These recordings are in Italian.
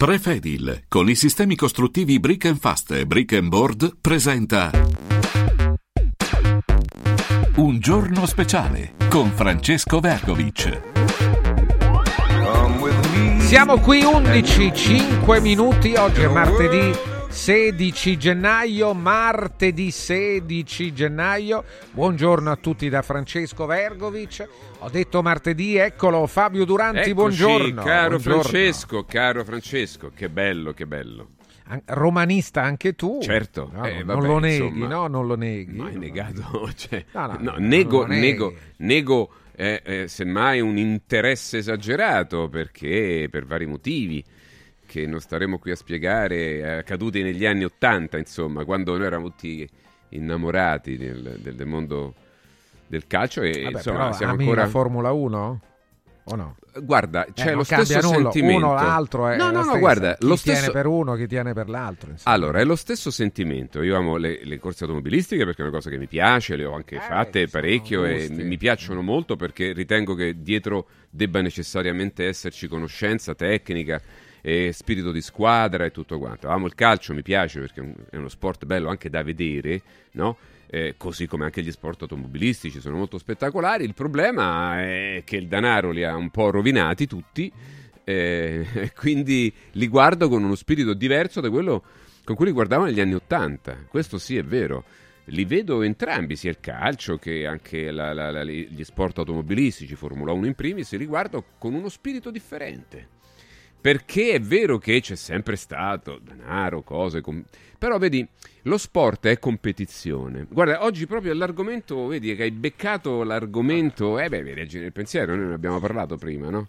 Prefedil, con i sistemi costruttivi Brick and Fast e Brick and Board, presenta Un giorno speciale con Francesco Vergovic. Siamo qui 11, 5 minuti, oggi è martedì 16 gennaio, martedì 16 gennaio. Buongiorno a tutti da Francesco Vergovic. Ho detto martedì, eccolo Fabio Duranti, Eccoci, buongiorno. Caro buongiorno. Francesco, caro Francesco, che bello, che bello. An- Romanista anche tu. Certo, No, eh, non vabbè, lo neghi, insomma. no? Non lo neghi. Ma hai negato, cioè, No, no, no, no, nego, nego, nego eh, eh, semmai un interesse esagerato perché per vari motivi che non staremo qui a spiegare, eh, accaduti negli anni Ottanta, insomma, quando noi eravamo tutti innamorati del, del- del mondo del calcio e Vabbè, insomma siamo ancora... la Formula 1? O no? Guarda, Eh, c'è non lo stesso nulla, sentimento. Uno l'altro è no, no, no, guarda, chi lo tiene stesso... per uno, chi tiene per l'altro. insomma. Allora, è lo stesso sentimento. Io amo le, le corse automobilistiche perché è una cosa che mi piace, le ho anche Eh, fatte parecchio e mi piacciono molto perché ritengo che dietro debba necessariamente esserci conoscenza, tecnica e spirito di squadra e tutto quanto. Amo il calcio, mi piace perché è un- è uno sport bello anche da vedere, no? Eh, così come anche gli sport automobilistici sono molto spettacolari. Il problema è che il denaro li ha un po' rovinati tutti eh, quindi li guardo con uno spirito diverso da quello con cui li guardavo negli anni Ottanta. Questo sì è vero. Li vedo entrambi, sia il calcio che anche la- la- la- gli sport automobilistici, Formula 1 in primis, li guardo con uno spirito differente. Perché è vero che c'è sempre stato denaro, cose, com- però vedi, lo sport è competizione. Guarda, oggi proprio l'argomento, vedi che hai beccato l'argomento, eh beh, mi reggi nel pensiero, noi ne abbiamo parlato prima, no?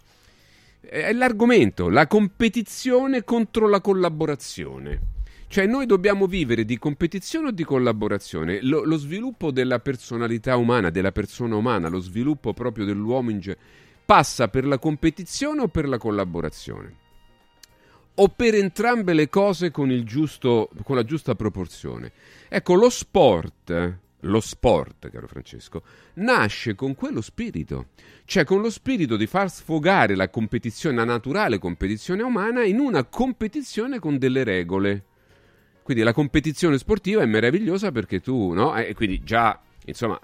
È l'argomento, la competizione contro la collaborazione. Cioè noi dobbiamo vivere di competizione o di collaborazione? Lo, lo sviluppo della personalità umana, della persona umana, lo sviluppo proprio dell'uomo in genere, passa per la competizione o per la collaborazione? O per entrambe le cose con, giusto, con la giusta proporzione? Ecco, lo sport, lo sport, caro Francesco, nasce con quello spirito, cioè con lo spirito di far sfogare la competizione, la naturale competizione umana, in una competizione con delle regole. Quindi la competizione sportiva è meravigliosa perché tu, no? E quindi già, insomma,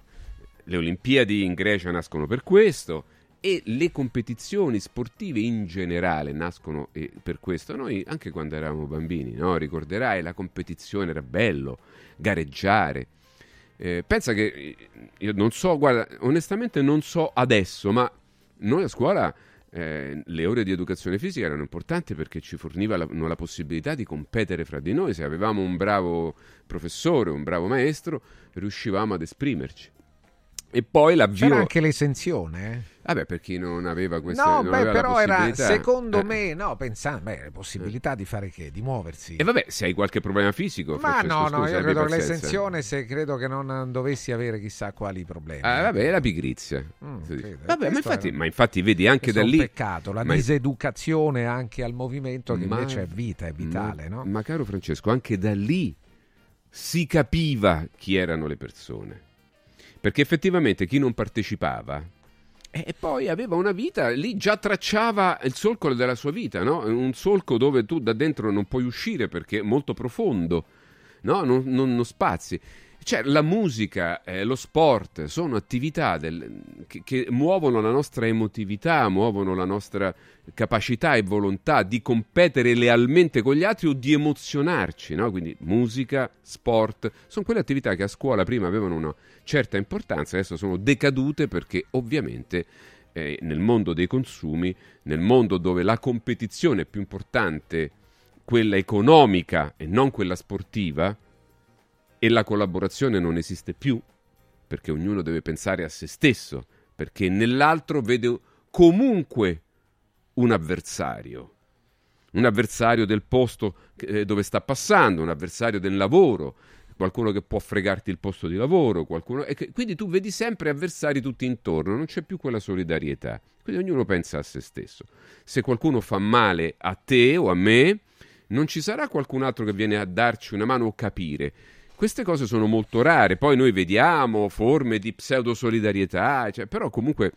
le Olimpiadi in Grecia nascono per questo e le competizioni sportive in generale nascono eh, per questo. Noi, anche quando eravamo bambini, no? Ricorderai, la competizione era bello, gareggiare. Eh, pensa che eh, io non so, guarda, onestamente non so adesso, ma noi a scuola eh, le ore di educazione fisica erano importanti perché ci fornivano la possibilità di competere fra di noi. Se avevamo un bravo professore, un bravo maestro, riuscivamo ad esprimerci. E poi l'avvio... C'era anche l'esenzione, eh? Vabbè, per chi non aveva questa No, non beh, aveva però era secondo Eh. me, no, pensando, beh, la possibilità di fare che? Di muoversi. E vabbè, se hai qualche problema fisico, Ma Francesco, no, no, scusa, io credo l'esenzione, se credo che non dovessi avere chissà quali problemi. Ah, vabbè, è la pigrizia. Mm, Sì. vabbè, ma infatti, era- ma infatti vedi anche da è un lì... peccato, la ma- diseducazione anche al movimento che Ma- invece è vita, è vitale, ma, no? ma caro Francesco, anche da lì si capiva chi erano le persone. Perché effettivamente chi non partecipava e e poi aveva una vita, lì già tracciava il solco della sua vita, no? Un solco dove tu da dentro non puoi uscire perché è molto profondo, no? Non, non- non spazi. Cioè, la musica, eh, lo sport sono attività del- che, che muovono la nostra emotività, muovono la nostra capacità e volontà di competere lealmente con gli altri o di emozionarci, no? Quindi musica, sport, sono quelle attività che a scuola prima avevano una certa importanza, adesso sono decadute perché ovviamente eh, nel mondo dei consumi, nel mondo dove la competizione è più importante, quella economica e non quella sportiva, e la collaborazione non esiste più, perché ognuno deve pensare a se stesso, perché nell'altro vede comunque un avversario, un avversario del posto eh, dove sta passando, un avversario del lavoro, qualcuno che può fregarti il posto di lavoro, qualcuno... che- quindi tu vedi sempre avversari tutti intorno, non c'è più quella solidarietà. Quindi ognuno pensa a se stesso. Se qualcuno fa male a te o a me, non ci sarà qualcun altro che viene a darci una mano o capire. Queste cose sono molto rare, poi noi vediamo forme di pseudo-solidarietà, cioè, però comunque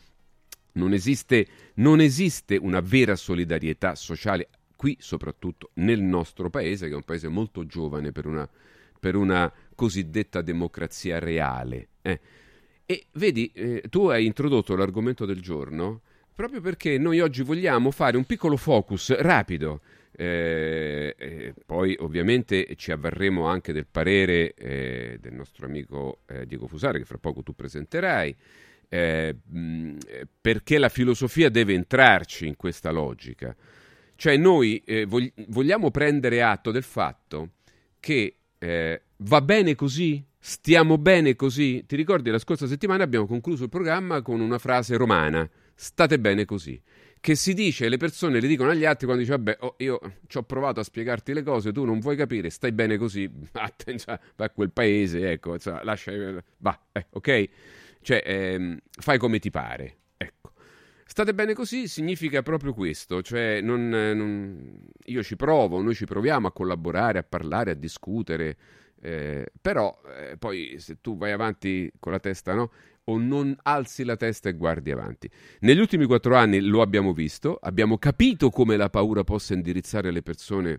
non esiste, non esiste una vera solidarietà sociale qui soprattutto nel nostro paese, che è un paese molto giovane per una, per una cosiddetta democrazia reale. Eh. E vedi, eh, tu hai introdotto l'argomento del giorno proprio perché noi oggi vogliamo fare un piccolo focus rapido. Eh, eh, poi ovviamente ci avverremo anche del parere eh, del nostro amico eh, Diego Fusare che fra poco tu presenterai. Eh, mh, perché la filosofia deve entrarci in questa logica. Cioè noi eh, vog- vogliamo prendere atto del fatto che va bene così? Stiamo bene così? Ti ricordi la scorsa settimana abbiamo concluso il programma con una frase romana. State bene così. Che si dice, le persone le dicono agli altri quando dice, vabbè, oh, io ci ho provato a spiegarti le cose, tu non vuoi capire, stai bene così, attenzione, vai a quel paese, ecco, insomma, lascia, va, eh, ok? Cioè, ehm, fai come ti pare, ecco. State bene così significa proprio questo, cioè non, non, io ci provo, noi ci proviamo a collaborare, a parlare, a discutere, eh, però eh, poi se tu vai avanti con la testa, no? O non alzi la testa e guardi avanti. Negli ultimi quattro anni lo abbiamo visto, abbiamo capito come la paura possa indirizzare le persone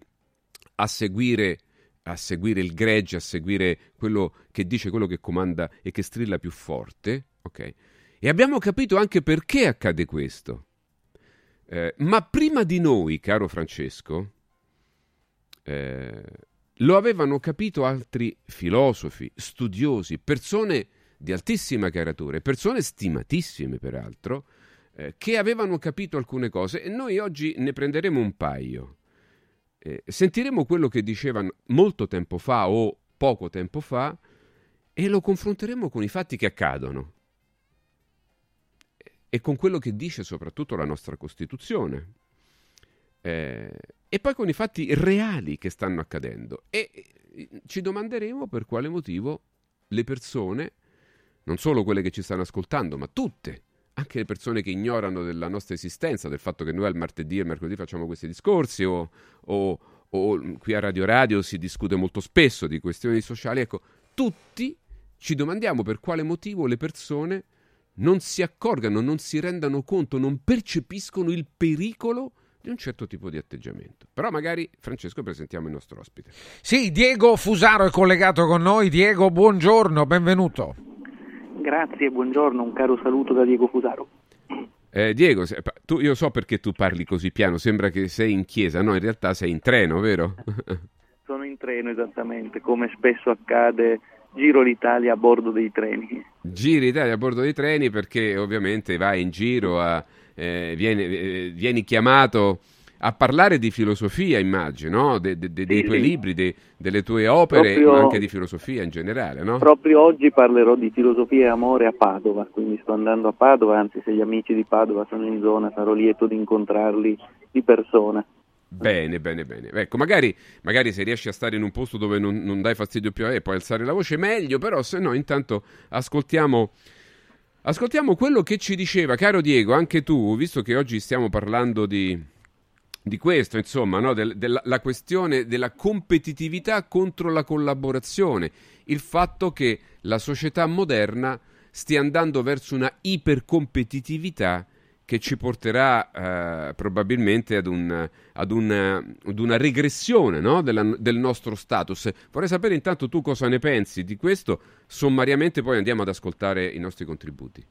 a seguire, a seguire il gregge, a seguire quello che dice quello che comanda e che strilla più forte, ok? E abbiamo capito anche perché accade questo. Eh, ma prima di noi, caro Francesco, eh, lo avevano capito altri filosofi, studiosi, persone di altissima caratura, persone stimatissime peraltro, eh, che avevano capito alcune cose e noi oggi ne prenderemo un paio. Eh, sentiremo quello che dicevano molto tempo fa o poco tempo fa e lo confronteremo con i fatti che accadono e con quello che dice soprattutto la nostra Costituzione. Eh, e poi con i fatti reali che stanno accadendo e ci domanderemo per quale motivo le persone non solo quelle che ci stanno ascoltando, ma tutte, anche le persone che ignorano della nostra esistenza, del fatto che noi al martedì e mercoledì facciamo questi discorsi o, o, o qui a Radio Radio si discute molto spesso di questioni sociali, ecco, tutti ci domandiamo per quale motivo le persone non si accorgano, non si rendano conto, non percepiscono il pericolo di un certo tipo di atteggiamento. Però magari Francesco presentiamo il nostro ospite. Sì, Diego Fusaro è collegato con noi. Diego, buongiorno, benvenuto. Grazie, buongiorno, un caro saluto da Diego Fusaro. Eh, Diego, tu, io so perché tu parli così piano, sembra che sei in chiesa, no, in realtà sei in treno, vero? Sono in treno esattamente, come spesso accade, giro l'Italia a bordo dei treni. Giri l'Italia a bordo dei treni perché ovviamente vai in giro, a, eh, vieni, eh, vieni chiamato a parlare di filosofia, immagino, de, de, de, dei tuoi libri, delle tue opere, proprio, ma anche di filosofia in generale, no? Proprio oggi parlerò di filosofia e amore a Padova, quindi sto andando a Padova, anzi se gli amici di Padova sono in zona sarò lieto di incontrarli di persona. Bene, bene, bene. Ecco, magari, magari, se riesci a stare in un posto dove non, non dai fastidio più a me, puoi alzare la voce meglio, però se no intanto ascoltiamo... Ascoltiamo quello che ci diceva, caro Diego, anche tu, visto che oggi stiamo parlando di, di questo, insomma, no? Del, della questione della competitività contro la collaborazione, il fatto che la società moderna stia andando verso una ipercompetitività che ci porterà eh, probabilmente ad, un, ad, una, ad, una, regressione no? Della, del nostro status. Vorrei sapere intanto tu cosa ne pensi di questo, sommariamente poi andiamo ad ascoltare i nostri contributi.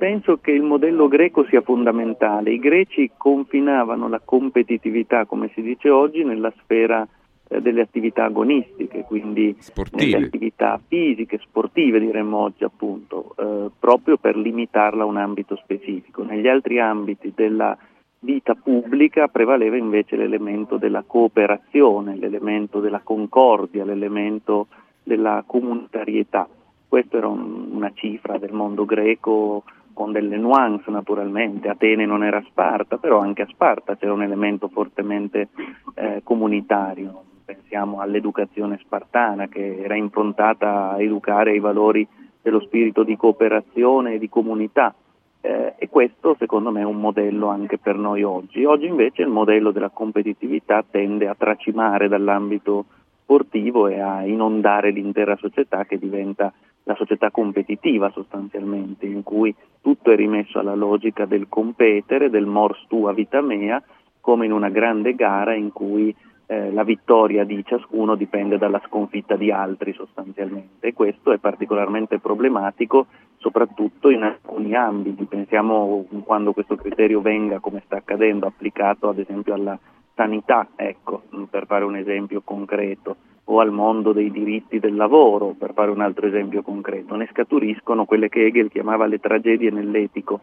Penso che il modello greco sia fondamentale. I greci confinavano la competitività, come si dice oggi, nella sfera eh, delle attività agonistiche, quindi sportive. nelle attività fisiche, sportive diremmo oggi appunto, eh, proprio per limitarla a un ambito specifico. Negli altri ambiti della vita pubblica prevaleva invece l'elemento della cooperazione, l'elemento della concordia, l'elemento della comunitarietà. Questa era un, una cifra del mondo greco con delle nuance naturalmente, Atene non era Sparta, però anche a Sparta c'era un elemento fortemente eh, comunitario, pensiamo all'educazione spartana che era improntata a educare ai valori dello spirito di cooperazione e di comunità. Eh, e questo secondo me è un modello anche per noi oggi. Oggi invece il modello della competitività tende a tracimare dall'ambito sportivo e a inondare l'intera società che diventa la società competitiva sostanzialmente, in cui tutto è rimesso alla logica del competere, del mors tua vita mea come in una grande gara in cui eh, la vittoria di ciascuno dipende dalla sconfitta di altri sostanzialmente. E questo è particolarmente problematico soprattutto in alcuni ambiti, pensiamo quando questo criterio venga come sta accadendo applicato ad esempio alla sanità, ecco, per fare un esempio concreto, o al mondo dei diritti del lavoro, per fare un altro esempio concreto, ne scaturiscono quelle che Hegel chiamava le tragedie nell'etico.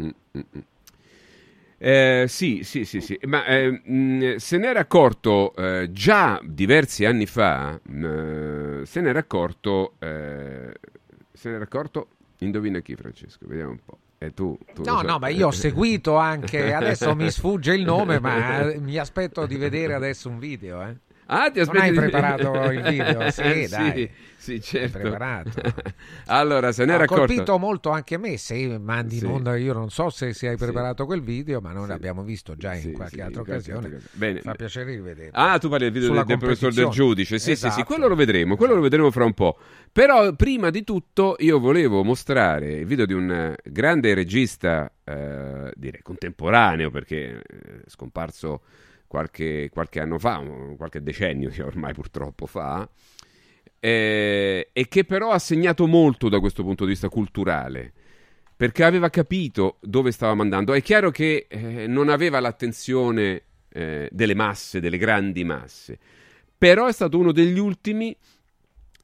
Mm-hmm. Eh, sì, sì, sì, sì, ma eh, mh, mm, se n'era accorto eh, già diversi anni fa, mh, mm, se n'era accorto, eh, se n'era accorto, indovina chi Francesco, vediamo un po'. Eh, tu, tu no, no, ma io ho seguito anche, adesso mi sfugge il nome, ma mi aspetto di vedere adesso un video, eh. Ah, ti aspetti... Non hai preparato il video? Sì, dai. Sì, certo. preparato. allora, se ne era accorto... colpito molto anche me, se mandi sì. in onda, io non so se, se hai preparato sì. quel video, ma noi l'abbiamo visto già in qualche altra occasione. Qualche Bene. Fa piacere rivedere. Ah, tu parli del video del, del professor del giudice. Sì, esatto. sì, sì, quello lo vedremo, quello lo vedremo fra un po'. Però prima di tutto io volevo mostrare il video di un grande regista, eh, direi contemporaneo, perché è scomparso qualche, qualche anno fa, qualche decennio ormai purtroppo fa, eh, e che però ha segnato molto da questo punto di vista culturale, perché aveva capito dove stava mandando. È chiaro che eh, non aveva l'attenzione eh, delle masse, delle grandi masse, però è stato uno degli ultimi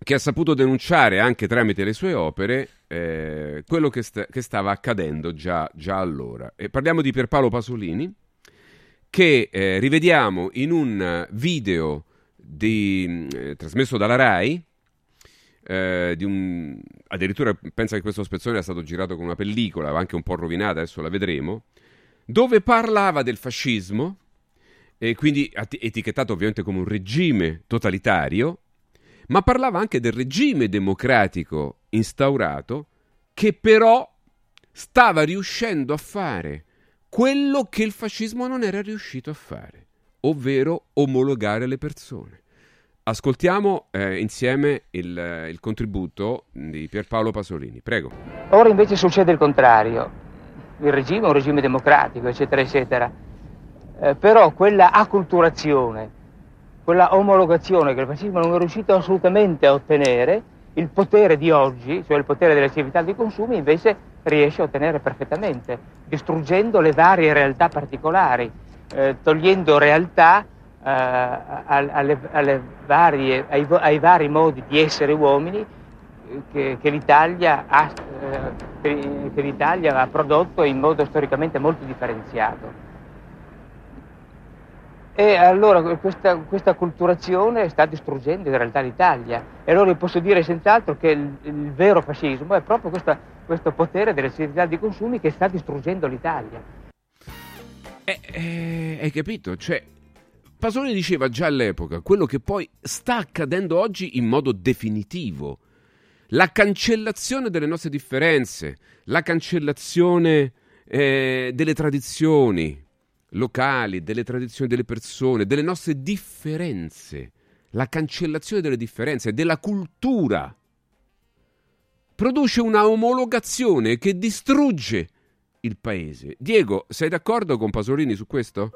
che ha saputo denunciare anche tramite le sue opere eh, quello che, sta- che, stava accadendo già, già allora. E parliamo di Pierpaolo Pasolini che eh, rivediamo in un video di, eh, trasmesso dalla RAI. Eh, un... addirittura pensa che questo spezzone è stato girato con una pellicola, anche un po' rovinata, adesso la vedremo, dove parlava del fascismo, e quindi etichettato ovviamente come un regime totalitario, ma parlava anche del regime democratico instaurato che però stava riuscendo a fare quello che il fascismo non era riuscito a fare, ovvero omologare le persone. Ascoltiamo eh, insieme il, eh, il, contributo di Pierpaolo Pasolini. Prego. Ora invece succede il contrario. Il regime è un regime democratico, eccetera, eccetera. Eh, però quella acculturazione, quella omologazione che il fascismo non è riuscito assolutamente a ottenere, il potere di oggi, cioè il potere delle attività di consumo, invece riesce a ottenere perfettamente, distruggendo le varie realtà particolari, eh, togliendo realtà eh, alle, alle varie, ai, ai, vari modi di essere uomini eh, che, che, l'Italia ha, eh, che, che l'Italia ha prodotto in modo storicamente molto differenziato. E allora questa, questa, culturazione sta distruggendo in realtà l'Italia. E allora io posso dire senz'altro che il, il vero fascismo è proprio questa, questo potere delle società di consumi che sta distruggendo l'Italia. Eh, eh, hai capito? Cioè, Pasolini diceva già all'epoca quello che poi sta accadendo oggi in modo definitivo. La cancellazione delle nostre differenze, la cancellazione eh, delle tradizioni, locali, delle tradizioni delle persone, delle nostre differenze, la cancellazione delle differenze, della cultura, produce una omologazione che distrugge il paese. Diego, sei d'accordo con Pasolini su questo?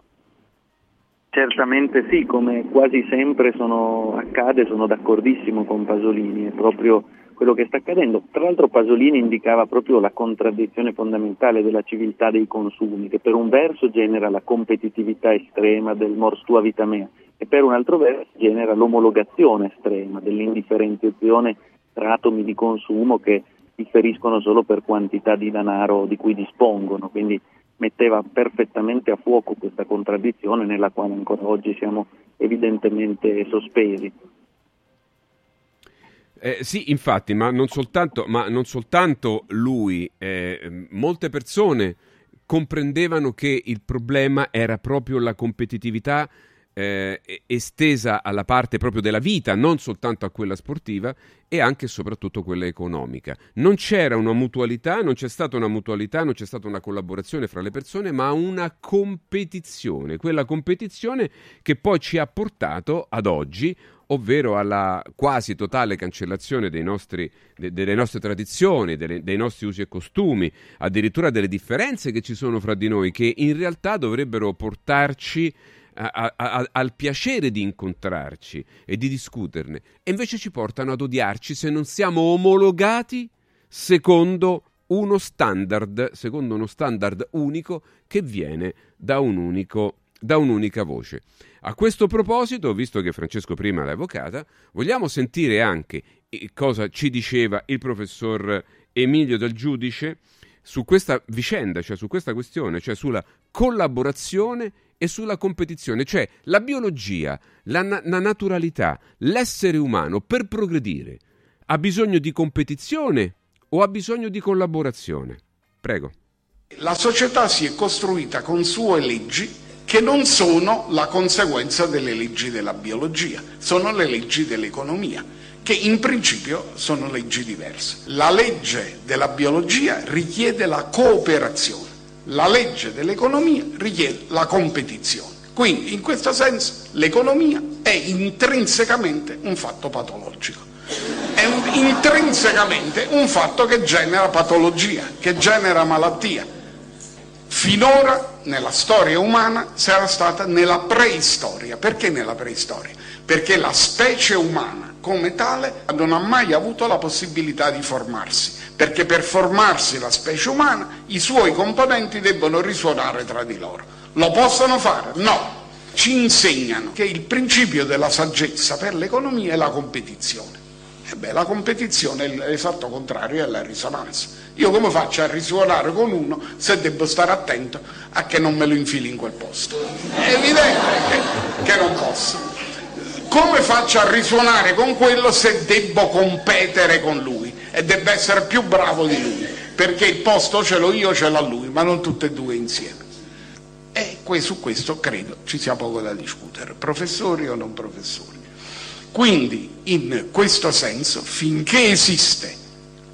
Certamente sì, come quasi sempre sono, accade, sono d'accordissimo con Pasolini, è proprio quello che sta accadendo. Tra l'altro Pasolini indicava proprio la contraddizione fondamentale della civiltà dei consumi, che per un verso genera la competitività estrema del mors tua vita mea e per un altro verso genera l'omologazione estrema dell'indifferenziazione tra atomi di consumo che differiscono solo per quantità di denaro di cui dispongono. Quindi metteva perfettamente a fuoco questa contraddizione nella quale ancora oggi siamo evidentemente sospesi. Eh, sì, infatti, ma non soltanto, ma non soltanto lui, eh, molte persone comprendevano che il problema era proprio la competitività eh, estesa alla parte proprio della vita, non soltanto a quella sportiva e anche e soprattutto quella economica. Non c'era una mutualità, non c'è stata una mutualità, non c'è stata una collaborazione fra le persone, ma una competizione, quella competizione che poi ci ha portato ad oggi ovvero alla quasi totale cancellazione nostri, de, delle nostre tradizioni, delle, dei nostri usi e costumi, addirittura delle differenze che ci sono fra di noi, che in realtà dovrebbero portarci a, a, al piacere di incontrarci e di discuterne, e invece ci portano ad odiarci se non siamo omologati secondo uno standard, secondo uno standard unico che viene da, un unico, da un'unica voce. A questo proposito, visto che Francesco prima l'ha evocata, vogliamo sentire anche cosa ci diceva il professor Emilio Del Giudice su questa vicenda, cioè su questa questione, cioè sulla collaborazione e sulla competizione, cioè la biologia, la, na- la naturalità, l'essere umano per progredire ha bisogno di competizione o ha bisogno di collaborazione? Prego. La società si è costruita con sue leggi che non sono la conseguenza delle leggi della biologia, sono le leggi dell'economia, che in principio sono leggi diverse. La legge della biologia richiede la cooperazione, la legge dell'economia richiede la competizione. Quindi in questo senso l'economia è intrinsecamente un fatto patologico è un, intrinsecamente un fatto che genera patologia, che genera malattia. Finora nella storia umana sarà stata nella preistoria. Perché nella preistoria? Perché la specie umana come tale non ha mai avuto la possibilità di formarsi, perché per formarsi la specie umana i suoi componenti debbono risuonare tra di loro. Lo possono fare? No. Ci insegnano che il principio della saggezza per l'economia è la competizione. Beh, la competizione è l'esatto contrario, è la risonanza. Io come faccio a risuonare con uno se devo stare attento a che non me lo infili in quel posto? È evidente che, che non posso. Come faccio a risuonare con quello se devo competere con lui e debbo essere più bravo di lui? Perché il posto ce l'ho io, ce l'ha lui, ma non tutte e due insieme. E su questo credo ci sia poco da discutere, professori o non professori. Quindi, in questo senso, finché esiste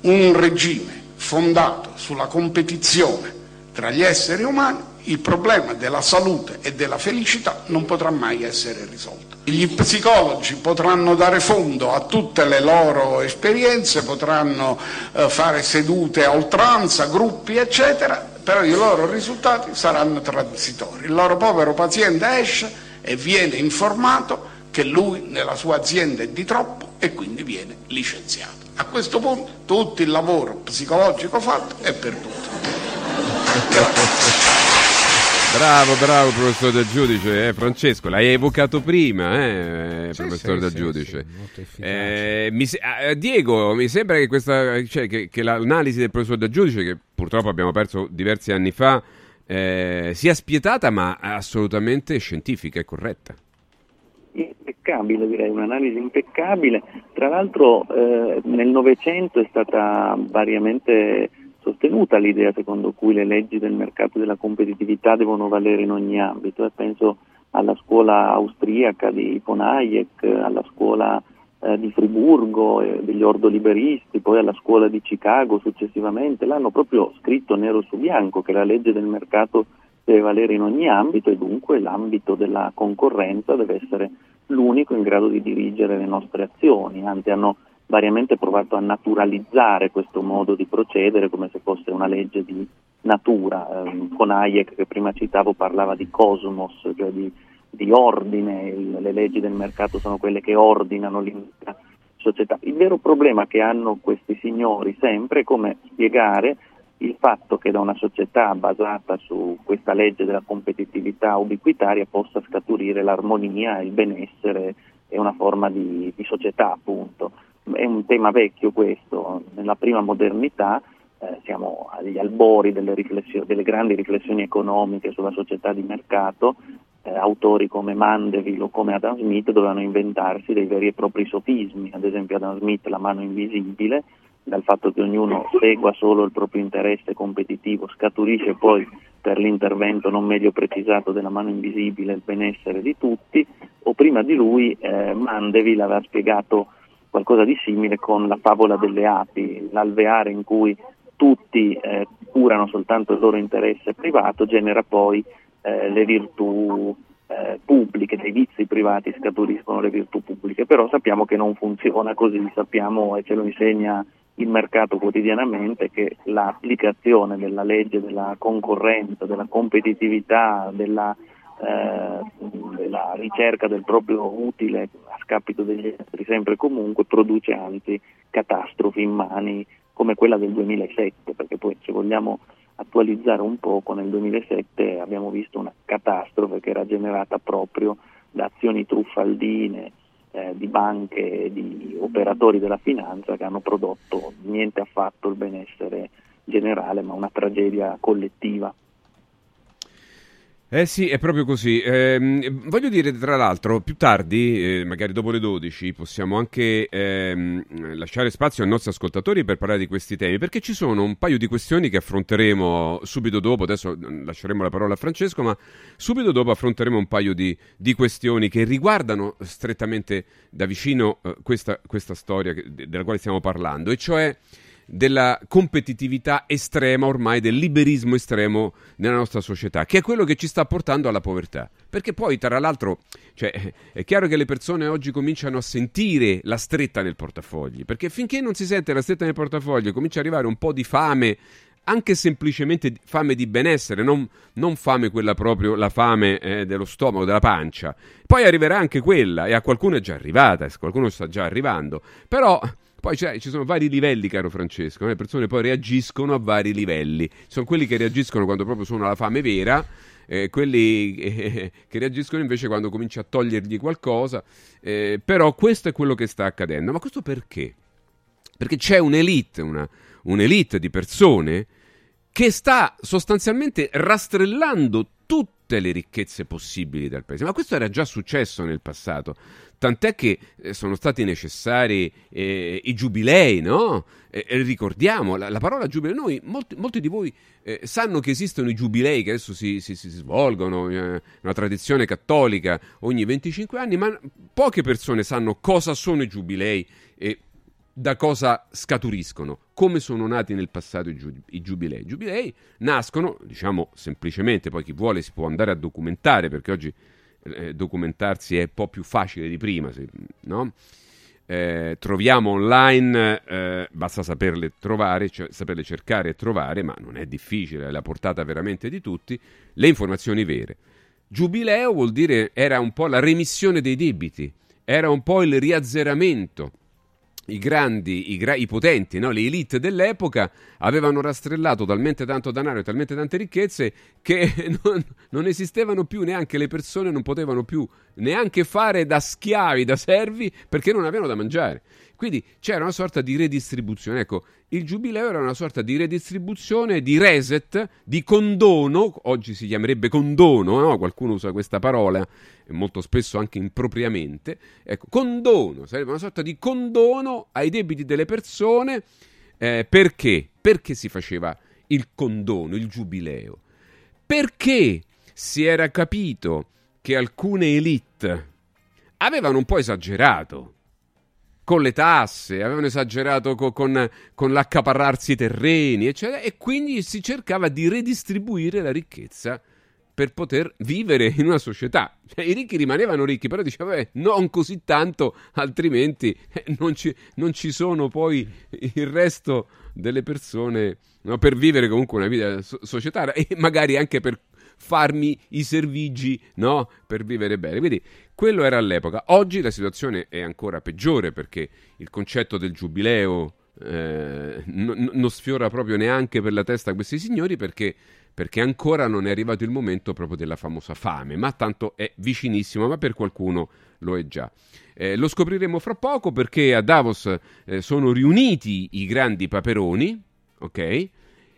un regime fondato sulla competizione tra gli esseri umani, il problema della salute e della felicità non potrà mai essere risolto. Gli psicologi potranno dare fondo a tutte le loro esperienze, potranno eh, fare sedute a oltranza, gruppi, eccetera, però i loro risultati saranno transitori. Il loro povero paziente esce e viene informato che lui nella sua azienda è di troppo e quindi viene licenziato. A questo punto tutto il lavoro psicologico fatto è perduto. Bravo, bravo professor Del Giudice, eh, Francesco, l'hai evocato prima, eh, sì, professor sì, Del sì, Giudice. Eh, mi, eh, Diego, mi sembra che, questa, cioè, che, che, l'analisi del professor Del Giudice, che purtroppo abbiamo perso diversi anni fa, eh, sia spietata ma assolutamente scientifica e corretta impeccabile, direi, un'analisi impeccabile. Tra l'altro eh, nel Novecento è stata variamente sostenuta l'idea secondo cui le leggi del mercato della competitività devono valere in ogni ambito e penso alla scuola austriaca di von Hayek, alla scuola eh, di Friburgo, eh, degli ordoliberisti, poi alla scuola di Chicago successivamente, l'hanno proprio scritto nero su bianco che la legge del mercato deve valere in ogni ambito e dunque l'ambito della concorrenza deve essere l'unico in grado di dirigere le nostre azioni, anzi hanno variamente provato a naturalizzare questo modo di procedere come se fosse una legge di natura. Eh, con Hayek che prima citavo parlava di cosmos, cioè di, di ordine, le leggi del mercato sono quelle che ordinano l'intera società. Il vero problema che hanno questi signori sempre è come spiegare il fatto che da una società basata su questa legge della competitività ubiquitaria possa scaturire l'armonia, il benessere e una forma di, di società appunto. È un tema vecchio questo, nella prima modernità eh, siamo agli albori delle, delle, grandi riflessioni economiche sulla società di mercato, eh, autori come Mandeville o come Adam Smith dovevano inventarsi dei veri e propri sofismi, ad esempio Adam Smith la mano invisibile, dal fatto che ognuno segua solo il proprio interesse competitivo, scaturisce poi per l'intervento non meglio precisato della mano invisibile il benessere di tutti, o prima di lui eh, Mandeville aveva spiegato qualcosa di simile con la favola delle api, l'alveare in cui tutti eh, curano soltanto il loro interesse privato genera poi eh, le virtù eh, pubbliche, dei vizi privati scaturiscono le virtù pubbliche, però sappiamo che non funziona così, sappiamo e ce lo insegna il mercato quotidianamente che l'applicazione della legge della concorrenza, della competitività, della, eh, della ricerca del proprio utile a scapito degli altri sempre e comunque produce anzi catastrofi in mani come quella del 2007, perché poi se vogliamo attualizzare un poco, nel 2007 abbiamo visto una catastrofe che era generata proprio da azioni truffaldine eh, di banche e di operatori della finanza che hanno prodotto niente affatto il benessere generale, ma una tragedia collettiva. Eh sì, è proprio così. Eh, voglio dire, tra l'altro, più tardi, eh, magari dopo le 12, possiamo anche ehm, lasciare spazio ai nostri ascoltatori per parlare di questi temi, perché ci sono un paio di questioni che affronteremo subito dopo. Adesso mm, lasceremo la parola a Francesco, ma subito dopo affronteremo un paio di, di questioni che riguardano strettamente da vicino eh, questa, questa, storia che, della quale stiamo parlando, e cioè della competitività estrema ormai, del liberismo estremo nella nostra società, che è quello che ci sta portando alla povertà. Perché poi, tra l'altro, cioè, è chiaro che le persone oggi cominciano a sentire la stretta nel portafogli, perché finché non si sente la stretta nel portafoglio comincia ad arrivare un po' di fame anche semplicemente fame di benessere, non, non fame quella proprio, la fame eh, dello stomaco, della pancia. Poi arriverà anche quella, e a qualcuno è già arrivata, qualcuno sta già arrivando. Però poi ci sono vari livelli, caro Francesco, eh? le persone poi reagiscono a vari livelli. Sono quelli che reagiscono quando proprio sono alla fame vera, eh, quelli eh, che reagiscono invece quando cominci a togliergli qualcosa. Eh, però questo è quello che sta accadendo. Ma questo perché? Perché c'è un'elite, una, un'elite di persone che sta sostanzialmente rastrellando tutte le ricchezze possibili del paese. Ma questo era già successo nel passato. Tant'è che eh, sono stati necessari eh, i giubilei, no? Eh, ricordiamo la, la, parola giubileo. Noi, molti, molti di voi eh, sanno che esistono i giubilei che adesso si, si, si svolgono, eh, una tradizione cattolica ogni 25 anni, ma poche persone sanno cosa sono i giubilei e da cosa scaturiscono, come sono nati nel passato i, giu- i giubilei. I giubilei nascono, diciamo semplicemente, poi chi vuole si può andare a documentare perché oggi eh, documentarsi è un po' più facile di prima, se, no? eh, troviamo online, eh, basta saperle trovare, cioè saperle cercare e trovare, ma non è difficile, è alla portata veramente di tutti, le informazioni vere. Giubileo vuol dire era un po' la remissione dei debiti, era un po' il riazzeramento i grandi, i, gra- i potenti, no? le elite dell'epoca avevano rastrellato talmente tanto denaro e talmente tante ricchezze che non, non, esistevano più neanche le persone, non potevano più neanche fare da schiavi, da servi, perché non avevano da mangiare. Quindi c'era una sorta di redistribuzione. Ecco, il giubileo era una sorta di redistribuzione, di reset, di condono, oggi si chiamerebbe condono, no? qualcuno usa questa parola, molto spesso anche impropriamente. Ecco, condono, sarebbe una sorta di condono ai debiti delle persone. Eh, perché? Perché si faceva il condono, il giubileo? Perché si era capito che alcune elite avevano un po' esagerato con le tasse, avevano esagerato co- con, con, l'accaparrarsi i terreni, eccetera, e quindi si cercava di redistribuire la ricchezza per poter vivere in una società. I ricchi rimanevano ricchi, però diceva, non così tanto, altrimenti eh, non, ci, non, ci, sono poi il resto delle persone no, per vivere comunque una vita so- societaria e magari anche per farmi i servigi no? per vivere bene. Quindi quello era all'epoca. Oggi la situazione è ancora peggiore perché il concetto del giubileo eh, non sfiora proprio neanche per la testa questi signori perché, perché, ancora non è arrivato il momento proprio della famosa fame, ma tanto è vicinissimo, ma per qualcuno lo è già. Eh, lo scopriremo fra poco perché a Davos eh, sono riuniti i grandi paperoni, ok?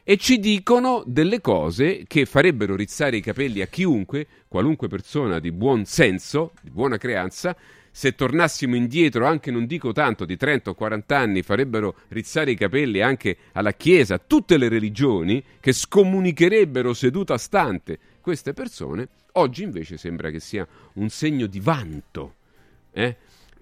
e ci dicono delle cose che farebbero rizzare i capelli a chiunque, qualunque persona di buon senso, di buona creanza, se tornassimo indietro, anche non dico tanto, di 30 o 40 anni, farebbero rizzare i capelli anche alla Chiesa, tutte le religioni, che scomunicherebbero seduta stante queste persone, oggi invece sembra che sia un segno di vanto. Eh?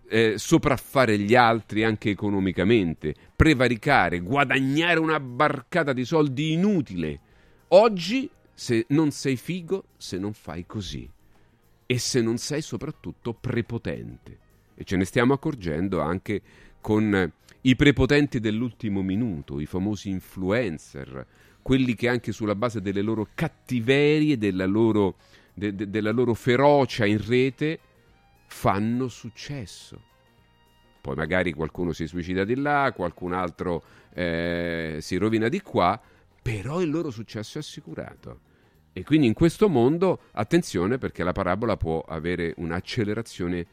eh, sopraffare gli altri anche economicamente, prevaricare, guadagnare una barcata di soldi inutile. Oggi, se non sei figo, se non fai così. E se non sei soprattutto prepotente. E ce ne stiamo accorgendo anche con i prepotenti dell'ultimo minuto, i famosi influencer, quelli che anche sulla base delle loro cattiverie, della loro, de, de, della loro ferocia in rete, fanno successo. Poi magari qualcuno si suicida di là, qualcun altro eh, si rovina di qua, però il loro successo è assicurato. E quindi in questo mondo, attenzione perché la parabola può avere un'accelerazione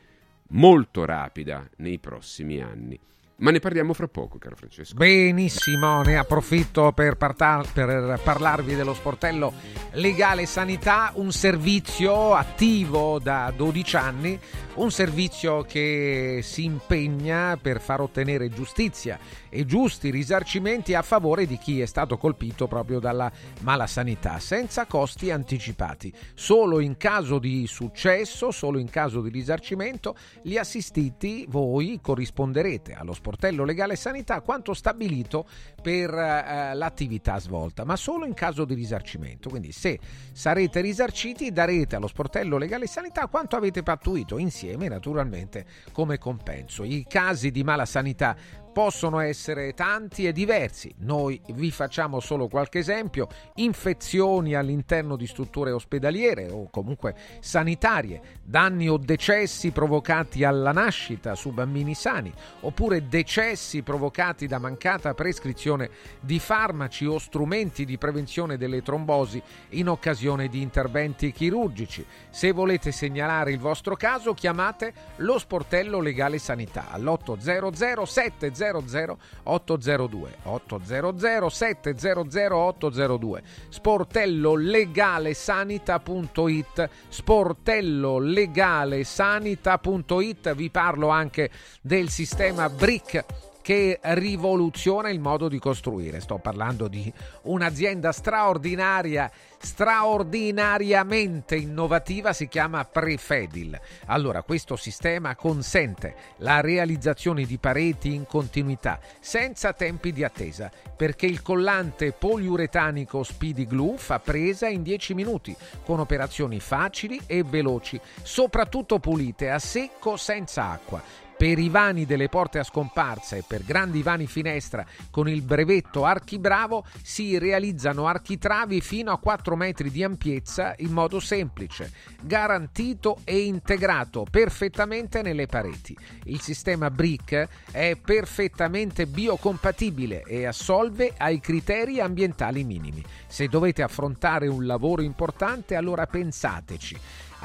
molto rapida nei prossimi anni. Ma ne parliamo fra poco, caro Francesco. Benissimo, ne approfitto per, partar- per, parlarvi dello sportello Legale Sanità, un servizio attivo da 12 anni, un servizio che si impegna per far ottenere giustizia e giusti risarcimenti a favore di chi è stato colpito proprio dalla mala sanità, senza costi anticipati. Solo in caso di successo, solo in caso di risarcimento, gli assistiti, voi corrisponderete allo sportello sportello legale sanità quanto stabilito per eh, l'attività svolta, ma solo in caso di risarcimento. Quindi se sarete risarciti darete allo sportello legale sanità quanto avete pattuito insieme naturalmente come compenso. I casi di mala sanità possono essere tanti e diversi. Noi vi facciamo solo qualche esempio. Infezioni all'interno di strutture ospedaliere o comunque sanitarie, danni o decessi provocati alla nascita su bambini sani, oppure decessi provocati da mancata prescrizione di farmaci o strumenti di prevenzione delle trombosi in occasione di interventi chirurgici. Se volete segnalare il vostro caso, chiamate lo sportello legale sanità all'800 70 800 802 800 700 802 sportello legale sanita.it sportello legale sanita.it vi parlo anche del sistema BRIC che rivoluziona il modo di costruire. Sto parlando di un'azienda straordinaria, straordinariamente innovativa, si chiama Prefedil. Allora, questo sistema consente la realizzazione di pareti in continuità, senza tempi di attesa, perché il collante poliuretanico Speedy Glue fa presa in 10 minuti, con operazioni facili e veloci, soprattutto pulite, a secco senza acqua per i vani delle porte a scomparsa e per grandi vani finestra con il brevetto Archibravo si realizzano architravi fino a 4 metri di ampiezza in modo semplice, garantito e integrato perfettamente nelle pareti. Il sistema BRIC è perfettamente biocompatibile e assolve ai criteri ambientali minimi. Se dovete affrontare un lavoro importante allora pensateci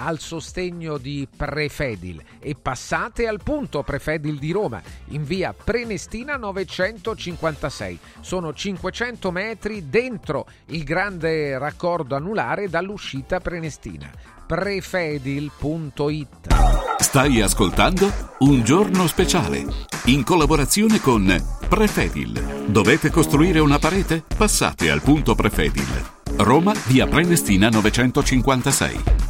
al sostegno di Prefedil e passate al punto Prefedil di Roma in via Prenestina 956. Sono 500 metri dentro il grande raccordo anulare dall'uscita Prenestina. Prefedil.it Stai ascoltando Un giorno speciale in collaborazione con Prefedil. Dovete costruire una parete? Passate al punto Prefedil. Roma, via Prenestina 956.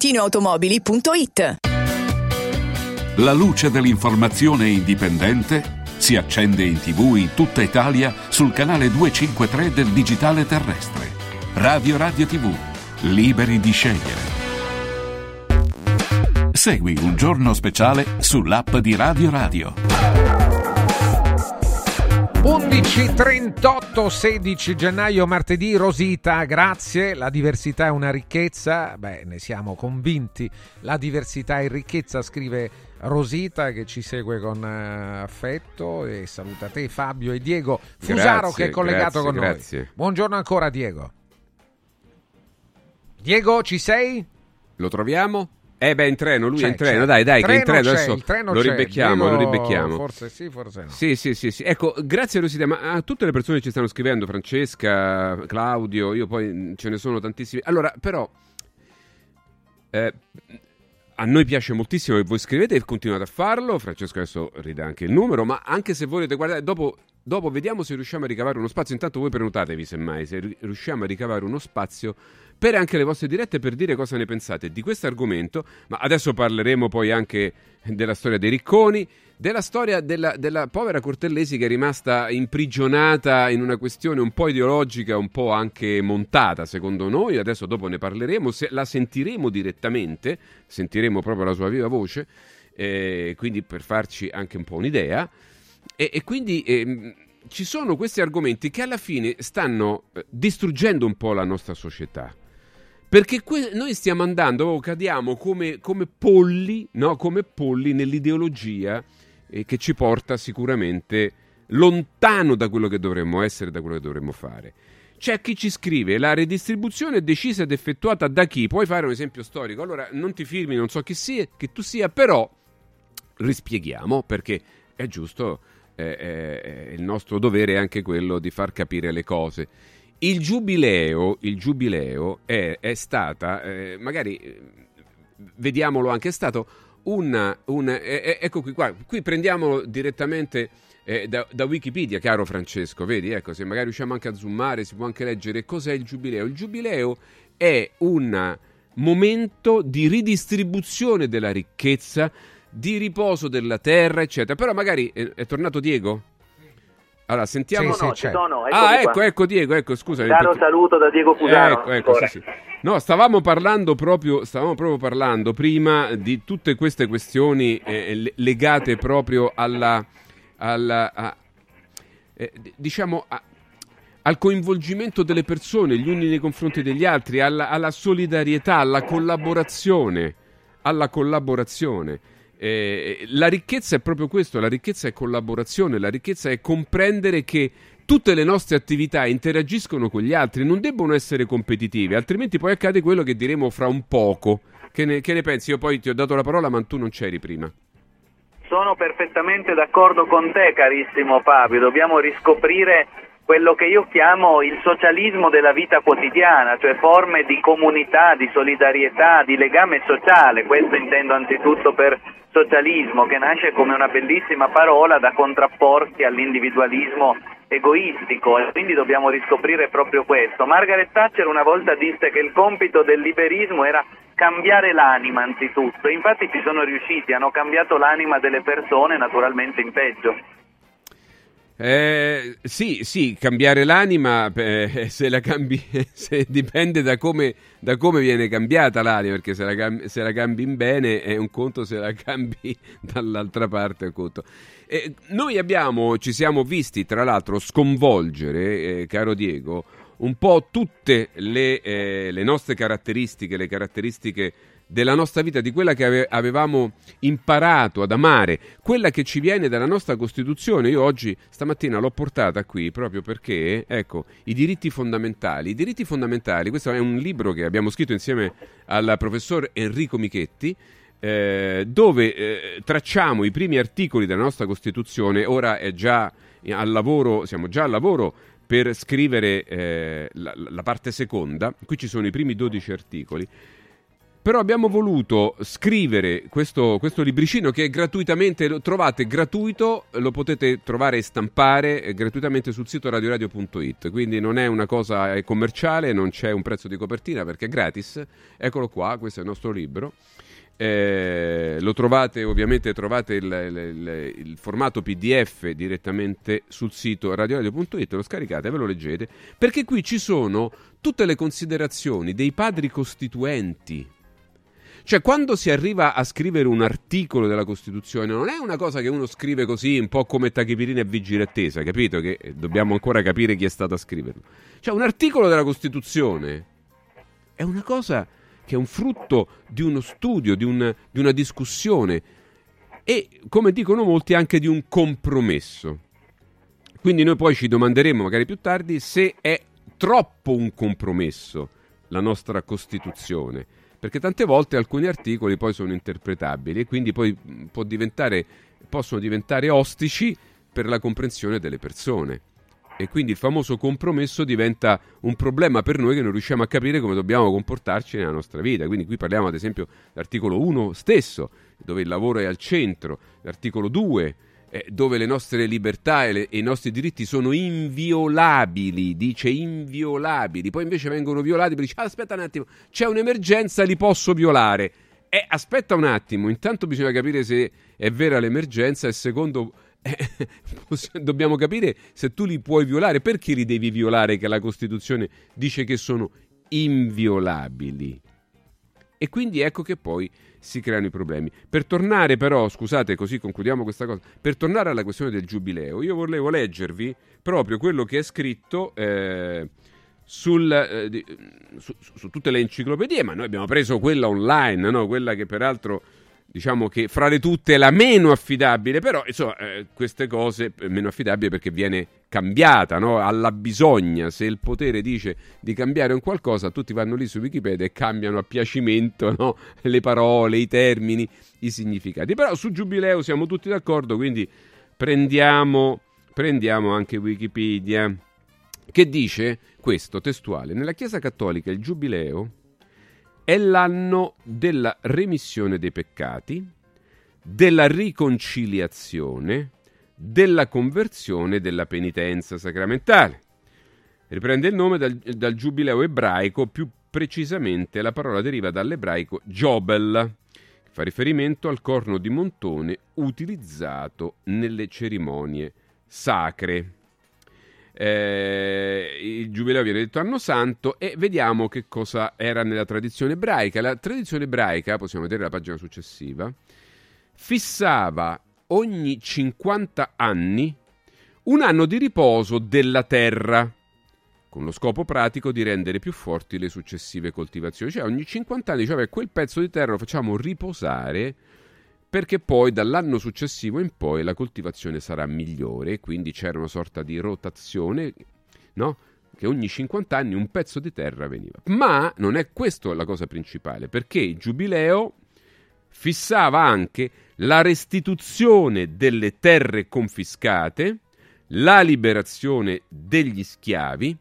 ValentinoAutomobili.it La luce dell'informazione indipendente si accende in tv in tutta Italia sul canale 253 del digitale terrestre. Radio Radio TV, liberi di scegliere. Segui un giorno speciale sull'app di Radio Radio. 11.38, 16 gennaio, martedì, Rosita, grazie. La diversità è una ricchezza, beh, ne siamo convinti. La diversità è ricchezza, scrive Rosita che ci segue con uh, affetto e saluta te, Fabio e Diego Fusaro Grazie, che è collegato grazie, con grazie. noi. Buongiorno ancora, Diego. Diego, ci sei? Lo troviamo? Eh beh, in treno, lui C'è, è in treno, c'è. dai, dai, che è in Treno treno adesso il treno lo ribecchiamo, lo ribecchiamo. Forse sì, forse no. Sì, sì, sì, sì. Ecco, grazie Rosita, ma a tutte le persone che ci stanno scrivendo, Francesca, Claudio, io poi mh, ce ne sono tantissimi. Allora, però eh, a noi piace moltissimo che voi scrivete e continuate a farlo. Francesco adesso ridà anche il numero, ma anche se volete guardare dopo Dopo vediamo se riusciamo a ricavare uno spazio. Intanto voi prenotatevi semmai, se ri- riusciamo a ricavare uno spazio per anche le vostre dirette per dire cosa ne pensate di questo argomento. Ma adesso parleremo poi anche della storia dei ricconi, della storia della, della povera Cortellesi che è rimasta imprigionata in una questione un po' ideologica, un po' anche montata secondo noi. Adesso dopo ne parleremo, se la sentiremo direttamente, sentiremo proprio la sua viva voce, eh, quindi per farci anche un po' un'idea. E, e quindi ehm, ci sono questi argomenti che alla fine stanno eh, distruggendo un po' la nostra società. Perché que- noi stiamo andando, oh, cadiamo come, come polli, no? come polli nell'ideologia eh, che ci porta sicuramente lontano da quello che dovremmo essere, da quello che dovremmo fare. C'è chi ci scrive: la redistribuzione è decisa ed effettuata da chi? Puoi fare un esempio storico? Allora non ti firmi, non so chi sia, che tu sia, però rispieghiamo perché è giusto, eh, è il nostro dovere è anche quello di far capire le cose. Il giubileo, il giubileo è, è stata, eh, magari eh, vediamolo anche, è stato una eh, ecco qui, qua, qui prendiamolo direttamente eh, da, da, Wikipedia, caro Francesco, vedi, ecco, se magari riusciamo anche a zoomare, si può anche leggere cos'è il giubileo. Il giubileo è un momento di ridistribuzione della ricchezza, di riposo della terra, eccetera. Però magari è, è tornato Diego? Allora, sentiamo. Sì, no, sì, sono, ah, ecco, qua. ecco Diego, ecco, scusa. Caro perché... saluto da Diego Cusano. Ecco, ecco, sì, sì. No, stavamo parlando proprio, stavamo proprio parlando prima di tutte queste questioni eh, legate proprio alla, alla a, eh, diciamo, a, al coinvolgimento delle persone, gli uni nei confronti degli altri, alla, alla solidarietà, alla collaborazione, alla collaborazione. Eh, la ricchezza è proprio questo, la ricchezza è collaborazione, la ricchezza è comprendere che tutte le nostre attività interagiscono con gli altri, non debbono essere competitive, altrimenti poi accade quello che diremo fra un poco. Che ne, che ne pensi? Io poi ti ho dato la parola, ma tu non c'eri prima. Sono perfettamente d'accordo con te, carissimo Fabio. Dobbiamo riscoprire quello che io chiamo il socialismo della vita quotidiana, cioè forme di comunità, di solidarietà, di legame sociale. Questo intendo anzitutto per socialismo che nasce come una bellissima parola da contrapporsi all'individualismo egoistico e quindi dobbiamo riscoprire proprio questo. Margaret Thatcher una volta disse che il compito del liberismo era cambiare l'anima anzitutto, infatti ci sono riusciti, hanno cambiato l'anima delle persone naturalmente in peggio. Eh, sì, sì, cambiare l'anima eh, se la cambi, se dipende da come, da come, viene cambiata l'anima, perché se la, cambi, se la, cambi, in bene è un conto, se la cambi dall'altra parte è un conto. Eh, noi abbiamo, ci siamo visti tra l'altro sconvolgere, eh, caro Diego, un po' tutte le, eh, le nostre caratteristiche, le caratteristiche della nostra vita, di quella che avevamo imparato ad amare, quella che ci viene dalla nostra Costituzione. Io oggi, stamattina, l'ho portata qui proprio perché, ecco, i diritti fondamentali. I diritti fondamentali, questo è un libro che abbiamo scritto insieme al professor Enrico Michetti, eh, dove eh, tracciamo i primi articoli della nostra Costituzione, ora è già al lavoro, siamo già al lavoro per scrivere eh, la, la parte seconda, qui ci sono i primi 12 articoli. Però abbiamo voluto scrivere questo, questo, libricino che gratuitamente lo trovate gratuito, lo potete trovare e stampare eh, gratuitamente sul sito radioradio.it. Quindi non è una cosa commerciale, non c'è un prezzo di copertina perché è gratis. Eccolo qua, questo è il nostro libro. Eh, lo trovate, ovviamente trovate il, il, il, formato PDF direttamente sul sito radioradio.it, lo scaricate e ve lo leggete, perché qui ci sono tutte le considerazioni dei padri costituenti cioè, quando si arriva a scrivere un articolo della Costituzione, non è una cosa che uno scrive così, un po' come Tachipirina e Vigile Attesa, capito? Che dobbiamo ancora capire chi è stato a scriverlo. Cioè, un articolo della Costituzione è una cosa che è un frutto di uno studio, di, un, di una discussione e, come dicono molti, anche di un compromesso. Quindi noi poi ci domanderemo, magari più tardi, se è troppo un compromesso la nostra Costituzione perché tante volte alcuni articoli poi sono interpretabili e quindi poi diventare, possono diventare ostici per la comprensione delle persone. E quindi il famoso compromesso diventa un problema per noi che non riusciamo a capire come dobbiamo comportarci nella nostra vita. Quindi qui parliamo ad esempio dell'articolo 1 stesso, dove il lavoro è al centro, l'articolo 2 eh, dove le nostre libertà e, le, e, i nostri diritti sono inviolabili, dice inviolabili, poi invece vengono violati, dice ah, aspetta un attimo, c'è un'emergenza, li posso violare. Eh, aspetta un attimo, intanto bisogna capire se è vera l'emergenza e secondo eh, dobbiamo capire se tu li puoi violare, perché li devi violare che la Costituzione dice che sono inviolabili. E quindi ecco che poi si creano i problemi. Per tornare però, scusate, così concludiamo questa cosa, per tornare alla questione del giubileo, io volevo leggervi proprio quello che è scritto eh, sul, eh, su, su, tutte le enciclopedie, ma noi abbiamo preso quella online, no? quella che peraltro diciamo che fra le tutte la meno affidabile, però insomma eh, queste cose eh, meno affidabile perché viene cambiata no? alla bisogna, se il potere dice di cambiare un qualcosa, tutti vanno lì su Wikipedia e cambiano a piacimento no? le parole, i termini, i significati. Però su Giubileo siamo tutti d'accordo, quindi prendiamo, prendiamo anche Wikipedia che dice questo testuale, nella Chiesa Cattolica il Giubileo è l'anno della remissione dei peccati, della riconciliazione, della conversione e della penitenza sacramentale. Riprende il nome dal, dal giubileo ebraico, più precisamente la parola deriva dall'ebraico Jobel, che fa riferimento al corno di montone utilizzato nelle cerimonie sacre eh, il giubileo viene detto anno santo e vediamo che cosa era nella tradizione ebraica. La tradizione ebraica, possiamo vedere la pagina successiva, fissava ogni 50 anni un anno di riposo della terra, con lo scopo pratico di rendere più forti le successive coltivazioni. Cioè ogni 50 anni, cioè quel pezzo di terra lo facciamo riposare perché poi dall'anno successivo in poi la coltivazione sarà migliore, quindi c'era una sorta di rotazione, no? che ogni 50 anni un pezzo di terra veniva. Ma non è questa la cosa principale, perché il giubileo fissava anche la restituzione delle terre confiscate, la liberazione degli schiavi,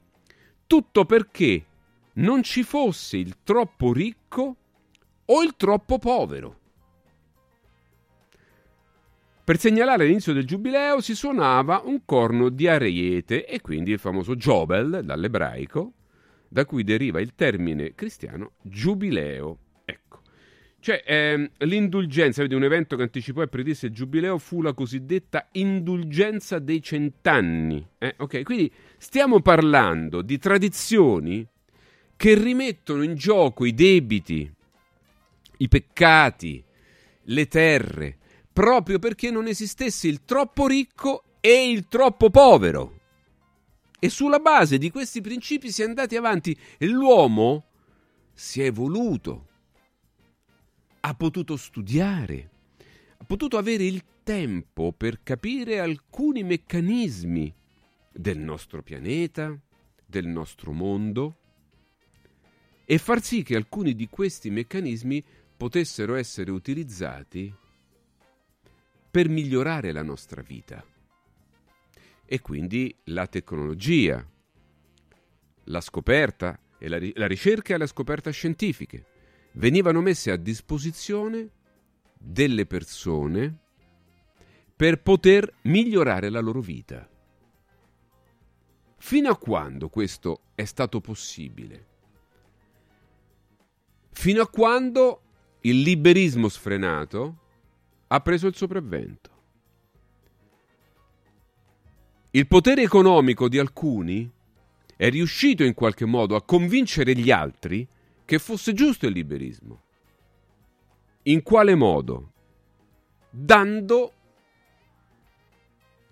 tutto perché non ci fosse il troppo ricco o il troppo povero. Per segnalare l'inizio del giubileo si suonava un corno di ariete e quindi il famoso Jobel, dall'ebraico, da cui deriva il termine cristiano giubileo. Ecco. Cioè, ehm, l'indulgenza, vedi, un evento che anticipò e predisse il giubileo fu la cosiddetta indulgenza dei cent'anni. Eh? Okay, quindi stiamo parlando di tradizioni che rimettono in gioco i debiti, i peccati, le terre, proprio perché non esistesse il troppo ricco e il troppo povero. E sulla base di questi principi si è andati avanti e l'uomo si è evoluto, ha potuto studiare, ha potuto avere il tempo per capire alcuni meccanismi del nostro pianeta, del nostro mondo e far sì che alcuni di questi meccanismi potessero essere utilizzati per migliorare la nostra vita. E quindi la tecnologia, la scoperta e la, la ricerca e la scoperta scientifiche venivano messe a disposizione delle persone per poter migliorare la loro vita. Fino a quando questo è stato possibile? Fino a quando il liberismo sfrenato ha preso il sopravvento. Il potere economico di alcuni è riuscito in qualche modo a convincere gli altri che fosse giusto il liberismo. In quale modo? Dando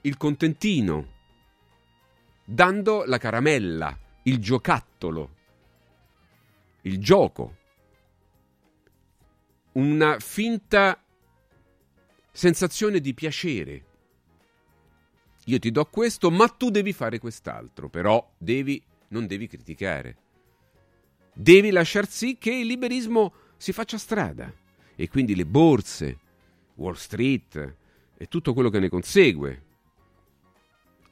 il contentino, dando la caramella, il giocattolo, il gioco, una finta sensazione di piacere. Io ti do questo, ma tu devi fare quest'altro, però devi, non devi criticare. Devi lasciar sì che il liberismo si faccia strada e quindi le borse, Wall Street e tutto quello che ne consegue.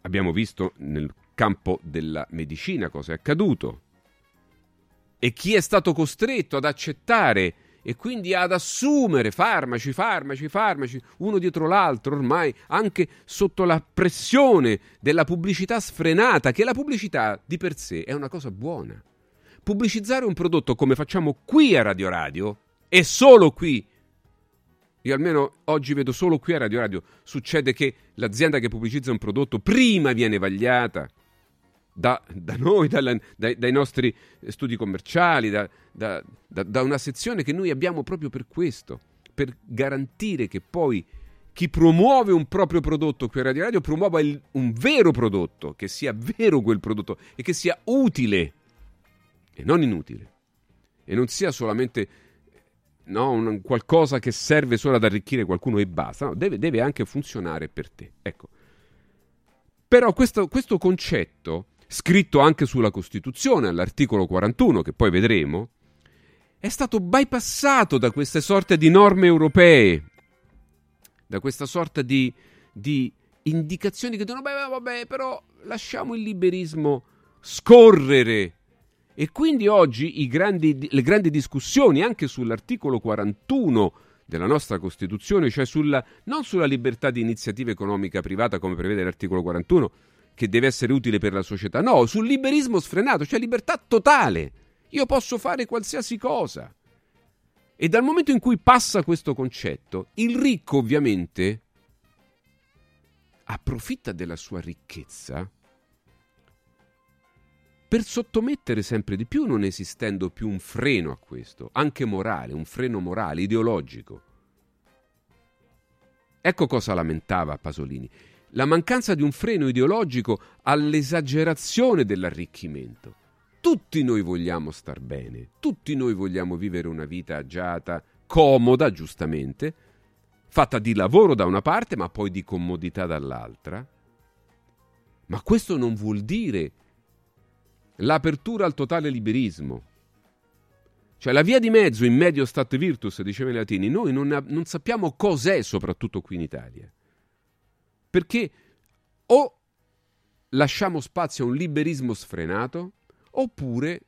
Abbiamo visto nel campo della medicina cosa è accaduto. E chi è stato costretto ad accettare e quindi ad assumere farmaci, farmaci, farmaci, uno dietro l'altro ormai, anche sotto la pressione della pubblicità sfrenata, che la pubblicità di per sé è una cosa buona. Pubblicizzare un prodotto come facciamo qui a Radio Radio, e solo qui, io almeno oggi vedo solo qui a Radio Radio, succede che l'azienda che pubblicizza un prodotto prima viene vagliata, da, da noi, dalla, dai, dai, nostri studi commerciali, da, da, da una sezione che noi abbiamo proprio per questo, per garantire che poi chi promuove un proprio prodotto qui a Radio Radio promuova il, un vero prodotto, che sia vero quel prodotto e che sia utile e non inutile e non sia solamente no, un, qualcosa che serve solo ad arricchire qualcuno e basta, no, deve, deve, anche funzionare per te. Ecco. Però questo, questo concetto, scritto anche sulla Costituzione, all'articolo 41, che poi vedremo, è stato bypassato da queste sorte di norme europee da questa sorta di, di indicazioni che dicono, beh, vabbè, però lasciamo il liberismo scorrere. E quindi oggi grandi, le grandi discussioni anche sull'articolo 41 della nostra Costituzione, cioè sulla, non sulla libertà di iniziativa economica privata come prevede l'articolo 41, che deve essere utile per la società, no, sul liberismo sfrenato, cioè libertà totale. Io posso fare qualsiasi cosa. E dal momento in cui passa questo concetto, il ricco ovviamente approfitta della sua ricchezza per sottomettere sempre di più, non esistendo più un freno a questo, anche morale, un freno morale, ideologico. Ecco cosa lamentava Pasolini, la mancanza di un freno ideologico all'esagerazione dell'arricchimento. Tutti noi vogliamo star bene, tutti noi vogliamo vivere una vita agiata, comoda, giustamente, fatta di lavoro da una parte, ma poi di comodità dall'altra. Ma questo non vuol dire l'apertura al totale liberismo. Cioè la via di mezzo in medio state virtus, diceva i latini, noi non, non sappiamo cos'è, soprattutto qui in Italia. Perché o lasciamo spazio a un liberismo sfrenato, oppure,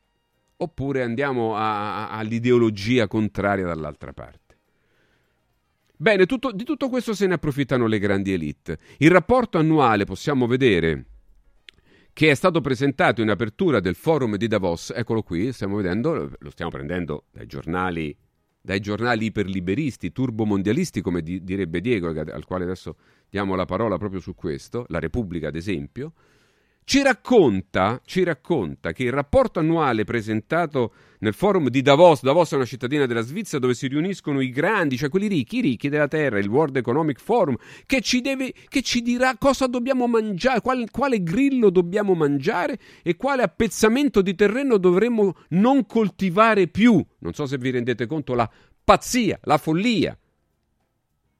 oppure andiamo a, a, all'ideologia contraria dall'altra parte. Bene, tutto, di tutto questo se ne approfittano le grandi elite. Il rapporto annuale possiamo vedere che è stato presentato in apertura del forum di Davos, eccolo qui, stiamo vedendo, lo stiamo prendendo dai giornali, dai giornali iperliberisti, turbomondialisti, come di, direbbe Diego, al quale adesso diamo la parola proprio su questo, la Repubblica ad esempio, ci racconta, ci racconta, che il rapporto annuale presentato nel forum di Davos, Davos è una cittadina della Svizzera dove si riuniscono i grandi, cioè quelli ricchi, i ricchi della terra, il World Economic Forum, che ci, deve, che ci dirà cosa dobbiamo mangiare, quale, quale grillo dobbiamo mangiare e quale appezzamento di terreno dovremmo non coltivare più. Non so se vi rendete conto la pazzia, la follia,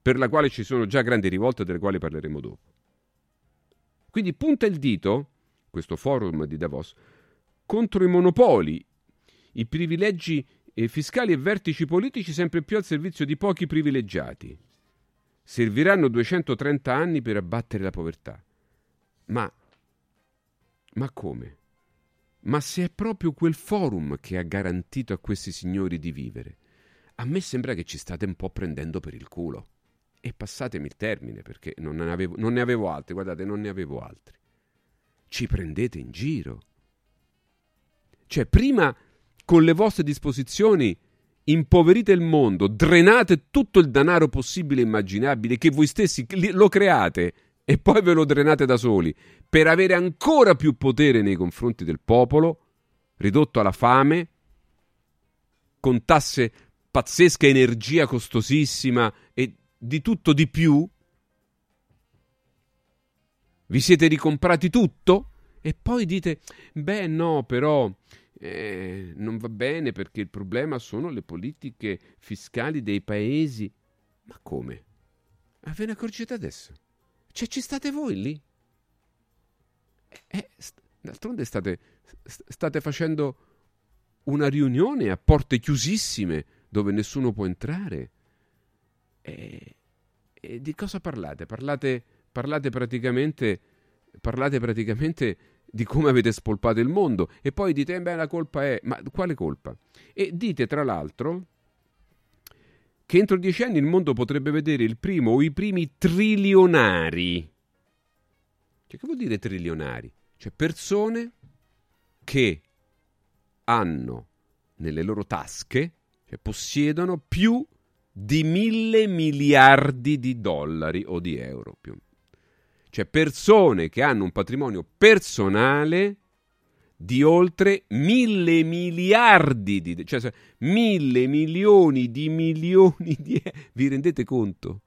per la quale ci sono già grandi rivolte delle quali parleremo dopo. Quindi punta il dito questo forum di Davos, contro i monopoli, i privilegi eh, fiscali e vertici politici sempre più al servizio di pochi privilegiati. Serviranno 230 anni per abbattere la povertà. Ma, ma come? Ma se è proprio quel forum che ha garantito a questi signori di vivere, a me sembra che ci state un po' prendendo per il culo. E passatemi il termine, perché non ne avevo, non ne avevo altri, guardate, non ne avevo altri ci prendete in giro. Cioè, prima con le vostre disposizioni impoverite il mondo, drenate tutto il denaro possibile e immaginabile che voi stessi lo create e poi ve lo drenate da soli per avere ancora più potere nei confronti del popolo, ridotto alla fame, con tasse pazzesche, energia costosissima e di tutto di più, vi siete ricomprati tutto? E poi dite, beh no, però eh, non va bene perché il problema sono le politiche fiscali dei paesi. Ma come? Ma ve ne accorgete adesso? Cioè ci state voi lì? Eh, st- d'altronde state, st- state facendo una riunione a porte chiusissime dove nessuno può entrare. E, e di cosa parlate? Parlate parlate praticamente, parlate praticamente di come avete spolpato il mondo e poi dite, beh, la colpa è... Ma quale colpa? E dite, tra l'altro, che entro dieci anni il mondo potrebbe vedere il primo o i primi trilionari. Cioè, che vuol dire trilionari? Cioè, persone che hanno nelle loro tasche, cioè possiedono più di mille miliardi di dollari o di euro più. Cioè persone che hanno un patrimonio personale di oltre mille miliardi di cioè mille milioni di milioni di vi rendete conto?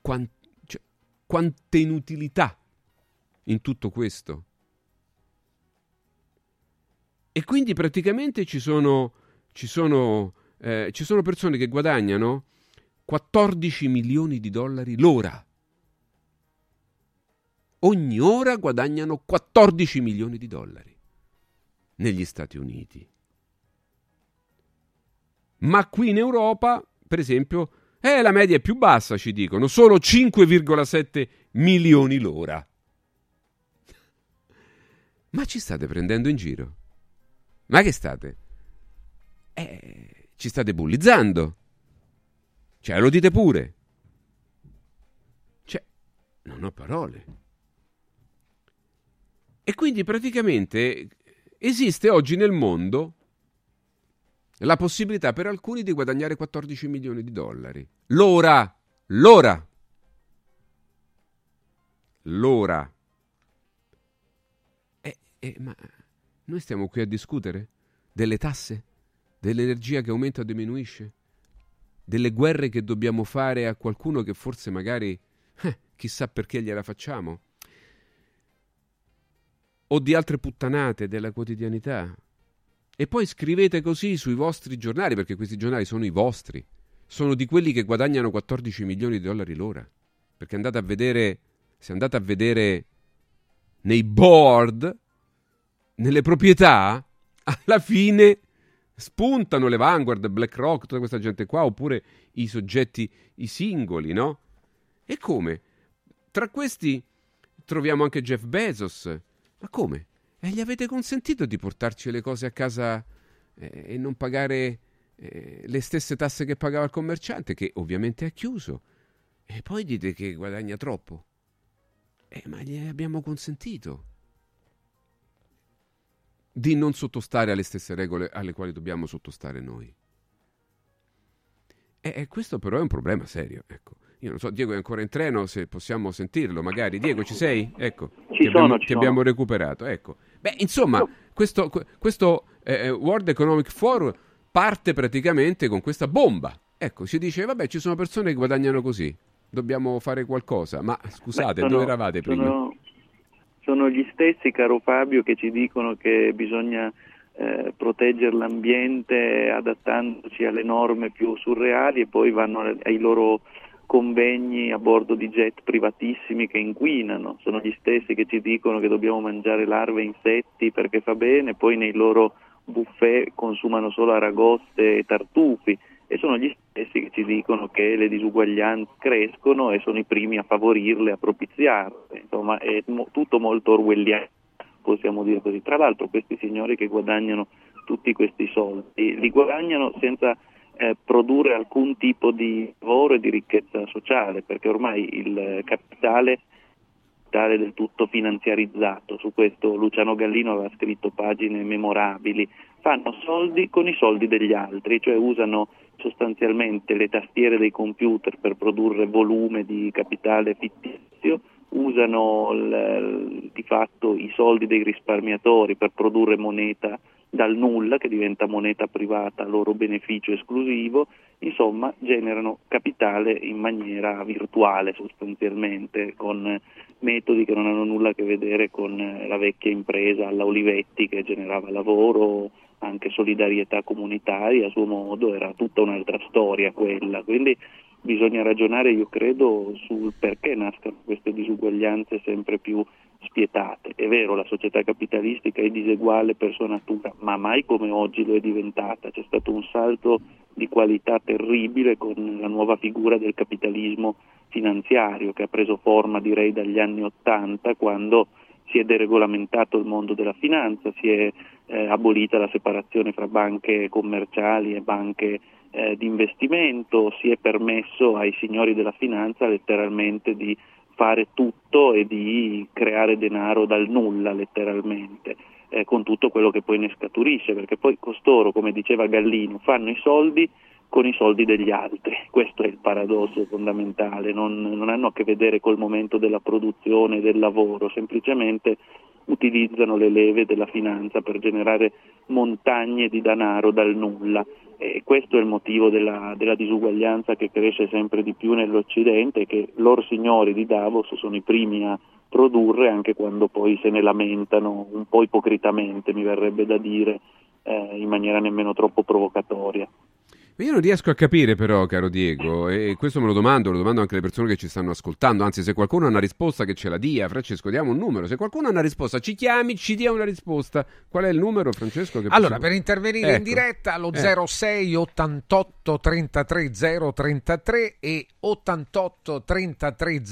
Quant, cioè, quante inutilità in tutto questo. E quindi praticamente ci sono, ci sono, eh, ci sono persone che guadagnano 14 milioni di dollari l'ora. Ogni ora guadagnano 14 milioni di dollari negli Stati Uniti. Ma qui in Europa, per esempio, eh, la media è più bassa, ci dicono, solo 5,7 milioni l'ora. Ma ci state prendendo in giro? Ma che state? Eh, ci state bullizzando. Cioè, lo dite pure. Cioè, non ho parole. E quindi praticamente esiste oggi nel mondo la possibilità per alcuni di guadagnare 14 milioni di dollari. L'ora! L'ora! L'ora! Eh, eh, ma noi stiamo qui a discutere delle tasse, dell'energia che aumenta o diminuisce, delle guerre che dobbiamo fare a qualcuno che forse magari eh, chissà perché gliela facciamo, o di altre puttanate della quotidianità. E poi scrivete così sui vostri giornali, perché questi giornali sono i vostri, sono di quelli che guadagnano 14 milioni di dollari l'ora. Perché andate a vedere, se andate a vedere nei board, nelle proprietà, alla fine spuntano le Vanguard, BlackRock, tutta questa gente qua, oppure i soggetti, i singoli, no? E come? Tra questi troviamo anche Jeff Bezos. Ma come? E gli avete consentito di portarci le cose a casa eh, e non pagare eh, le stesse tasse che pagava il commerciante, che ovviamente ha chiuso. E poi dite che guadagna troppo. Eh, ma gli abbiamo consentito di non sottostare alle stesse regole alle quali dobbiamo sottostare noi. E, e questo però è un problema serio, ecco. Io non so, Diego è ancora in treno, se possiamo sentirlo magari. Diego, ci sei? Ecco, ci ti, sono, abbiamo, ci ti abbiamo recuperato. Ecco. Beh, insomma, questo, questo eh, World Economic Forum parte praticamente con questa bomba. Ecco, si dice, vabbè, ci sono persone che guadagnano così, dobbiamo fare qualcosa. Ma scusate, Beh, sono, dove eravate prima? Sono, sono gli stessi, caro Fabio, che ci dicono che bisogna eh, proteggere l'ambiente adattandoci alle norme più surreali e poi vanno ai loro convegni a bordo di jet privatissimi che inquinano. Sono gli stessi che ci dicono che dobbiamo mangiare larve e insetti perché fa bene, poi nei loro buffet consumano solo aragoste e tartufi e sono gli stessi che ci dicono che le disuguaglianze crescono e sono i primi a favorirle, a propiziarle. Insomma, è mo- tutto molto orwelliano, possiamo dire così. Tra l'altro questi signori che guadagnano tutti questi soldi, li guadagnano senza eh, produrre alcun tipo di lavoro e di ricchezza sociale, perché ormai il capitale è del tutto finanziarizzato, su questo Luciano Gallino aveva scritto pagine memorabili, fanno soldi con i soldi degli altri, cioè usano sostanzialmente le tastiere dei computer per produrre volume di capitale fittizio, usano l, di fatto i soldi dei risparmiatori per produrre moneta dal nulla che diventa moneta privata a loro beneficio esclusivo, insomma generano capitale in maniera virtuale sostanzialmente, con metodi che non hanno nulla a che vedere con la vecchia impresa alla Olivetti che generava lavoro, anche solidarietà comunitaria a suo modo, era tutta un'altra storia quella, quindi bisogna ragionare io credo sul perché nascano queste disuguaglianze sempre più spietate. È vero, la società capitalistica è diseguale per sua natura, ma mai come oggi lo è diventata. C'è stato un salto di qualità terribile con la nuova figura del capitalismo finanziario che ha preso forma direi dagli anni Ottanta quando si è deregolamentato il mondo della finanza, si è eh, abolita la separazione fra banche commerciali e banche eh, di investimento, si è permesso ai signori della finanza letteralmente di fare tutto e di creare denaro dal nulla letteralmente, eh, con tutto quello che poi ne scaturisce, perché poi costoro, come diceva Gallino, fanno i soldi con i soldi degli altri, questo è il paradosso fondamentale, non, non hanno a che vedere col momento della produzione, del lavoro, semplicemente utilizzano le leve della finanza per generare montagne di denaro dal nulla. E questo è il motivo della, della, disuguaglianza che cresce sempre di più nell'Occidente e che loro signori di Davos sono i primi a produrre anche quando poi se ne lamentano un po' ipocritamente, mi verrebbe da dire, eh, in maniera nemmeno troppo provocatoria. Io non riesco a capire però, caro Diego, e questo me lo domando, lo domando anche alle persone che ci stanno ascoltando, anzi se qualcuno ha una risposta che ce la dia, Francesco, diamo un numero, se qualcuno ha una risposta ci chiami, ci dia una risposta. Qual è il numero, Francesco? allora, possiamo... per intervenire ecco. in diretta, lo eh. 06 88 33 033 e 88 33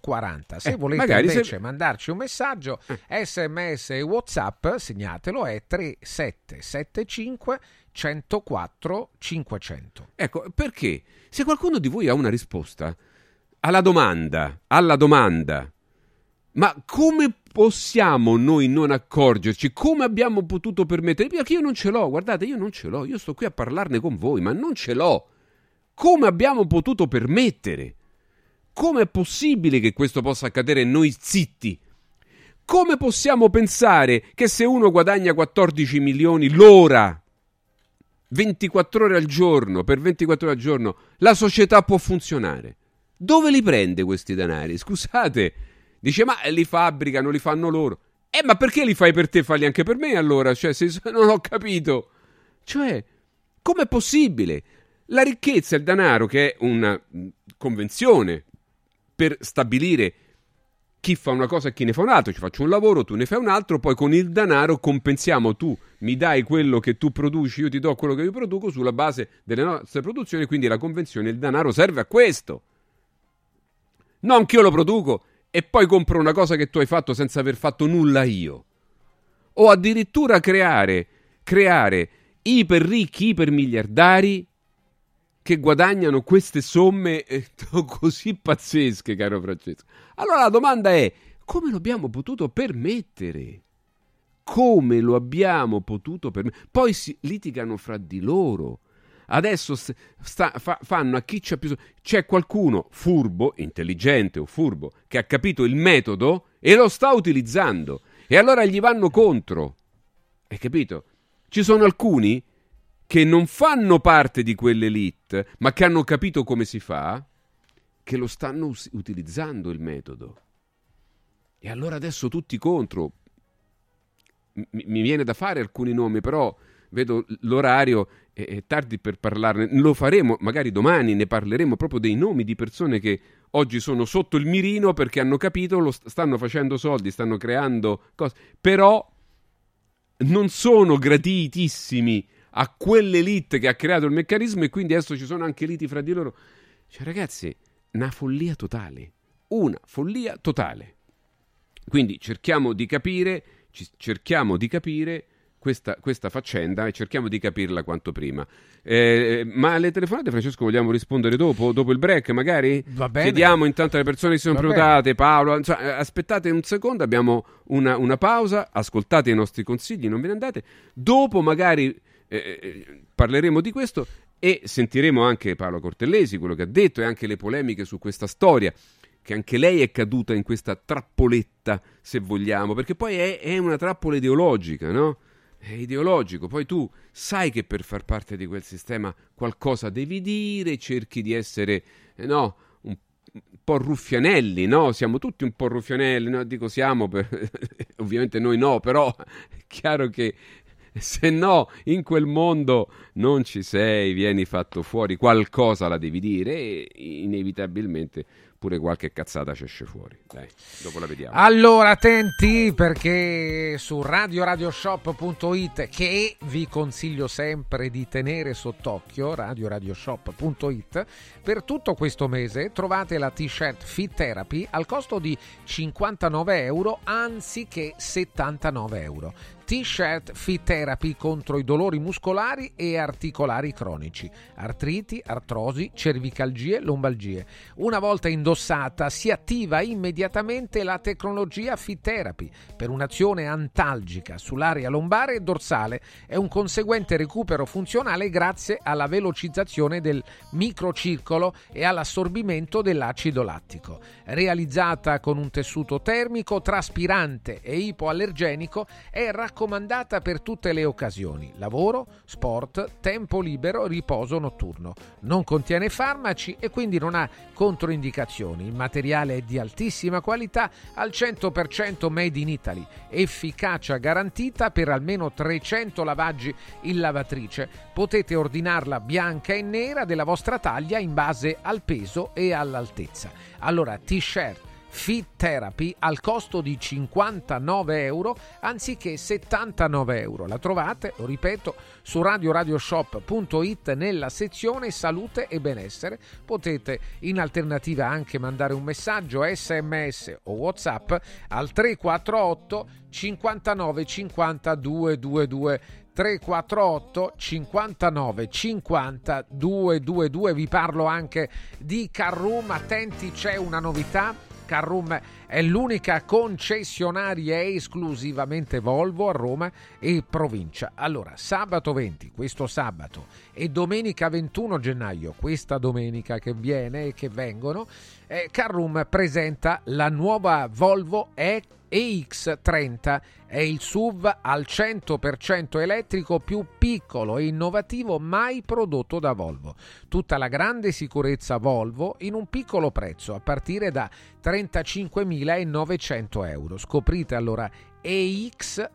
040. Se eh, volete invece se... mandarci un messaggio, eh. sms e whatsapp, segnatelo, è 3775 104 500. Ecco, perché se qualcuno di voi ha una risposta alla domanda, alla domanda, ma come possiamo noi non accorgerci? Come abbiamo potuto permettere? Perché io non ce l'ho, guardate, io non ce l'ho, io sto qui a parlarne con voi, ma non ce l'ho. Come abbiamo potuto permettere? Come è possibile che questo possa accadere noi zitti? Come possiamo pensare che se uno guadagna 14 milioni l'ora 24 ore al giorno, per 24 ore al giorno, la società può funzionare. Dove li prende questi denari? Scusate, dice ma li fabbricano, li fanno loro. Eh, ma perché li fai per te, falli anche per me allora? Cioè, se, non ho capito. Cioè, com'è possibile? La ricchezza, il denaro, che è una convenzione per stabilire chi fa una cosa e chi ne fa un altro, ci faccio un lavoro, tu ne fai un altro, poi con il denaro compensiamo tu, mi dai quello che tu produci, io ti do quello che io produco sulla base delle nostre produzioni, quindi la convenzione, il denaro serve a questo. Non che io lo produco e poi compro una cosa che tu hai fatto senza aver fatto nulla io. O addirittura creare, creare iper ricchi, iper miliardari che guadagnano queste somme eh, così pazzesche, caro Francesco. Allora la domanda è, come lo abbiamo potuto permettere? Come lo abbiamo potuto permettere? Poi si litigano fra di loro. Adesso sta, fa, fanno a chi c'è più... C'è qualcuno furbo, intelligente o furbo, che ha capito il metodo e lo sta utilizzando. E allora gli vanno contro. Hai capito? Ci sono alcuni che non fanno parte di quell'elite, ma che hanno capito come si fa, che lo stanno us- utilizzando il metodo. E allora adesso tutti contro. M- mi viene da fare alcuni nomi, però vedo l'orario è, è tardi per parlarne. Lo faremo, magari domani ne parleremo proprio dei nomi di persone che oggi sono sotto il mirino perché hanno capito, lo st- stanno facendo soldi, stanno creando cose, però non sono graditissimi a quell'elite che ha creato il meccanismo e quindi adesso ci sono anche liti fra di loro. Cioè, ragazzi, una follia totale. Una follia totale. Quindi cerchiamo di capire, cerchiamo di capire questa, questa, faccenda e cerchiamo di capirla quanto prima. Eh, ma alle telefonate, Francesco, vogliamo rispondere dopo, dopo il break magari? Va bene. Chiediamo intanto alle persone che si sono Va prenotate, bene. Paolo, insomma, eh, aspettate un secondo, abbiamo una, una pausa, ascoltate i nostri consigli, non ve ne andate. Dopo magari eh, eh, parleremo di questo e sentiremo anche Paolo Cortellesi, quello che ha detto, e anche le polemiche su questa storia, che anche lei è caduta in questa trappoletta, se vogliamo, perché poi è, è una trappola ideologica, no? È ideologico, poi tu sai che per far parte di quel sistema qualcosa devi dire, cerchi di essere, eh, no, un po' ruffianelli, no? Siamo tutti un po' ruffianelli, no? Dico siamo, per... ovviamente noi no, però è chiaro che se no in quel mondo non ci sei, vieni fatto fuori, qualcosa la devi dire e inevitabilmente pure qualche cazzata ci esce fuori. Dai, dopo la vediamo. Allora, attenti perché su radioradioshop.it che vi consiglio sempre di tenere sott'occhio, radioradioshop.it, per tutto questo mese trovate la t-shirt Fit Therapy al costo di 59 euro anziché 79 euro T-shirt Fit Therapy contro i dolori muscolari e articolari cronici, artriti, artrosi, cervicalgie, lombalgie. Una volta indossata si attiva immediatamente la tecnologia Fit Therapy per un'azione antalgica sull'area lombare e dorsale e un conseguente recupero funzionale grazie alla velocizzazione del microcircolo e all'assorbimento dell'acido lattico. Realizzata con un tessuto termico, traspirante e ipoallergenico, è raccomandata per tutte le occasioni: lavoro, sport, tempo libero, riposo notturno. Non contiene farmaci e quindi non ha controindicazioni. Il materiale è di altissima qualità, al 100% made in Italy, efficacia garantita per almeno 300 lavaggi in lavatrice. Potete ordinarla bianca e nera della vostra taglia in base al peso e all'altezza. Allora, t-shirt Fit Therapy al costo di 59 euro anziché 79 euro. La trovate, lo ripeto, su radioradioshop.it nella sezione salute e benessere. Potete in alternativa anche mandare un messaggio sms o whatsapp al 348 59 50 222 348 59 50 222 vi parlo anche di Carroom attenti c'è una novità Carrum è l'unica concessionaria esclusivamente Volvo a Roma e provincia. Allora, sabato 20, questo sabato, e domenica 21 gennaio, questa domenica che viene e che vengono, eh, Carrum presenta la nuova Volvo E EX30 è il SUV al 100% elettrico più piccolo e innovativo mai prodotto da Volvo. Tutta la grande sicurezza Volvo in un piccolo prezzo a partire da 35.900 euro. Scoprite allora EX30,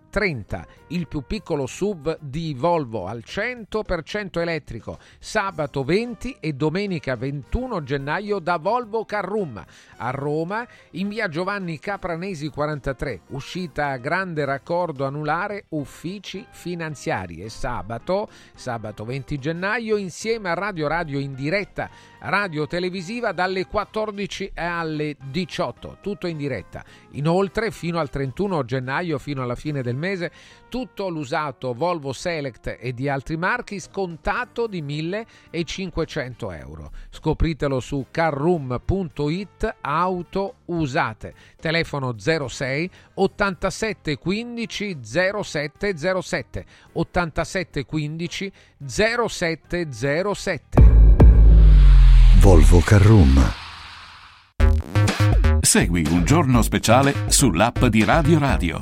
il più piccolo SUV di Volvo al 100% elettrico, sabato 20 e domenica 21 gennaio da Volvo Carrum a Roma in via Giovanni Capranesi 43, uscita a grande raccordo anulare uffici finanziari e sabato, sabato 20 gennaio insieme a Radio Radio in diretta radio televisiva dalle 14 alle 18, tutto in diretta. Inoltre, fino al 31 gennaio, fino alla fine del mese, tutto l'usato Volvo Select e di altri marchi scontato di 1500 euro. Scopritelo su carroom.it auto usate. Telefono 06 87 15 0707 87 15 0707 Volvo Carrum. Segui un giorno speciale sull'app di Radio Radio.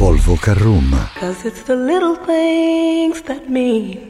Volvo Carrum. Cause it's the little things that mean.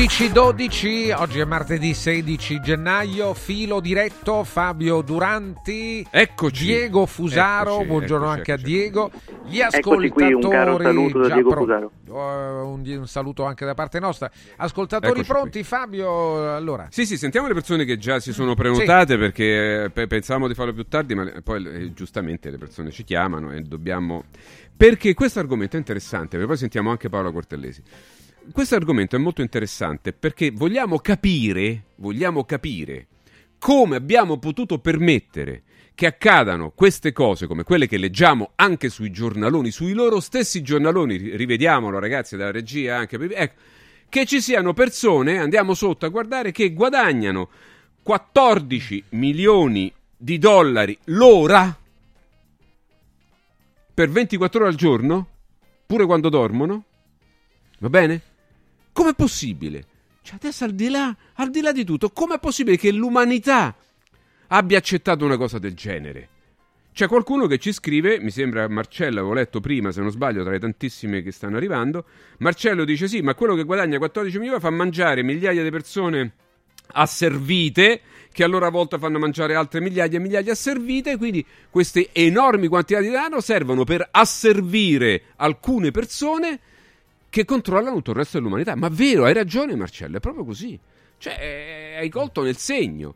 Dodici 12, oggi è martedì 16 gennaio, filo diretto Fabio Duranti, Eccoci. Diego Fusaro, Eccoci, buongiorno eccoci, anche eccoci. a Diego, gli ascoltatori qui, un caro saluto da già Diego pro- Fusaro. Un, un saluto anche da parte nostra. Ascoltatori Eccoci pronti, Fabio, allora. Sì, sì, sentiamo le persone che già si sono prenotate perché eh, pe- pensavamo di farlo più tardi, ma le- poi eh, giustamente le persone ci chiamano e dobbiamo... Perché questo argomento è interessante, perché poi sentiamo anche Paola Cortellesi. Questo argomento è molto interessante perché vogliamo capire, vogliamo capire come abbiamo potuto permettere che accadano queste cose come quelle che leggiamo anche sui giornaloni, sui loro stessi giornaloni, ri- rivediamolo ragazzi dalla regia anche, ecco, che ci siano persone, andiamo sotto a guardare, che guadagnano 14 milioni di dollari l'ora per 24 ore al giorno, pure quando dormono, va bene? Com'è possibile? Cioè adesso al di là, al di là di tutto, com'è possibile che l'umanità abbia accettato una cosa del genere? C'è qualcuno che ci scrive, mi sembra Marcello, avevo letto prima, se non sbaglio, tra le tantissime che stanno arrivando. Marcello dice: Sì, ma quello che guadagna 14 milioni fa mangiare migliaia di persone asservite, che a loro volta fanno mangiare altre migliaia e migliaia asservite. Quindi queste enormi quantità di denaro servono per asservire alcune persone che controllano tutto il resto dell'umanità. Ma vero, hai ragione, Marcello, è proprio così. Cioè, eh, hai colto nel segno.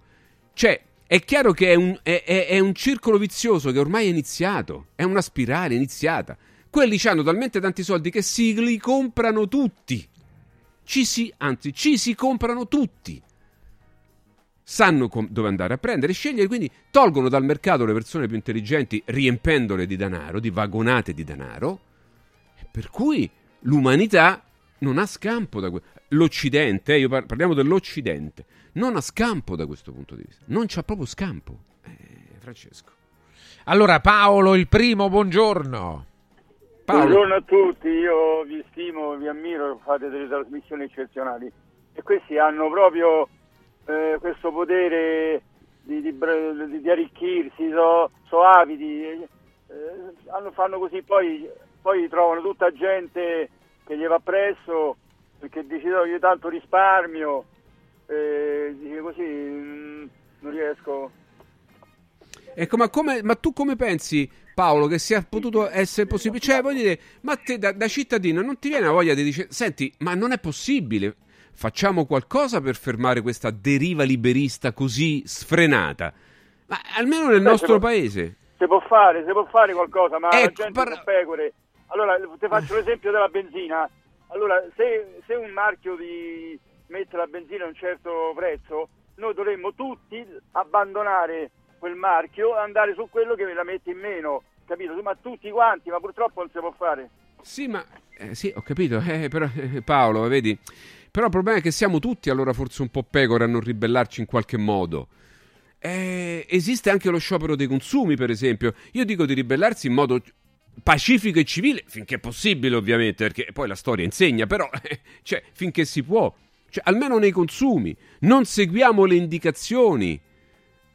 Cioè, è chiaro che è un, è- è- è un circolo vizioso che ormai è iniziato, è una spirale iniziata. quelli hanno talmente tanti soldi che si li comprano tutti. Ci si, anzi, ci si comprano tutti. Sanno com- dove andare a prendere, scegliere, quindi tolgono dal mercato le persone più intelligenti riempendole di denaro, di vagonate di denaro, per cui l'umanità non ha scampo da questo. L'Occidente, eh, io par- parliamo dell'Occidente, non ha scampo da questo punto di vista. Non c'ha proprio scampo. Eh, Francesco. Allora, Paolo, il primo, buongiorno. Paolo. Buongiorno a tutti, io vi stimo, vi ammiro, fate delle trasmissioni eccezionali e questi hanno proprio eh, questo potere di, di, di, di arricchirsi, sono so avidi, eh, hanno, fanno così, poi, poi trovano tutta gente che gli va presso perché dice no, io tanto risparmio, eh, dice così mm, non riesco. Ecco, ma, come, ma tu come pensi, Paolo, che sia potuto essere possibile? Cioè, voglio dire, ma te da, da cittadino non ti viene la voglia di dire, senti, ma non è possibile, facciamo qualcosa per fermare questa deriva liberista così sfrenata? Ma almeno nel Beh, nostro se può- paese. Si può fare, si può fare qualcosa, ma la Ecco, gente par- pecore. Allora, ti faccio l'esempio della benzina. Allora, se, se un marchio di mette la benzina a un certo prezzo, noi dovremmo tutti abbandonare quel marchio e andare su quello che la mette in meno, capito? Ma tutti quanti, ma purtroppo non si può fare. Sì, ma eh, sì, ho capito, eh, però eh, Paolo, vedi, però il problema è che siamo tutti allora forse un po' pecore a non ribellarci in qualche modo. Eh, esiste anche lo sciopero dei consumi, per esempio. Io dico di ribellarsi in modo pacifico e civile, finché possibile, ovviamente, perché poi la storia insegna, però, cioè, finché si può. Cioè, almeno nei consumi. Non seguiamo le indicazioni.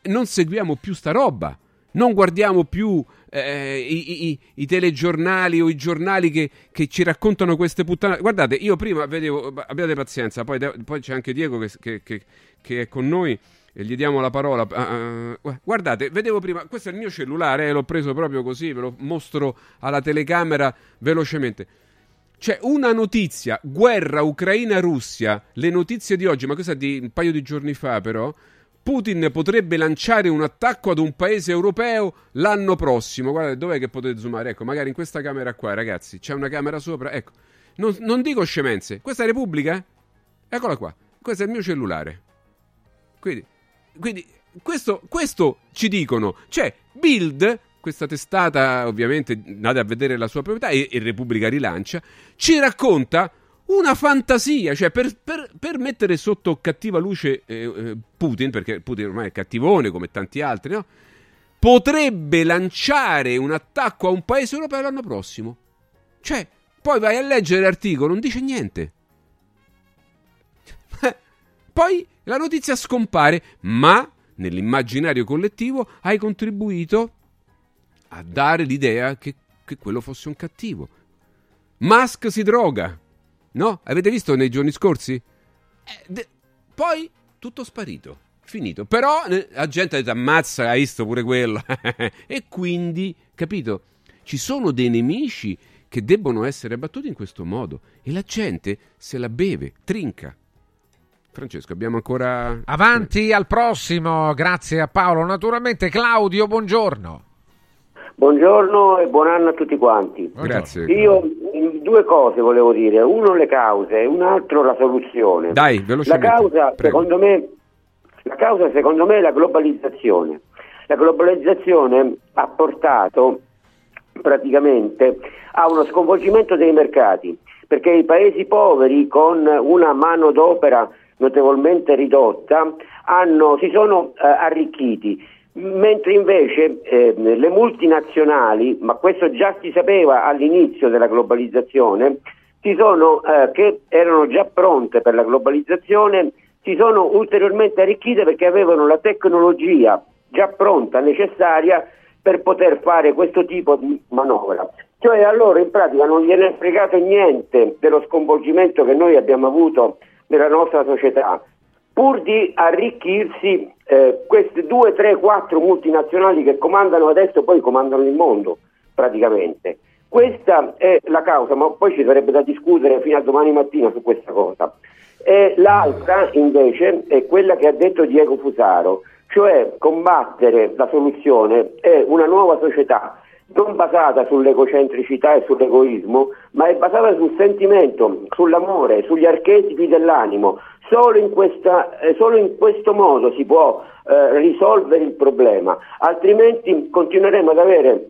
Non seguiamo più sta roba. Non guardiamo più eh, i, i- i telegiornali o i giornali che, che ci raccontano queste puttanate. Guardate, io prima vedevo, abbiate pazienza, poi, poi c'è anche Diego che- che- che è con noi e gli diamo la parola. Ah, guardate, vedevo prima, questo è il mio cellulare, eh, l'ho preso proprio così, ve lo mostro alla telecamera velocemente. C'è una notizia, guerra Ucraina-Russia, le notizie di oggi, ma questa è di un paio di giorni fa però. Putin potrebbe lanciare un attacco ad un paese europeo l'anno prossimo. Guardate, dov'è che potete zoomare? Ecco, magari in questa camera qua, ragazzi. C'è una camera sopra. Ecco, non, non dico scemenze. Questa è Repubblica? Eccola qua. Questo è il mio cellulare. Quindi, quindi questo, questo ci dicono. C'è Bild, questa testata, ovviamente, andate a vedere la sua proprietà e, e Repubblica rilancia, ci racconta una fantasia, cioè per, per- per mettere sotto cattiva luce eh, eh, Putin, perché Putin ormai è cattivone come tanti altri, no? potrebbe lanciare un attacco a un paese europeo l'anno prossimo. Cioè, poi vai a leggere l'articolo, non dice niente. Poi la notizia scompare, ma nell'immaginario collettivo hai contribuito a dare l'idea che, che quello fosse un cattivo. Musk si droga, no? Avete visto nei giorni scorsi? Eh, de- poi tutto sparito, finito. Però eh, la gente ha detto ammazza, hai visto pure quello. e quindi, capito? Ci sono dei nemici che debbono essere abbattuti in questo modo e la gente se la beve, trinca. Francesco, abbiamo ancora... Avanti al prossimo, grazie a Paolo. Naturalmente Claudio, buongiorno. Buongiorno e buon anno a tutti quanti. Grazie. Io due cose volevo dire, uno le cause e un altro la soluzione. Dai, La velocemente. causa, Prego. secondo me, la causa secondo me è la globalizzazione. La globalizzazione ha portato praticamente a uno sconvolgimento dei mercati, perché i paesi poveri con una manodopera notevolmente ridotta hanno- si sono eh, arricchiti, mentre invece eh, le multinazionali, ma questo già si sapeva all'inizio della globalizzazione, sono, eh, che erano già pronte per la globalizzazione, si sono ulteriormente arricchite perché avevano la tecnologia già pronta, necessaria per poter fare questo tipo di manovra. Cioè a loro in pratica non gliene è fregato niente dello sconvolgimento che noi abbiamo avuto nella nostra società, pur di arricchirsi eh, queste due, tre, quattro multinazionali che comandano adesso, poi comandano il mondo praticamente. Questa è la causa, ma poi ci sarebbe da discutere fino a domani mattina su questa cosa. E l'altra invece è quella che ha detto Diego Fusaro, cioè combattere la soluzione è una nuova società non basata sull'egocentricità e sull'egoismo, ma è basata sul sentimento, sull'amore, sugli archetipi dell'animo. Solo in, questa, eh, solo in questo modo si può eh, risolvere il problema, altrimenti continueremo ad avere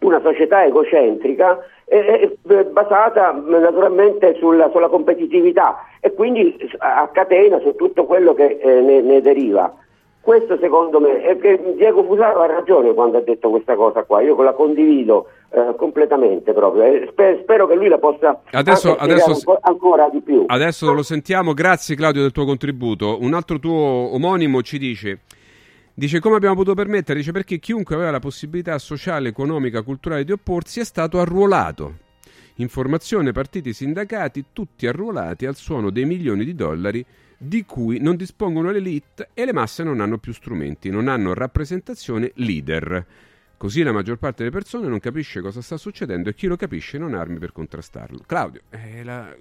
una società egocentrica eh, eh, basata naturalmente sulla, sulla, competitività e quindi a catena su tutto quello che eh, ne, ne, deriva. Questo secondo me, è che Diego Fusaro ha ragione quando ha detto questa cosa qua, io la condivido eh, completamente proprio, e sper- spero che lui la possa adesso, adesso, ancora di più. Adesso lo sentiamo, grazie Claudio del tuo contributo. Un altro tuo omonimo ci dice... Dice come abbiamo potuto permettere? Dice perché chiunque aveva la possibilità sociale, economica, culturale di opporsi è stato arruolato. Informazione, partiti, sindacati, tutti arruolati al suono dei milioni di dollari di cui non dispongono l'elite e le masse non hanno più strumenti, non hanno rappresentazione leader. Così la maggior parte delle persone non capisce cosa sta succedendo e chi lo capisce non armi per contrastarlo. Claudio, eh, la...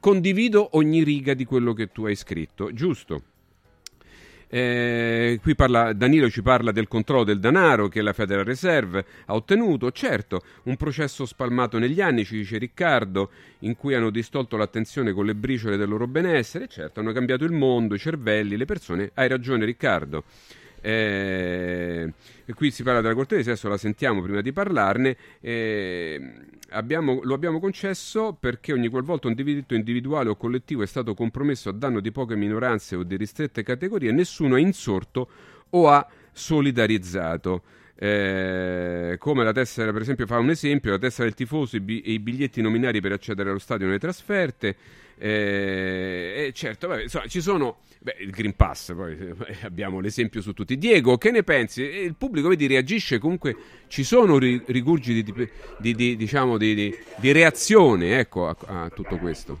condivido ogni riga di quello che tu hai scritto, giusto? Eh, qui parla, Danilo ci parla del controllo del denaro che la Federal Reserve ha ottenuto. Certo, un processo spalmato negli anni, ci dice Riccardo, in cui hanno distolto l'attenzione con le briciole del loro benessere. Certo, hanno cambiato il mondo, i cervelli, le persone. Hai ragione, Riccardo. Eh, qui si parla della Corte di Sesso, la sentiamo prima di parlarne. Eh, abbiamo, lo abbiamo concesso perché ogni qualvolta un diritto individuale o collettivo è stato compromesso a danno di poche minoranze o di ristrette categorie, nessuno ha insorto o ha solidarizzato. Eh, come la tessera, per esempio, fa un esempio: la tessera del tifoso e i biglietti nominari per accedere allo stadio nelle trasferte. Eh, e certo, vabbè, insomma, ci sono beh, il Green Pass, poi eh, abbiamo l'esempio su tutti. Diego, che ne pensi? Il pubblico vedi, reagisce comunque, ci sono rigurgiti di, di, di, diciamo, di, reazione ecco, a, a tutto questo.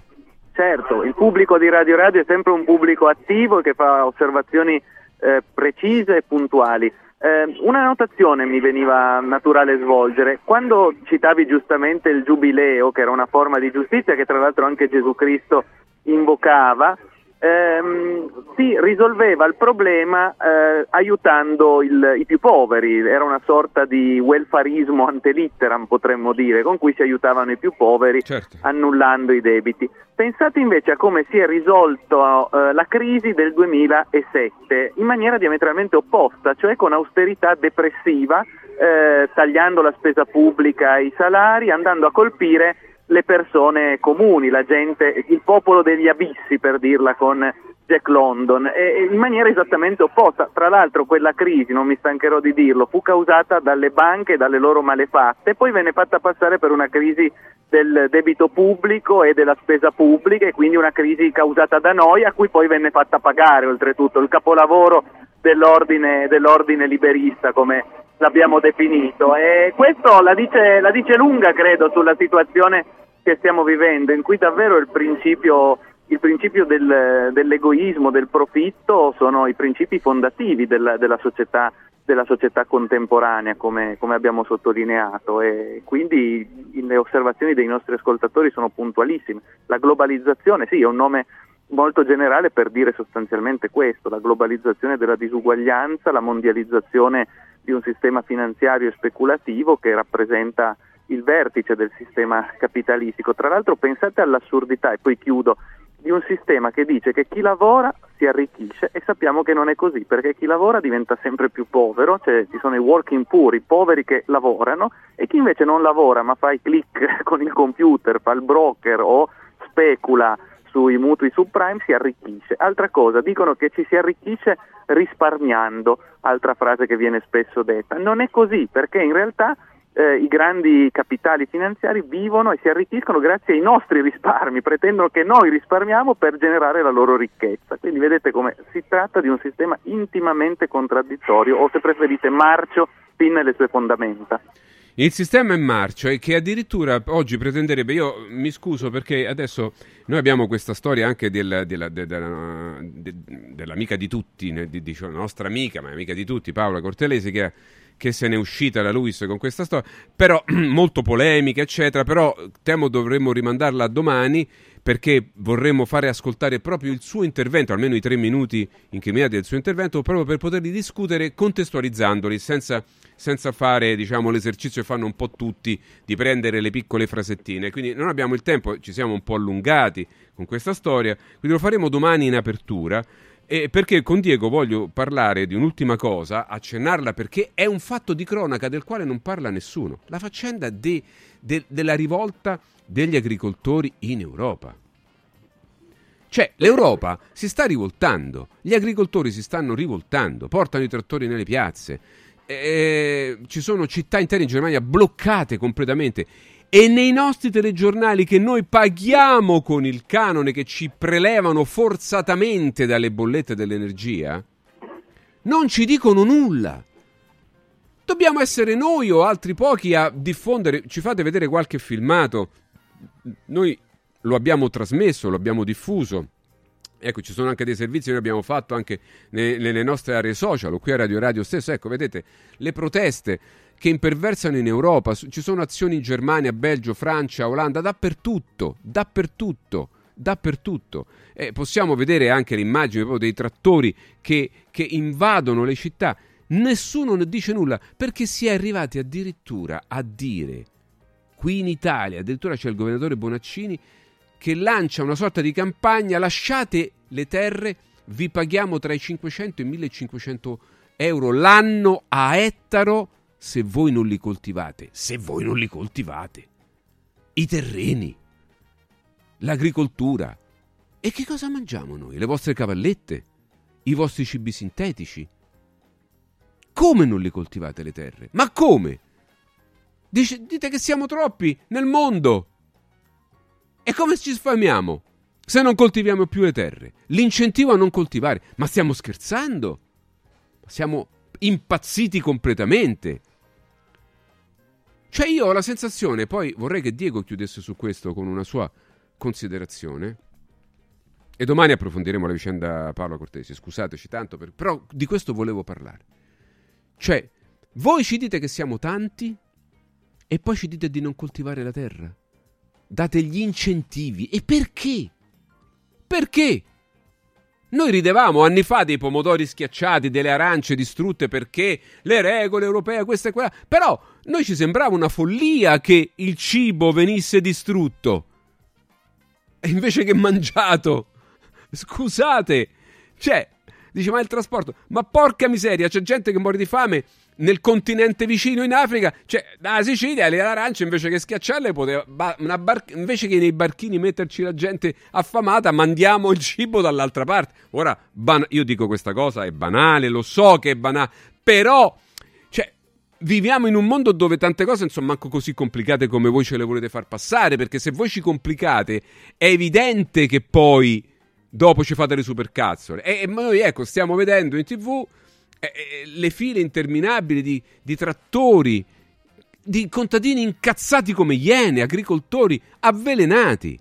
Certo, il pubblico di Radio Radio è sempre un pubblico attivo che fa osservazioni eh, precise e puntuali. Eh, una notazione mi veniva naturale svolgere. Quando citavi giustamente il giubileo, che era una forma di giustizia che tra l'altro anche Gesù Cristo invocava, ehm, si risolveva il problema eh, aiutando il, i più poveri, era una sorta di welfarismo ante litteram potremmo dire, con cui si aiutavano i più poveri certo. annullando i debiti. Pensate invece a come si è risolto eh, la crisi del 2007 in maniera diametralmente opposta, cioè con austerità depressiva, eh, tagliando la spesa pubblica e i salari, andando a colpire le persone comuni, la gente, il popolo degli abissi per dirla con Jack London, e in maniera esattamente opposta. Tra l'altro quella crisi, non mi stancherò di dirlo, fu causata dalle banche e dalle loro malefatte, poi venne fatta passare per una crisi del debito pubblico e della spesa pubblica e quindi una crisi causata da noi a cui poi venne fatta pagare oltretutto il capolavoro dell'ordine, dell'ordine liberista come l'abbiamo definito e questo la dice, la dice lunga credo sulla situazione che stiamo vivendo, in cui davvero il principio, il principio del, dell'egoismo, del profitto, sono i principi fondativi della, della, società, della società, contemporanea, come, come, abbiamo sottolineato, e quindi le osservazioni dei nostri ascoltatori sono puntualissime. La globalizzazione, sì, è un nome molto generale per dire sostanzialmente questo, la globalizzazione della disuguaglianza, la mondializzazione di un sistema finanziario e speculativo che rappresenta il vertice del sistema capitalistico. Tra l'altro pensate all'assurdità, e poi chiudo, di un sistema che dice che chi lavora si arricchisce e sappiamo che non è così, perché chi lavora diventa sempre più povero, cioè ci sono i working poor, i poveri che lavorano, e chi invece non lavora ma fa i click con il computer, fa il broker o specula sui mutui subprime si arricchisce. Altra cosa, dicono che ci si arricchisce risparmiando, altra frase che viene spesso detta. Non è così, perché in realtà eh, i grandi capitali finanziari vivono e si arricchiscono grazie ai nostri risparmi, pretendono che noi risparmiamo per generare la loro ricchezza. Quindi vedete come si tratta di un sistema intimamente contraddittorio o se preferite marcio fin nelle sue fondamenta. Il sistema è marcio e che addirittura oggi pretenderebbe, io mi scuso perché adesso noi abbiamo questa storia anche del, della, della, della, dell'amica di tutti, di, di, cioè, nostra amica, ma amica di tutti, Paola Cortelesi, che che se n'è uscita la Luis con questa storia, però molto polemica, eccetera, però temo dovremmo rimandarla a domani perché vorremmo fare ascoltare proprio il suo intervento, almeno i tre minuti incriminati del suo intervento, proprio per poterli discutere contestualizzandoli, senza, senza fare diciamo, l'esercizio che fanno un po' tutti di prendere le piccole frasettine. Quindi non abbiamo il tempo, ci siamo un po' allungati con questa storia, quindi lo faremo domani in apertura. E perché con Diego voglio parlare di un'ultima cosa, accennarla perché è un fatto di cronaca del quale non parla nessuno. La faccenda de, de, della rivolta degli agricoltori in Europa. Cioè, l'Europa si sta rivoltando, gli agricoltori si stanno rivoltando, portano i trattori nelle piazze, eh, ci sono città intere in Germania bloccate completamente e nei nostri telegiornali che noi paghiamo con il canone che ci prelevano forzatamente dalle bollette dell'energia, non ci dicono nulla. Dobbiamo essere noi o altri pochi a diffondere. Ci fate vedere qualche filmato. Noi lo abbiamo trasmesso, lo abbiamo diffuso. Ecco, ci sono anche dei servizi che noi abbiamo fatto anche nelle nostre aree social, qui a Radio Radio stesso. Ecco, vedete, le proteste che imperversano in Europa, ci sono azioni in Germania, Belgio, Francia, Olanda, dappertutto, dappertutto, dappertutto. Eh, possiamo vedere anche l'immagine proprio dei trattori che, che invadono le città. Nessuno ne dice nulla perché si è arrivati addirittura a dire, qui in Italia, addirittura c'è il governatore Bonaccini che lancia una sorta di campagna, lasciate le terre, vi paghiamo tra i 500 e i 1500 euro l'anno a ettaro se voi non li coltivate, se voi non li coltivate, i terreni, l'agricoltura. E che cosa mangiamo noi? Le vostre cavallette? I vostri cibi sintetici? Come non li coltivate le terre? Ma come? Dice, dite che siamo troppi nel mondo. E come ci sfamiamo se non coltiviamo più le terre? L'incentivo a non coltivare. Ma stiamo scherzando? Siamo impazziti completamente. Cioè io ho la sensazione, poi vorrei che Diego chiudesse su questo con una sua considerazione. E domani approfondiremo la vicenda Paolo Cortesi, scusateci tanto, per... però di questo volevo parlare. Cioè, voi ci dite che siamo tanti e poi ci dite di non coltivare la terra. Date gli incentivi. E perché? Perché? Noi ridevamo anni fa dei pomodori schiacciati, delle arance distrutte perché le regole europee, questa e quella. Però noi ci sembrava una follia che il cibo venisse distrutto. E invece che mangiato. Scusate. Cioè, dice ma il trasporto. Ma porca miseria, c'è gente che muore di fame nel continente vicino in Africa, cioè dalla Sicilia le arance invece che schiacciarle poteva bar- invece che nei barchini metterci la gente affamata, mandiamo il cibo dall'altra parte. Ora ban- io dico questa cosa è banale, lo so che è banale, però cioè viviamo in un mondo dove tante cose non sono manco così complicate come voi ce le volete far passare, perché se voi ci complicate è evidente che poi dopo ci fate le supercazzole. E, e noi ecco, stiamo vedendo in TV eh, eh, le file interminabili di, di trattori, di contadini incazzati come iene, agricoltori avvelenati,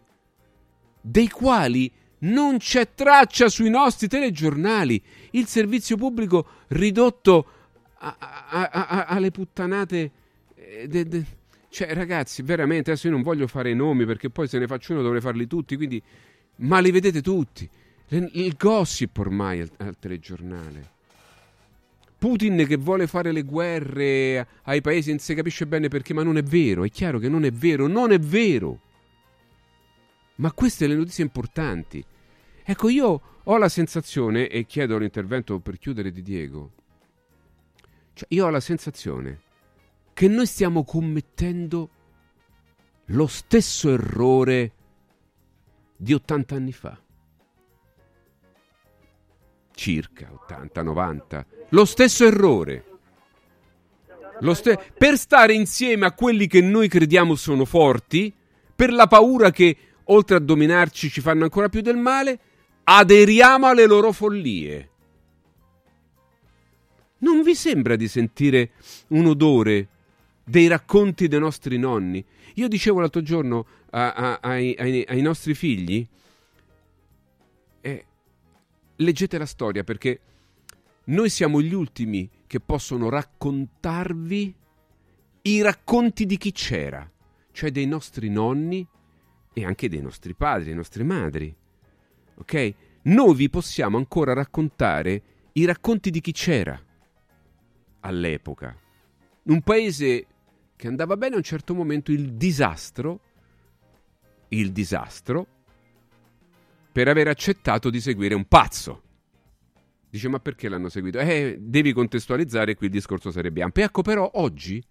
dei quali non c'è traccia sui nostri telegiornali, il servizio pubblico ridotto a, a, a, alle puttanate. Eh, de, de, cioè, ragazzi, veramente, adesso io non voglio fare i nomi perché poi se ne faccio uno dovrei farli tutti, quindi... Ma li vedete tutti. Il gossip ormai al, al telegiornale. Putin che vuole fare le guerre ai paesi non si capisce bene perché, ma non è vero, è chiaro che non è vero, non è vero. Ma queste le notizie importanti. Ecco, io ho la sensazione, e chiedo l'intervento per chiudere di Diego, cioè io ho la sensazione che noi stiamo commettendo lo stesso errore di 80 anni fa circa 80-90, lo stesso errore. Lo ste- per stare insieme a quelli che noi crediamo sono forti, per la paura che oltre a dominarci ci fanno ancora più del male, aderiamo alle loro follie. Non vi sembra di sentire un odore dei racconti dei nostri nonni? Io dicevo l'altro giorno a, a, ai, ai, ai, nostri figli, leggete la storia perché noi siamo gli ultimi che possono raccontarvi i racconti di chi c'era, cioè dei nostri nonni e anche dei nostri padri, dei nostre madri. Ok? Noi vi possiamo ancora raccontare i racconti di chi c'era all'epoca. Un paese che andava bene a un certo momento il disastro, il disastro, per aver accettato di seguire un pazzo. Dice, ma perché l'hanno seguito? Eh, devi contestualizzare, qui il discorso sarebbe ampio. Ecco, però oggi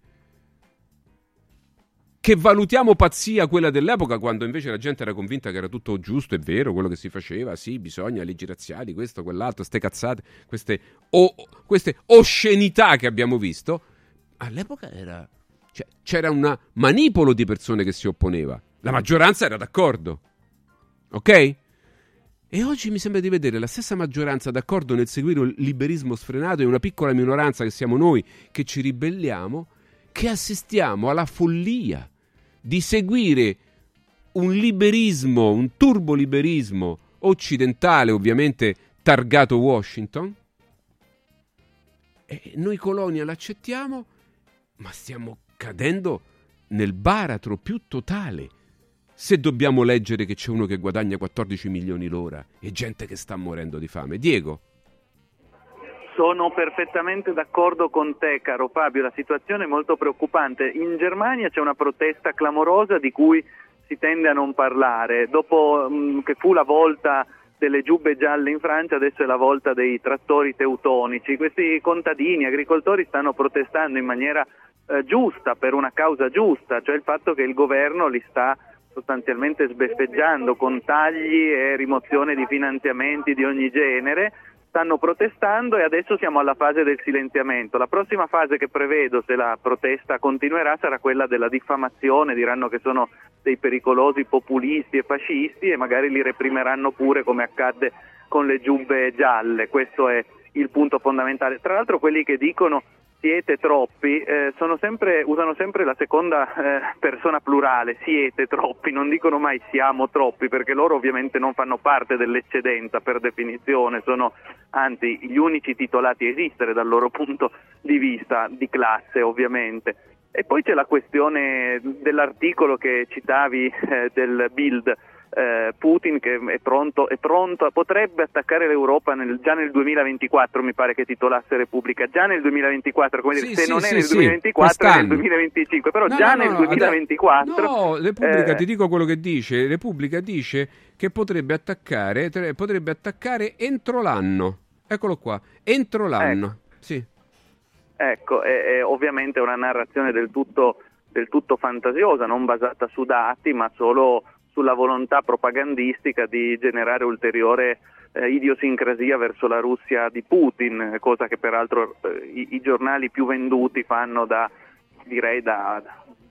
che valutiamo pazzia quella dell'epoca quando invece la gente era convinta che era tutto giusto e vero quello che si faceva, sì, bisogna leggi razziali, questo, quell'altro, ste cazzate, queste, o, queste oscenità che abbiamo visto, all'epoca era, cioè, c'era un manipolo di persone che si opponeva, la maggioranza era d'accordo, ok? E oggi mi sembra di vedere la stessa maggioranza d'accordo nel seguire il liberismo sfrenato e una piccola minoranza che siamo noi che ci ribelliamo, che assistiamo alla follia di seguire un liberismo, un turboliberismo occidentale, ovviamente targato Washington. E noi colonia l'accettiamo, ma stiamo cadendo nel baratro più totale. Se dobbiamo leggere che c'è uno che guadagna 14 milioni l'ora e gente che sta morendo di fame. Diego. Sono perfettamente d'accordo con te, caro Fabio, la situazione è molto preoccupante. In Germania c'è una protesta clamorosa di cui si tende a non parlare. Dopo mh, mm, che fu la volta delle giubbe gialle in Francia, adesso è la volta dei trattori teutonici. Questi contadini, agricoltori stanno protestando in maniera eh, giusta, per una causa giusta, cioè il fatto che il governo li sta sostanzialmente sbeffeggiando con tagli e rimozione di finanziamenti di ogni genere stanno protestando e adesso siamo alla fase del silenziamento. La prossima fase che prevedo, se la protesta continuerà, sarà quella della diffamazione, diranno che sono dei pericolosi populisti e fascisti e magari li reprimeranno pure come accadde con le giubbe gialle. Questo è il punto fondamentale. Tra l'altro quelli che dicono siete troppi, eh, sempre, usano sempre la seconda eh, persona plurale, siete troppi, non dicono mai siamo troppi, perché loro ovviamente non fanno parte dell'eccedenza per definizione, sono anzi gli unici titolati a esistere dal loro punto di vista, di classe ovviamente. E poi c'è la questione dell'articolo che citavi eh, del Bild eh, Putin che è pronto, è pronto, potrebbe attaccare l'Europa nel, già nel 2024, mi pare che titolasse Repubblica, già nel 2024, come sì, dire, se sì, non sì, è nel sì, 2024 è nel 2025, però No, già no, nel no, 2024... No, Repubblica, eh, ti dico quello che dice. Repubblica dice che potrebbe attaccare, tre- potrebbe attaccare entro l'anno. Eccolo qua, entro l'anno. Sì. Ecco, è, è ovviamente una narrazione del tutto, del tutto fantasiosa, non basata su dati, ma solo sulla volontà propagandistica di generare ulteriore eh, idiosincrasia verso la Russia di Putin, cosa che peraltro eh, i, i giornali più venduti fanno da, direi da,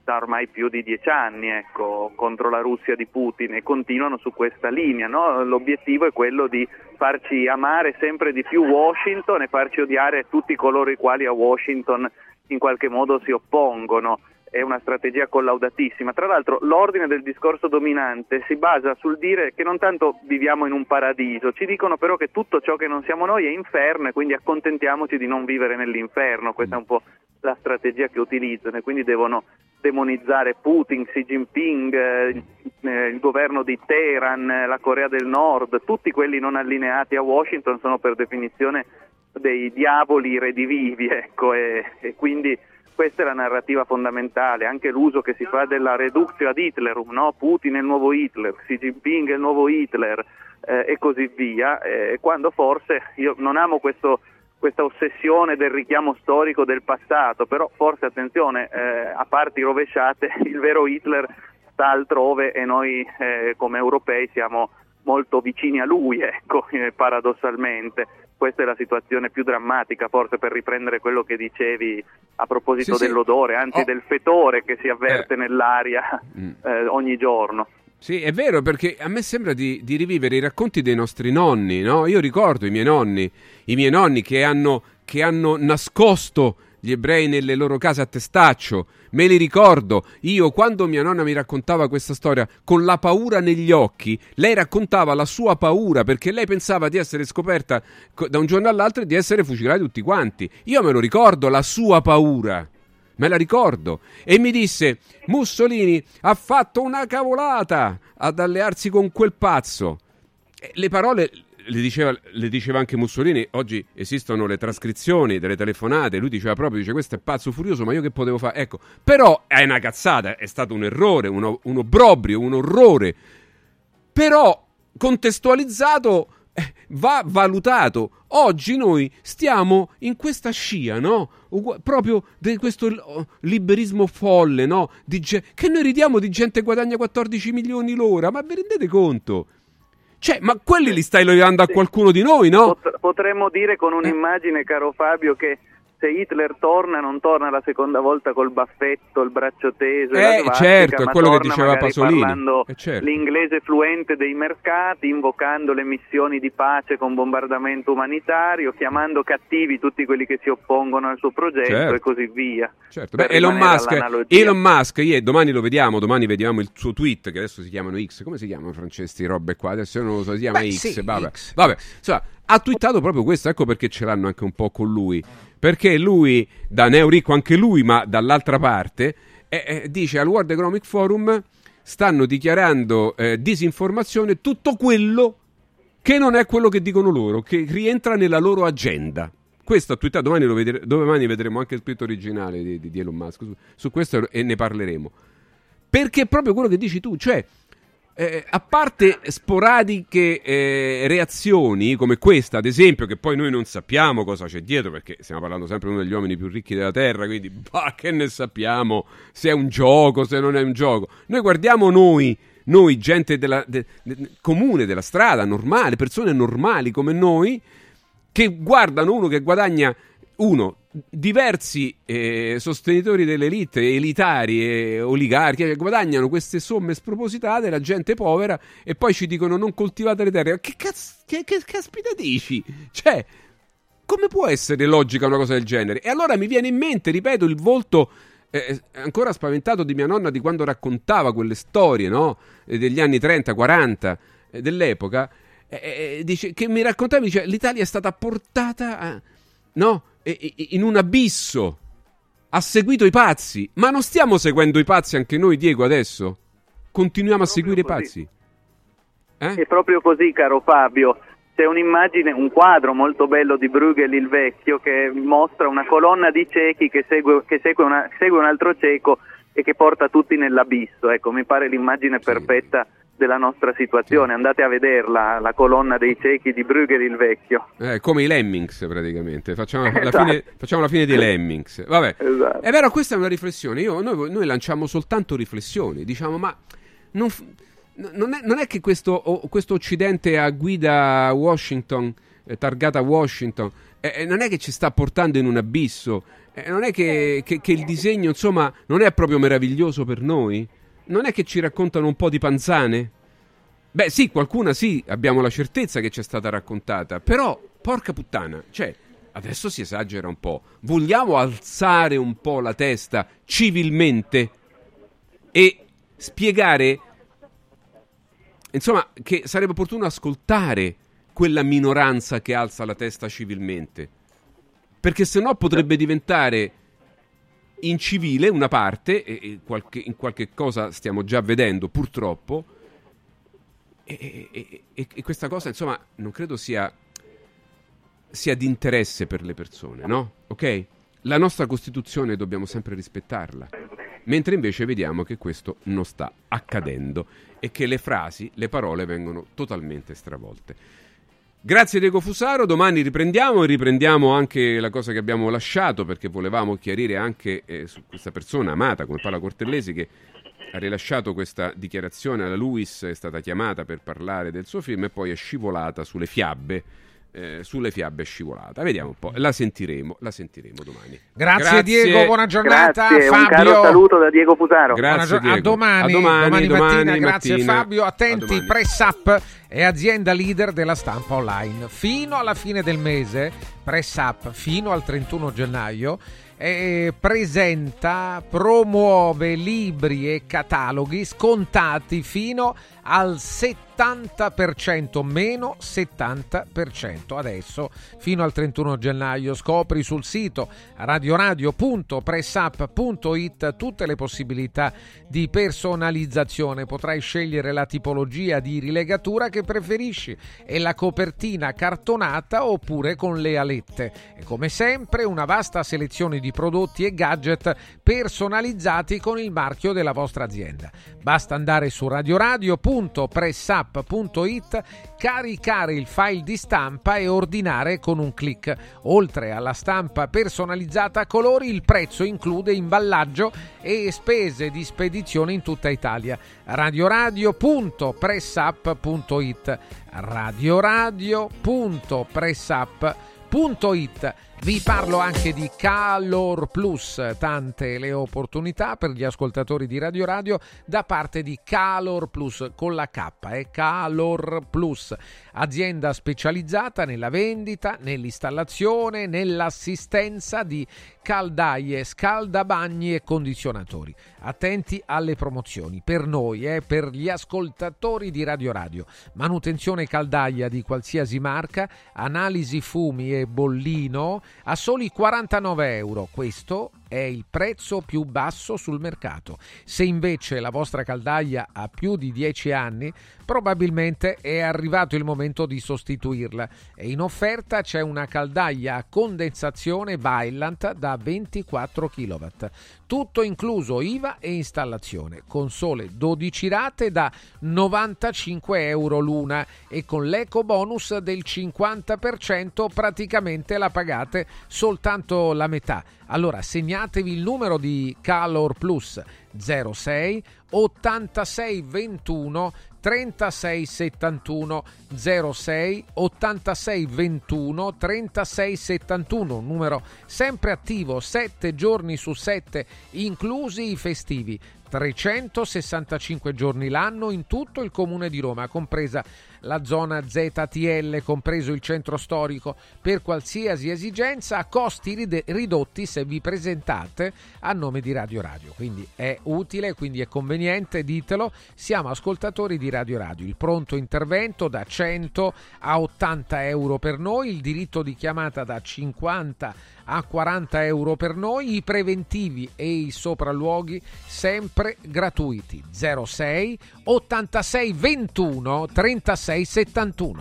da ormai più di dieci anni ecco, contro la Russia di Putin e continuano su questa linea. No? L'obiettivo è quello di farci amare sempre di più Washington e farci odiare tutti coloro i quali a Washington in qualche modo si oppongono è una strategia collaudatissima. Tra l'altro l'ordine del discorso dominante si basa sul dire che non tanto viviamo in un paradiso, ci dicono però che tutto ciò che non siamo noi è inferno e quindi accontentiamoci di non vivere nell'inferno, questa è un po' la strategia che utilizzano e quindi devono demonizzare Putin, Xi Jinping, eh, eh, il governo di Teheran, eh, la Corea del Nord, tutti quelli non allineati a Washington sono per definizione dei diavoli redivivi, ecco, e, e quindi questa è la narrativa fondamentale, anche l'uso che si fa della reductio ad Hitlerum, no? Putin è il nuovo Hitler, Xi Jinping è il nuovo Hitler eh, e così via, eh, quando forse io non amo questo, questa ossessione del richiamo storico del passato, però forse attenzione, eh, a parti rovesciate, il vero Hitler sta altrove e noi eh, come europei siamo molto vicini a lui, ecco, eh, paradossalmente questa è la situazione più drammatica, forse per riprendere quello che dicevi a proposito Sì, sì. dell'odore, anzi Oh. del fetore che si avverte Eh. nell'aria Mm. eh, ogni giorno. Sì, è vero, perché a me sembra di, di rivivere i racconti dei nostri nonni, no? Io ricordo i miei nonni, i miei nonni che hanno, che hanno nascosto gli ebrei nelle loro case a testaccio. Me li ricordo. Io, quando mia nonna mi raccontava questa storia, con la paura negli occhi, lei raccontava la sua paura perché lei pensava di essere scoperta co- da un giorno all'altro e di essere fucilati tutti quanti. Io me lo ricordo, la sua paura. Me la ricordo. E mi disse: Mussolini ha fatto una cavolata ad allearsi con quel pazzo. Le parole le diceva, le diceva anche Mussolini. Oggi esistono le trascrizioni delle telefonate. Lui diceva proprio: dice, Questo è pazzo furioso, ma io che potevo fare? Ecco, però è una cazzata, è stato un errore, uno, un obbrobrio, un orrore. Però contestualizzato eh, va valutato. Oggi noi stiamo in questa scia, no? Ugu- proprio di questo oh, liberismo folle, no? Ge- che noi ridiamo di gente che guadagna 14 milioni l'ora, ma vi rendete conto? Cioè, ma quelli li stai levando a qualcuno di noi, no? Pot- potremmo dire con un'immagine, caro Fabio, che se Hitler torna, non torna la seconda volta col baffetto, il braccio teso, e la Eh, svastica, certo, è ma quello che torna diceva Pasolini. parlando Eh, certo. l'inglese fluente dei mercati, invocando le missioni di pace con bombardamento umanitario, chiamando cattivi tutti quelli che si oppongono al suo progetto Certo. e così via. Certo, beh, Elon Musk. Elon Musk, ieri- domani lo vediamo, domani vediamo il suo tweet che adesso si chiamano X, come si chiamano Franceschi robe qua? Adesso io non lo so, si chiama Beh, X, sì, vabbè. X. Vabbè, insomma, ha twittato proprio questo, ecco perché ce l'hanno anche un po' con lui, perché lui, da neoricco anche lui, ma dall'altra parte, eh, eh, dice al World Economic Forum stanno dichiarando eh, disinformazione tutto quello che non è quello che dicono loro, che rientra nella loro agenda. Questo a twittato, domani, vedere- domani vedremo anche il tweet originale di- di Elon Musk, su, su questo e ne parleremo. Perché è proprio quello che dici tu, cioè, eh, a parte sporadiche eh, reazioni come questa, ad esempio, che poi noi non sappiamo cosa c'è dietro, perché stiamo parlando sempre di uno degli uomini più ricchi della Terra, quindi bah, che ne sappiamo se è un gioco, se non è un gioco. Noi guardiamo noi, noi gente della, de- de- comune, della strada, normale, persone normali come noi, che guardano uno che guadagna uno diversi eh, sostenitori dell'elite, elitari e oligarchi che guadagnano queste somme spropositate, la gente povera, e poi ci dicono non coltivate le terre. Che, cazz- che, che caspita dici? Cioè, come può essere logica una cosa del genere? E allora mi viene in mente, ripeto, il volto eh, ancora spaventato di mia nonna di quando raccontava quelle storie, no? Eh, Degli anni 30, 40, eh, dell'epoca. eh, eh, dice, che mi raccontava, dice, l'Italia è stata portata a- no? In un abisso. Ha seguito i pazzi. Ma non stiamo seguendo i pazzi anche noi, Diego, adesso? Continuiamo a seguire i pazzi. Eh? È proprio così, caro Fabio. C'è un'immagine, un quadro molto bello di Bruegel il Vecchio che mostra una colonna di ciechi che segue, che segue, una- segue un altro cieco e che porta tutti nell'abisso. Ecco, mi pare l'immagine perfetta della nostra situazione. Andate a vederla, la colonna dei ciechi di Bruegel il Vecchio. Eh, come i Lemmings praticamente. Facciamo, la Esatto. fine, facciamo la fine dei Lemmings. Vabbè. Esatto. È vero, questa è una riflessione. Io- noi, noi lanciamo soltanto riflessioni. Diciamo, ma non, non è, non è che questo, questo Occidente a guida Washington, eh, targata Washington, eh, eh, non è che ci sta portando in un abisso. Eh, non è che, che- che il disegno, insomma, non è proprio meraviglioso per noi? Non è che ci raccontano un po' di panzane? Beh, sì, qualcuna sì, abbiamo la certezza che ci è stata raccontata, però, porca puttana, cioè, adesso si esagera un po'. Vogliamo alzare un po' la testa civilmente e spiegare, insomma, che sarebbe opportuno ascoltare quella minoranza che alza la testa civilmente, perché sennò potrebbe diventare incivile una parte, e qualche- in qualche cosa stiamo già vedendo purtroppo, e, e- e- e questa cosa, insomma, non credo sia, sia di interesse per le persone, no? Ok? La nostra Costituzione dobbiamo sempre rispettarla, mentre invece vediamo che questo non sta accadendo e che le frasi, le parole vengono totalmente stravolte. Grazie Diego Fusaro, domani riprendiamo e riprendiamo anche la cosa che abbiamo lasciato perché volevamo chiarire anche eh, su questa persona amata come Paola Cortellesi che ha rilasciato questa dichiarazione alla Luis, è stata chiamata per parlare del suo film e poi è scivolata sulle fiabe. Eh, sulle fiabe scivolata. Vediamo un po', la sentiremo, la sentiremo domani. Grazie, Diego, buona giornata. Grazie, un Fabio. caro saluto da Diego Putaro. Grazie, gio- a Diego. domani, A domani, domani mattina, domani grazie mattina. Fabio. A Attenti. Press Up è azienda leader della stampa online. Fino alla fine del mese, Press Up, fino al 31 gennaio, eh, presenta, promuove libri e cataloghi scontati fino al 70% meno 70% adesso fino al 31 gennaio scopri sul sito radioradio.pressup.it tutte le possibilità di personalizzazione. Potrai scegliere la tipologia di rilegatura che preferisci e la copertina cartonata oppure con le alette. E come sempre una vasta selezione di prodotti e gadget personalizzati con il marchio della vostra azienda. Basta andare su radioradio.pressup.it www.pressup.it, caricare il file di stampa e ordinare con un clic. Oltre alla stampa personalizzata a colori, il prezzo include imballaggio e spese di spedizione in tutta Italia. radioradio.pressup.it radioradio.pressup.it vi parlo anche di Calor Plus, tante le opportunità per gli ascoltatori di Radio Radio da parte di Calor Plus con la K, eh? Calor Plus, azienda specializzata nella vendita, nell'installazione, nell'assistenza di caldaie, scaldabagni e condizionatori. Attenti alle promozioni per noi, eh, per gli ascoltatori di Radio Radio. Manutenzione caldaia di qualsiasi marca, analisi fumi e bollino a soli 49 euro. Questo è il prezzo più basso sul mercato. Se invece la vostra caldaia ha più di 10 anni, probabilmente è arrivato il momento di sostituirla e in offerta c'è una caldaia a condensazione Vaillant da 24 kW. Tutto incluso IVA e installazione, con sole 12 rate da 95 euro l'una e con l'eco bonus del 50% praticamente la pagate soltanto la metà. Allora segnatevi il numero di Calor Plus 06 86 21 36 71 06 86 21 36 71 numero sempre attivo 7 giorni su 7 inclusi i festivi. 365 giorni l'anno in tutto il comune di Roma, compresa la zona ZTL, compreso il centro storico, per qualsiasi esigenza a costi ridotti se vi presentate a nome di Radio Radio. Quindi è utile, quindi è conveniente, ditelo, siamo ascoltatori di Radio Radio. Il pronto intervento da 100 a 80 euro per noi, il diritto di chiamata da 50 a 40 euro per noi, i preventivi e i sopralluoghi sempre gratuiti. 06 86 21 36 71.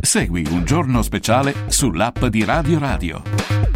Segui un giorno speciale sull'app di Radio Radio.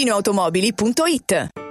valentinoautomobili.it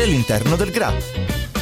all'interno del GRA.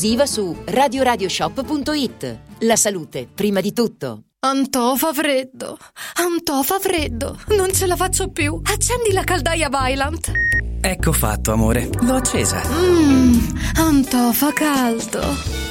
su radioradioshop.it. La salute, prima di tutto. Antò fa freddo, Antò fa freddo, non ce la faccio più. Accendi la caldaia Vylant. Ecco fatto, amore, l'ho accesa. Mmm, Antò fa caldo.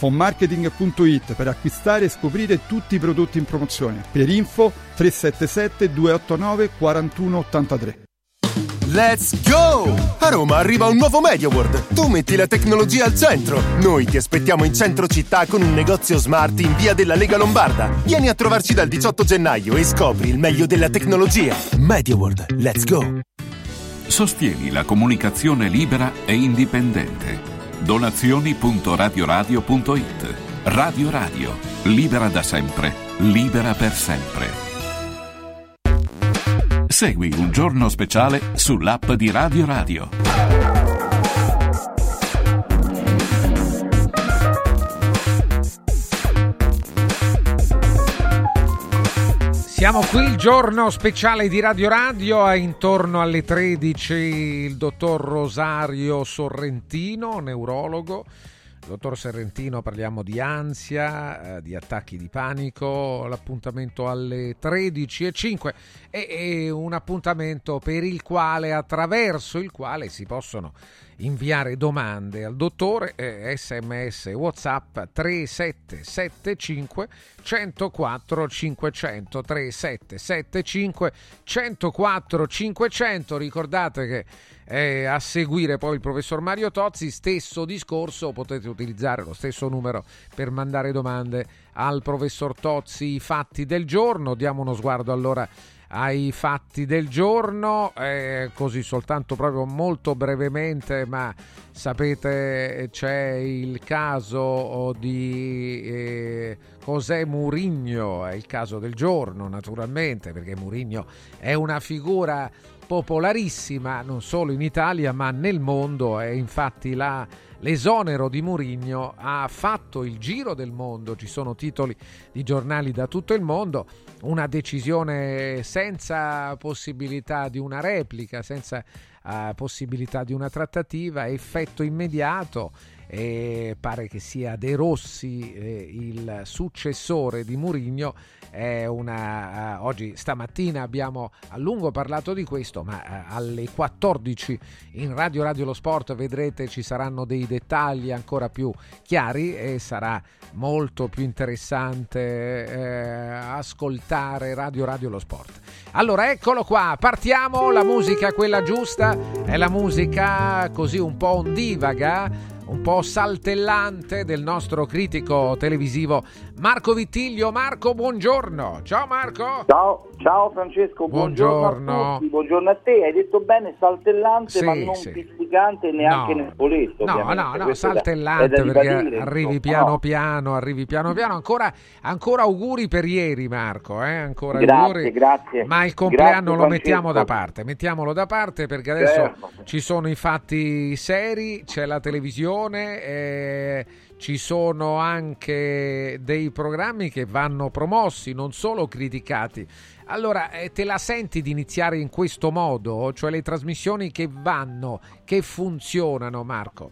fonmarketing.it per acquistare e scoprire tutti i prodotti in promozione. Per info 377 289 4183. Let's go! A Roma arriva un nuovo MediaWorld. Tu metti la tecnologia al centro. Noi ti aspettiamo in centro città con un negozio smart in via della Lega Lombarda. Vieni a trovarci dal 18 gennaio e scopri il meglio della tecnologia. MediaWorld, let's go! Sostieni la comunicazione libera e indipendente. Donazioni.radioradio.it Radio Radio, libera da sempre, libera per sempre. Segui un giorno speciale sull'app di Radio Radio. Siamo qui il giorno speciale di Radio Radio, è intorno alle 13 il dottor Rosario Sorrentino, neurologo. Dottor Sorrentino, parliamo di ansia, eh, di attacchi di panico, l'appuntamento alle 13.05 è, un appuntamento per il quale, attraverso il quale si possono inviare domande al dottore eh, sms whatsapp 3775 104 500 3775 104 500 ricordate che eh, a seguire poi il professor Mario Tozzi stesso discorso potete utilizzare lo stesso numero per mandare domande al professor Tozzi i fatti del giorno. Diamo uno sguardo allora ai fatti del giorno, eh, così soltanto proprio molto brevemente, ma sapete c'è il caso di eh, José Murigno, è il caso del giorno naturalmente, perché Murigno è una figura popolarissima non solo in Italia ma nel mondo. E infatti la l'esonero di Murigno ha fatto il giro del mondo, ci sono titoli di giornali da tutto il mondo, una decisione senza possibilità di una replica, senza uh, possibilità di una trattativa, effetto immediato e pare che sia De Rossi eh, il successore di Murigno. Una, uh, oggi stamattina abbiamo a lungo parlato di questo, ma uh, alle 14 in Radio Radio Lo Sport vedrete ci saranno dei dettagli ancora più chiari e sarà molto più interessante eh, ascoltare Radio Radio Lo Sport. Allora eccolo qua, partiamo, la musica quella giusta è la musica così un po' ondivaga un po' saltellante del nostro critico televisivo Marco Vittiglio. Marco, buongiorno. Ciao Marco. Ciao, ciao Francesco, buongiorno. Buongiorno. a tutti, buongiorno a te. Hai detto bene saltellante, Sì, ma non sì. pizzicante neanche No. nel spoleto. No, no, no, Questo saltellante perché ribadire, arrivi insomma, piano no? piano, arrivi piano piano. Ancora, ancora auguri per ieri, Marco. Eh? Ancora Grazie, auguri. grazie. Ma il compleanno Grazie, lo mettiamo da parte. Mettiamolo da parte perché adesso Certo. ci sono i fatti seri, c'è la televisione, eh, ci sono anche dei programmi che vanno promossi, non solo criticati. Allora, eh, te la senti di iniziare in questo modo? Cioè le trasmissioni che vanno, che funzionano, Marco?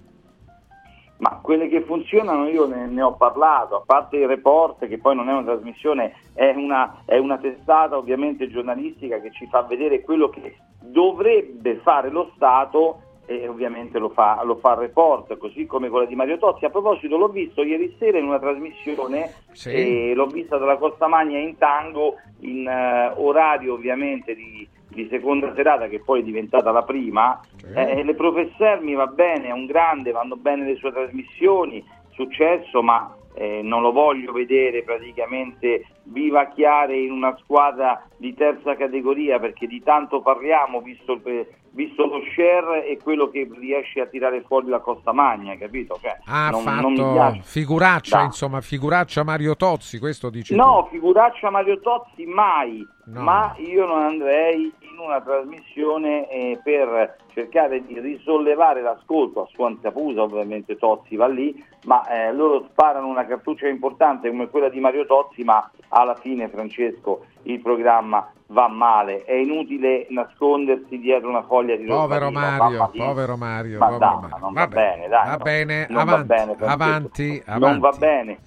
Ma quelle che funzionano io ne, ne ho parlato, a parte il report che poi non è una trasmissione, è una, è una testata ovviamente giornalistica che ci fa vedere quello che dovrebbe fare lo Stato e ovviamente lo fa, lo fa il report, così come quella di Mario Tozzi. A proposito l'ho visto ieri sera in una trasmissione, Sì. e l'ho vista dalla Costa Magna in tango, in eh, orario ovviamente di, di seconda serata che poi è diventata la prima. Eh, le professor mi va bene, è un grande, vanno bene le sue trasmissioni, successo, ma eh, non lo voglio vedere praticamente vivacchiare in una squadra di terza categoria perché di tanto parliamo visto, il- visto lo share e quello che riesce a tirare fuori la Costa Magna, capito? Cioè, Ha non, non fatto piace. figuraccia, Dai. insomma, figuraccia Mario Tozzi, questo dici No, figuraccia Mario Tozzi mai, No. ma io non andrei in una trasmissione eh, per cercare di risollevare l'ascolto, a sua insaputa ovviamente Tozzi va lì, ma eh, loro sparano una cartuccia importante come quella di Mario Tozzi, ma alla fine Francesco il programma va male, è inutile nascondersi dietro una foglia di. Povero Mario, povero Mario, Ma povero dai, Mario. non va bene, dai, va no. bene, Non va avanti, bene, Francesco. avanti, Non avanti. va bene.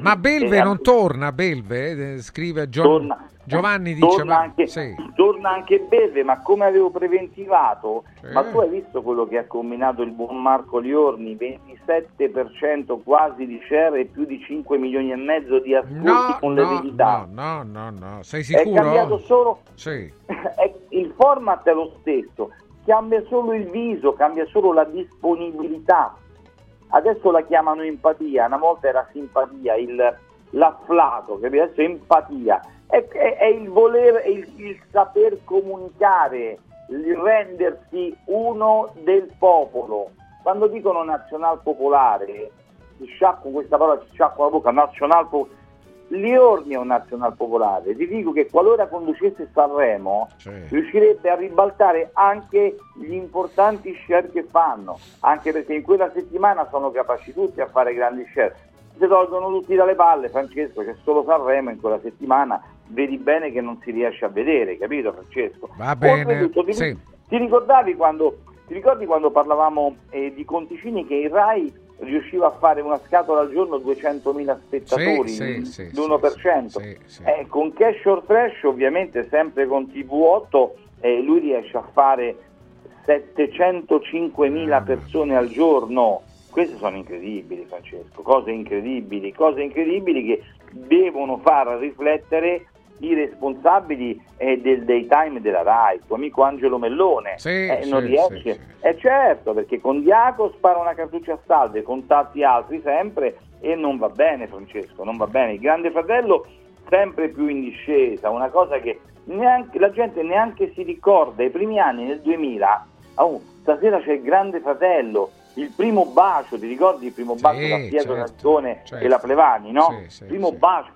Ma Belve Eh, non torna, Belve, eh, scrive Gio- Torna- Giovanni dice, torna ma anche, sì. torna anche Belve, ma come avevo preventivato, Sì. ma tu hai visto quello che ha combinato il buon Marco Liorni, 27% quasi di share e più di 5 milioni e mezzo di ascolti No, con no, l'eredità. no, no, no, no, sei È sicuro? cambiato solo Sì. è- il format è lo stesso, cambia solo il viso, cambia solo la disponibilità. Adesso la chiamano empatia, una volta era simpatia, il, l'afflato, che adesso è empatia. È, è- è il voler, è il, il saper comunicare, il rendersi uno del popolo. Quando dicono nazional popolare, mi sciacquo questa parola, ci sciacquo la bocca, nazional popolare. Liorni è un nazional popolare, ti dico che qualora conducesse Sanremo riuscirebbe a ribaltare anche gli importanti share che fanno, anche perché in quella settimana sono capaci tutti a fare grandi share. Si tolgono tutti dalle palle, Francesco, c'è solo Sanremo in quella settimana, vedi bene che non si riesce a vedere, capito Francesco? Va bene, ti, sì. ti ricordavi quando, ti ricordi quando parlavamo eh, di Conticini che il RAI riusciva a fare una scatola al giorno 200.000 spettatori, Sì, sì, sì, l'1%? sì, sì. Eh, con Cash or Trash, ovviamente sempre con TV8, eh, lui riesce a fare 705.000 persone al giorno. Queste sono incredibili, Francesco, cose incredibili, cose incredibili che devono far riflettere i responsabili eh, del daytime della RAI, tuo amico Angelo Mellone, Sì, eh, sì, non riesce. sì, sì. Eh certo, perché con Diaco spara una cartuccia a salve, con tanti altri sempre e non va bene Francesco, non va bene. Il Grande Fratello sempre più in discesa, una cosa che neanche, la gente neanche si ricorda. I primi anni nel 2000, oh, stasera c'è il Grande Fratello, il primo bacio, ti ricordi il primo bacio da Pietro certo, Razzone certo. e la Plevani, no? Sì, sì, primo sì. bacio.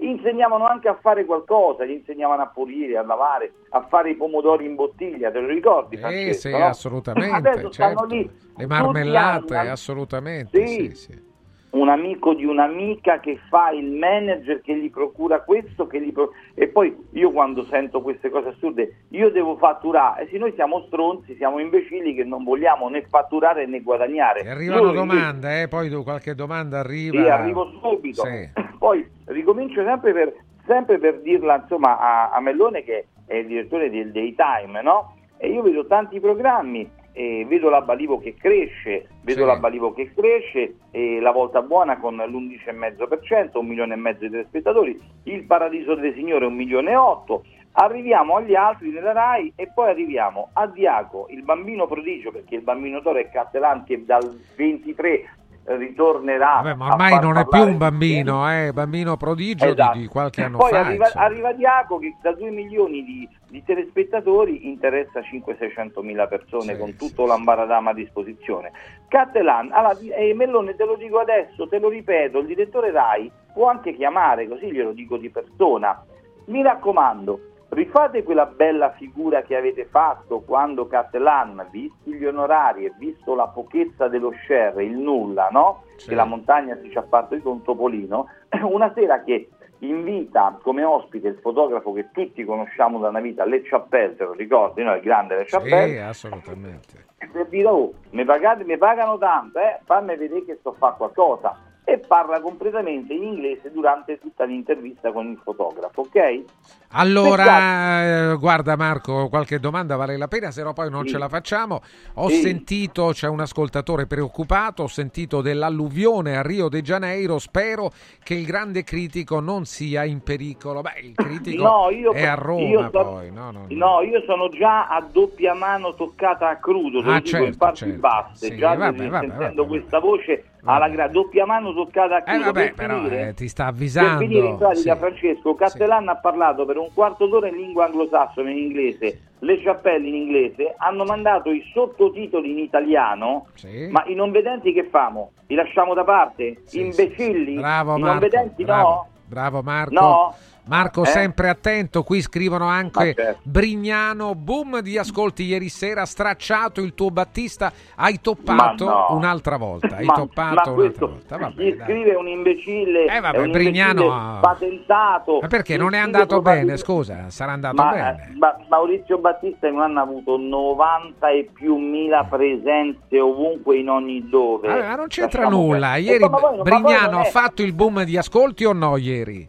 Insegnavano anche a fare qualcosa, gli insegnavano a pulire, a lavare, a fare i pomodori in bottiglia, te lo ricordi? Eh Francesco, sì, no? assolutamente, Adesso certo. lì Le marmellate, anni, assolutamente, sì. sì, sì. Un amico di un'amica che fa il manager che gli procura questo che gli pro- e poi io quando sento queste cose assurde io devo fatturare e se noi siamo stronzi siamo imbecilli che non vogliamo né fatturare né guadagnare E arrivano invece- domande, eh, poi qualche domanda arriva. sì, arrivo subito. Sì. Poi ricomincio sempre per, sempre per dirla insomma, a, a Mellone che è il direttore del Daytime, no? E io vedo tanti programmi, e vedo la Balivo che cresce, vedo Sì. la Balivo che cresce, e la volta buona con l'11,5%, un milione e mezzo di telespettatori, il Paradiso delle Signore un milione e otto. Arriviamo agli altri nella RAI e poi arriviamo a Diaco, il bambino prodigio, perché il bambino d'oro è Cattelan che dal 23 ritornerà. Vabbè, ma ormai non è più un bambino, eh, bambino prodigio di- Esatto. di, qualche anno Poi fa. arriva, insomma. arriva Diaco che da 2 milioni di, di telespettatori interessa 500-600 mila persone Sì, con sì, tutto l'ambaradama a disposizione. Cattelan, allora, di- eh, Mellone te lo dico adesso, te lo ripeto, il direttore Rai può anche chiamare, così glielo dico di persona. Mi raccomando, rifate quella bella figura che avete fatto quando Cattelan, visti gli onorari e visto la pochezza dello share, il nulla, no? Che la montagna si ci ha fatto con Topolino, una sera che invita come ospite il fotografo che tutti conosciamo da una vita, Le Chappelle, te lo ricordi, no? Il grande Le Chappelle, Sì, assolutamente. per dire oh, mi, pagate- mi pagano tanto, eh, fammi vedere che sto a fare qualcosa. E parla completamente in inglese durante tutta l'intervista con il fotografo, ok? Allora, eh, guarda Marco, qualche domanda vale la pena, se no poi non Sì. ce la facciamo. Ho Sì. sentito, c'è un ascoltatore preoccupato, ho sentito dell'alluvione a Rio de Janeiro, spero che il grande critico non sia in pericolo. Beh, il critico No, io, è a Roma so- poi, no, no, no. io sono già a doppia mano toccata a crudo, Ah, certo, certo. basse, Sì, già vabbè, vabbè, sentendo vabbè, questa voce alla gra- doppia mano toccata a Eh crudo. vabbè, per però finire, eh, ti sta per finire in avvisando. pratica, sì. Francesco, Castellan ha parlato per un quarto d'ora in lingua anglosassone in inglese, le Chappelle in inglese, hanno mandato i sottotitoli in italiano, Sì. ma i non vedenti che famo? Li lasciamo da parte? Sì, Imbecilli? Bravo I non Marco, vedenti bravo, no? bravo Marco. No? Marco, Eh? sempre attento, qui scrivono anche Ma certo. Brignano, boom di ascolti ieri sera, stracciato il tuo Battista, hai toppato no. un'altra volta, hai ma, toppato ma un'altra volta. Vabbè, scrive un imbecille, Eh, vabbè, un Brignano imbecille ha- patentato. Ma perché non è andato bene, scusa, sarà andato Ma, bene. eh, Ma- Maurizio Battista in un anno ha avuto 90 e più mila presenze ovunque in ogni dove. Ma non c'entra Lasciamo nulla, perdere. ieri Brignano ha fatto il boom di ascolti o no ieri?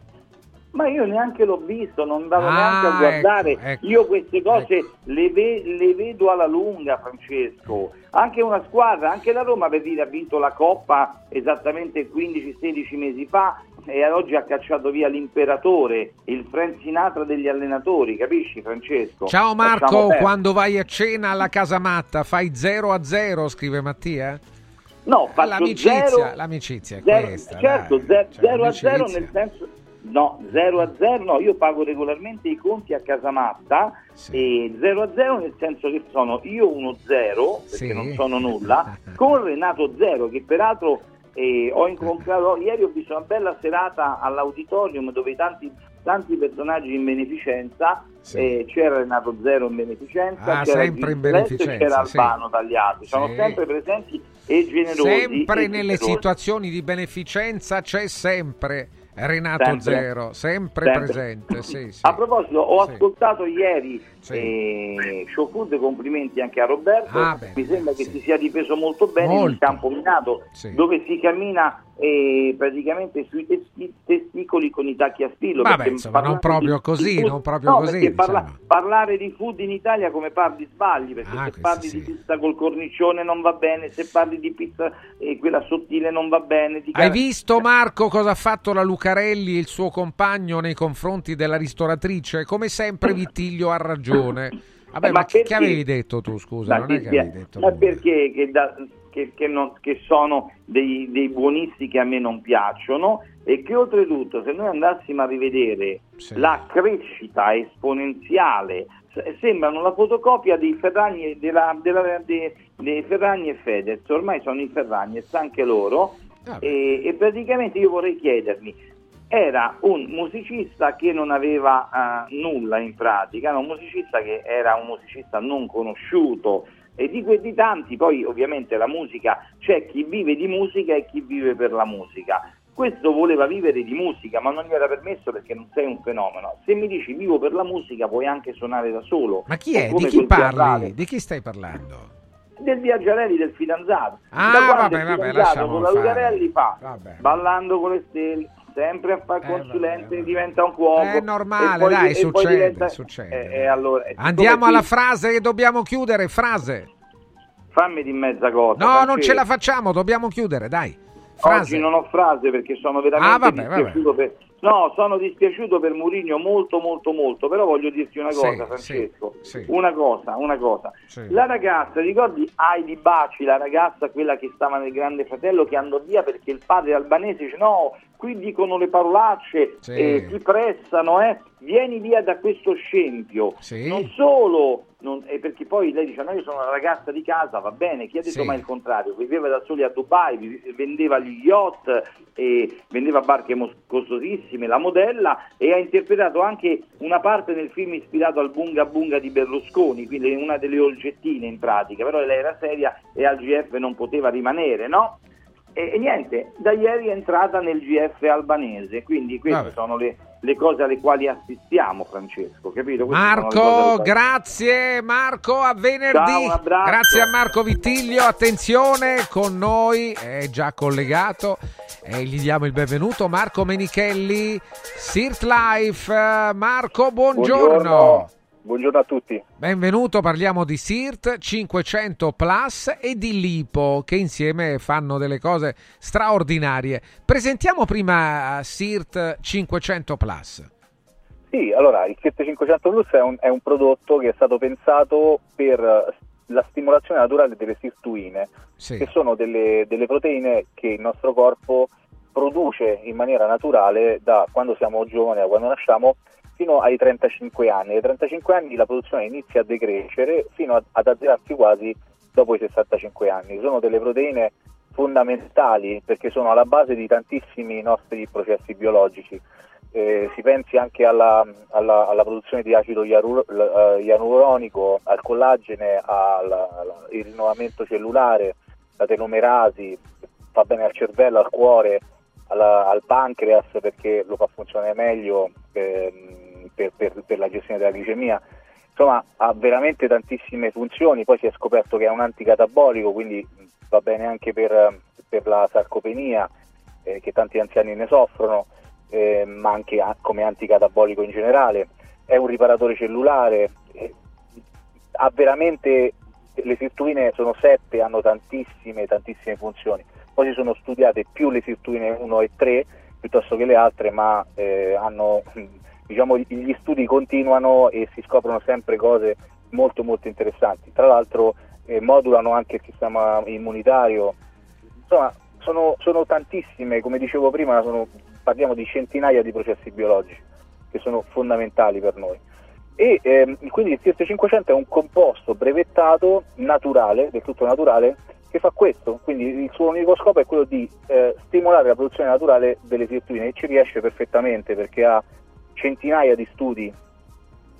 Ma io neanche l'ho visto, non vado Ah, neanche a guardare. ecco, ecco, io queste cose le, ve- le vedo alla lunga, Francesco. Anche una squadra, anche la Roma per dire ha vinto la Coppa esattamente 15-16 mesi fa e oggi ha cacciato via l'imperatore, il Frank Sinatra degli allenatori, capisci Francesco? Ciao Marco, quando vai a cena alla casamatta fai 0 a 0, scrive Mattia? No, faccio L'amicizia, zero- l'amicizia è zero- questa. certo, dai. ze- Cioè, 0 a 0 l'amicizia. nel senso no, 0 a 0 no, io pago regolarmente i conti a Casamatta e 0 a 0 nel senso che sono io uno 0 perché Sì. non sono nulla con Renato 0 che peraltro eh, ho incontrato ieri ho visto una bella serata all'auditorium dove tanti tanti personaggi in beneficenza eh, c'era Renato Zero in beneficenza Ah, c'era sempre in beneficenza, c'era sì. Albano Tagliati sono Sì. sempre presenti e generosi Sempre e nelle generosi. situazioni di beneficenza c'è sempre Renato Sempre. Zero, sempre, Sempre. presente. Sì, sì. A proposito, ho ascoltato ieri Sì. eh, Show Food, complimenti anche a Roberto. Ah, beh, Mi sembra che si sia difeso molto bene in un Molto. campo minato Sì. dove si cammina eh, praticamente sui testi- testicoli con i tacchi a spillo. Vabbè, insomma, non proprio di- così, food- non proprio no, così, parla- parlare di food in Italia come parli sbagli, perché Ah, se parli sì. di pizza col cornicione non va bene, se parli di pizza eh, quella sottile non va bene. Hai visto Marco cosa ha fatto la Lucarelli e il suo compagno nei confronti della ristoratrice? Come sempre Vittiglio ha ragione. Vabbè, Eh, ma, ma che, che perché- avevi detto tu, scusa? Ma non è che avevi detto ma perché che, da- che- non- che sono dei, dei buonisti che a me non piacciono e che oltretutto se noi andassimo a rivedere la crescita esponenziale se- sembrano la fotocopia dei Ferragni, e della- della- de- dei Ferragni e Fedez. Ormai sono i Ferragnez anche loro. E, e praticamente io vorrei chiedermi era un musicista che non aveva eh, nulla in pratica, era un musicista che era un musicista non conosciuto, E di quelli tanti, poi ovviamente la musica, c'è chi vive di musica e chi vive per la musica. Questo voleva vivere di musica, ma non gli era permesso perché non sei un fenomeno. Se mi dici vivo per la musica, puoi anche suonare da solo. Ma chi è? Di chi parli? teatrale Di chi stai parlando? Del Viaggiarelli del fidanzato. Ah, da vabbè, il vabbè, fidanzato con la. Lucarelli fa Vabbè. ballando con le stelle, sempre a fare Eh, consulente, diventa un cuoco. È normale, poi- dai, succede, diventa- succede. eh, eh, allora, Andiamo alla frase che dobbiamo chiudere. Frase. Fammi di mezza cosa. No, non ce la facciamo, dobbiamo chiudere, dai. Oggi non ho frase perché sono veramente Ah, vabbè, vabbè. per... No, sono dispiaciuto per Murigno molto molto molto, però voglio dirti una Sì, cosa Francesco, sì, sì. una cosa, una cosa. Sì. La ragazza, ricordi Heidi Baci, la ragazza quella che stava nel Grande Fratello che andò via perché il padre albanese dice no, qui dicono le parolacce, Sì. eh, ti pressano, eh, vieni via da questo scempio. Sì. Non solo, non- eh, perché poi lei dice no, io sono una ragazza di casa, va bene, chi ha detto Sì. mai il contrario? Viveva da soli a Dubai, vendeva gli yacht, e vendeva barche costosissime, la modella e ha interpretato anche una parte nel film ispirato al Bunga Bunga di Berlusconi, quindi una delle oggettine in pratica, però lei era seria e al GF non poteva rimanere, no? E, e niente, da ieri è entrata nel GF albanese, quindi queste Vabbè. sono le, le cose alle quali assistiamo, Francesco, capito? Queste Marco, grazie Marco, a venerdì. Ciao. Grazie a Marco Vittiglio, attenzione con noi, è già collegato e gli diamo il benvenuto. Marco Menichelli, Sirt Life. Marco, buongiorno. Buongiorno a tutti. Benvenuto, parliamo di SIRT 500 Plus e di Lipo che insieme fanno delle cose straordinarie. Presentiamo prima SIRT 500 Plus. Sì, allora il 7500 Plus è un, è un prodotto che è stato pensato per eh, la stimolazione naturale delle sirtuine, Sì. che sono delle, delle proteine che il nostro corpo produce in maniera naturale da quando siamo giovani, da quando nasciamo, fino ai 35 anni. Ai 35 anni la produzione inizia a decrescere fino ad, azzerarsi quasi dopo i 65 anni. Sono delle proteine fondamentali perché sono alla base di tantissimi nostri processi biologici. Eh, si pensi anche alla, alla- alla produzione di acido iaru- l- eh, ianuronico, al collagene, al rinnovamento cellulare, la telomerasi, fa bene al cervello, al cuore, alla- al pancreas perché lo fa funzionare meglio ehm, per, per- per la gestione della glicemia. Insomma, ha veramente tantissime funzioni, poi si è scoperto che è un anticatabolico, quindi va bene anche per, per la sarcopenia, eh, che tanti anziani ne soffrono, eh, ma anche a- come anticatabolico in generale. È un riparatore cellulare, eh, ha veramente, le sirtuine sono sette, hanno tantissime, tantissime funzioni. Poi si sono studiate più le sirtuine 1 e 3 piuttosto che le altre, ma eh, hanno, diciamo, gli studi continuano e si scoprono sempre cose molto molto interessanti. Tra l'altro eh, modulano anche il sistema immunitario. Insomma, sono, sono tantissime, come dicevo prima, sono- parliamo di centinaia di processi biologici che sono fondamentali per noi. E ehm, quindi il TS500 è un composto brevettato naturale, del tutto naturale, che fa questo. Quindi il suo unico scopo è quello di eh, stimolare la produzione naturale delle sirtuine e ci riesce perfettamente perché ha centinaia di studi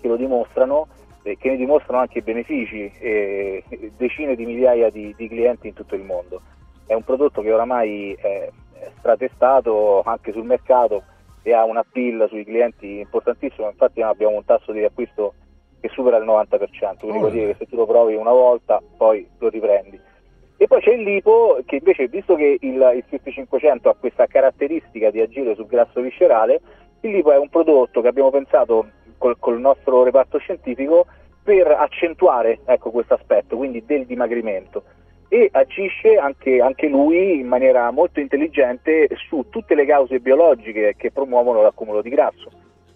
che lo dimostrano e che ne dimostrano anche i benefici e decine di migliaia di, di clienti in tutto il mondo. È un prodotto che oramai è, stratestato anche sul mercato e ha un appeal sui clienti importantissimo, infatti abbiamo un tasso di acquisto che supera il 90%, quindi vuol dire che se tu lo provi una volta poi lo riprendi. E poi c'è il lipo che invece, visto che il, il 500 ha questa caratteristica di agire sul grasso viscerale, il lipo è un prodotto che abbiamo pensato col, col nostro reparto scientifico per accentuare ecco, questo aspetto, quindi del dimagrimento. E agisce anche, anche lui in maniera molto intelligente su tutte le cause biologiche che promuovono l'accumulo di grasso.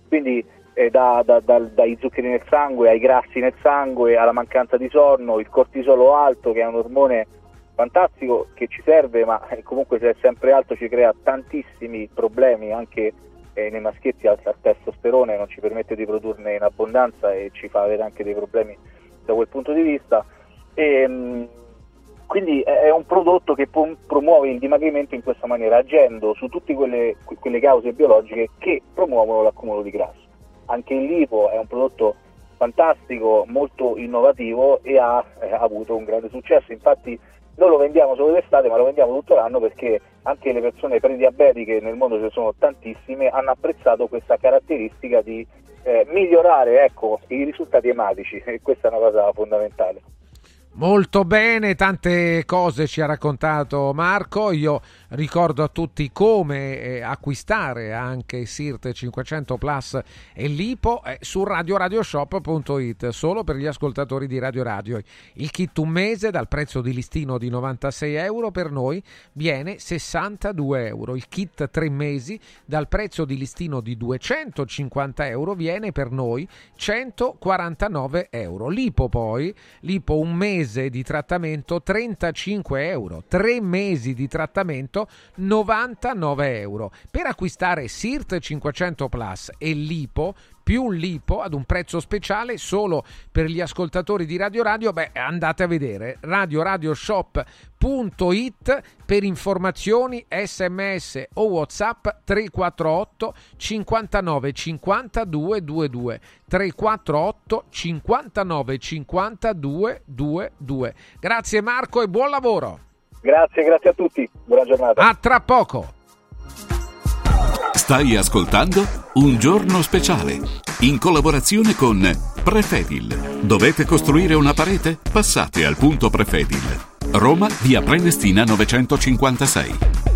Quindi eh, da- da- dal- dai zuccheri nel sangue ai grassi nel sangue, alla mancanza di sonno, il cortisolo alto che è un ormone fantastico che ci serve, ma eh, comunque se è sempre alto ci crea tantissimi problemi anche eh, nei maschietti al, al testosterone, non ci permette di produrne in abbondanza e ci fa avere anche dei problemi da quel punto di vista. E, mh, quindi è un prodotto che pro- promuove il dimagrimento in questa maniera, agendo su tutte quelle, que- quelle cause biologiche che promuovono l'accumulo di grasso. Anche il lipo è un prodotto fantastico, molto innovativo e ha eh, avuto un grande successo. Infatti noi lo vendiamo solo d'estate, ma lo vendiamo tutto l'anno perché anche le persone prediabetiche nel mondo ce ne sono tantissime, hanno apprezzato questa caratteristica di eh, migliorare ecco, i risultati ematici e questa è una cosa fondamentale. Molto bene, tante cose ci ha raccontato Marco. Io ricordo a tutti come eh, acquistare anche SIRT 500 Plus e l'IPO eh, su radioradioshop.it, solo per gli ascoltatori di Radio Radio. Il kit un mese dal prezzo di listino di 96 euro per noi viene 62 euro. Il kit tre mesi dal prezzo di listino di 250 euro viene per noi 149 euro. L'IPO poi, l'IPO un mese mese di trattamento 35 euro, tre mesi di trattamento 99 euro. Per acquistare SIRT 500 Plus e LIPO più l'IPO ad un prezzo speciale solo per gli ascoltatori di Radio Radio, beh, andate a vedere radioradioshop.it per informazioni, sms o whatsapp 348 59 52 22 348 59 52 22. Grazie Marco e buon lavoro. Grazie, grazie a tutti. Buona giornata. A tra poco. Stai ascoltando Un giorno speciale in collaborazione con Prefedil. Dovete costruire una parete? Passate al punto Prefedil. Roma, via Prenestina 956.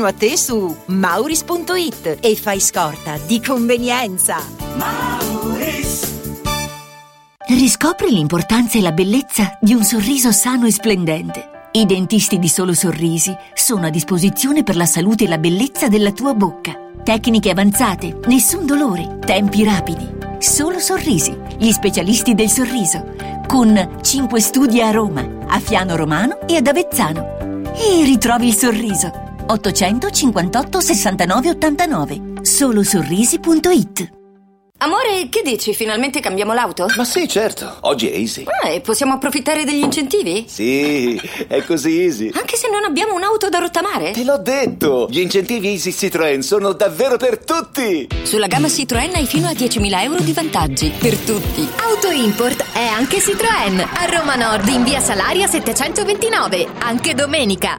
a te su mauris.it e fai scorta di convenienza. Mauris. Riscopri l'importanza e la bellezza di un sorriso sano e splendente. I dentisti di Solo Sorrisi sono a disposizione per la salute e la bellezza della tua bocca. Tecniche avanzate, nessun dolore, tempi rapidi. Solo Sorrisi, gli specialisti del sorriso. Con 5 studi a Roma, a Fiano Romano e ad Avezzano. E ritrovi il sorriso. 858 69 89 solosorrisi.it Amore, che dici? Finalmente cambiamo l'auto? Ma sì, certo. Oggi è easy. Ah, e possiamo approfittare degli incentivi? Sì, è così easy. Anche se non abbiamo un'auto da rottamare? Te l'ho detto! Gli incentivi Easy Citroën sono davvero per tutti! Sulla gamma Citroën hai fino a 10.000 euro di vantaggi. Per tutti. Auto Import è anche Citroën. A Roma Nord in via Salaria 729. Anche domenica.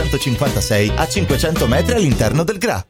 956 a 500 metri all'interno del GRA.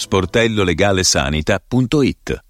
sportellolegalesanita.it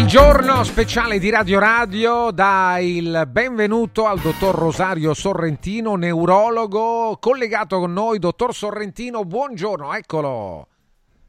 Il giorno speciale di Radio Radio dà il benvenuto al dottor Rosario Sorrentino, neurologo, collegato con noi. Dottor Sorrentino, buongiorno, eccolo.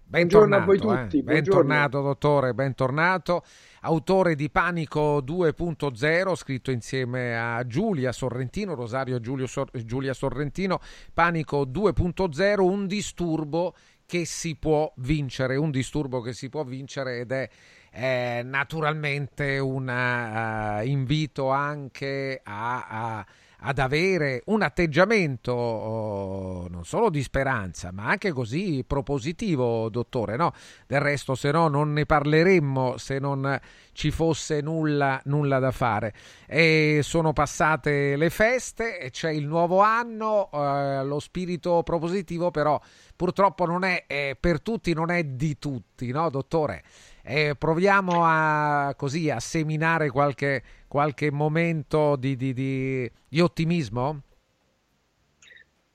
Buongiorno a voi Bentornato, tutti, eh. bentornato dottore, bentornato. Autore di Panico 2.0, scritto insieme a Giulia Sorrentino, Rosario Giulio Sor- Giulia Sorrentino, Panico 2.0, un disturbo che si può vincere, un disturbo che si può vincere ed è eh, naturalmente un eh, invito anche a- a ad avere un atteggiamento oh, non solo di speranza, ma anche così propositivo, dottore. No? Del resto, se no, non ne parleremmo se non ci fosse nulla, nulla da fare. E sono passate le feste, c'è il nuovo anno, eh, lo spirito propositivo, però purtroppo non è eh, per tutti, non è di tutti, no, dottore? Eh, proviamo a, così, a seminare qualche, qualche momento di, di- di- di ottimismo?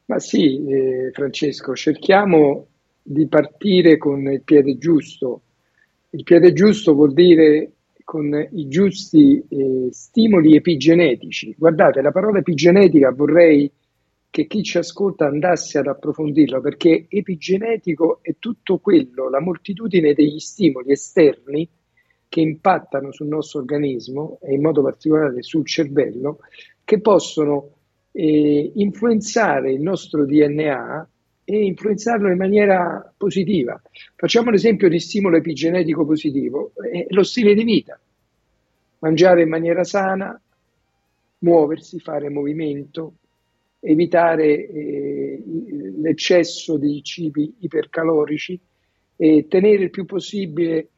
Ma sì, eh, Francesco, cerchiamo di partire con il piede giusto. Il piede giusto vuol dire con i giusti eh, stimoli epigenetici. Guardate, la parola epigenetica vorrei che chi ci ascolta andasse ad approfondirla perché epigenetico è tutto quello, la moltitudine degli stimoli esterni che impattano sul nostro organismo e in modo particolare sul cervello, che possono eh, influenzare il nostro DNA e influenzarlo in maniera positiva. Facciamo l'esempio di stimolo epigenetico positivo, è lo stile di vita, mangiare in maniera sana, muoversi, fare movimento, evitare eh, l'eccesso di cibi ipercalorici e tenere il più possibile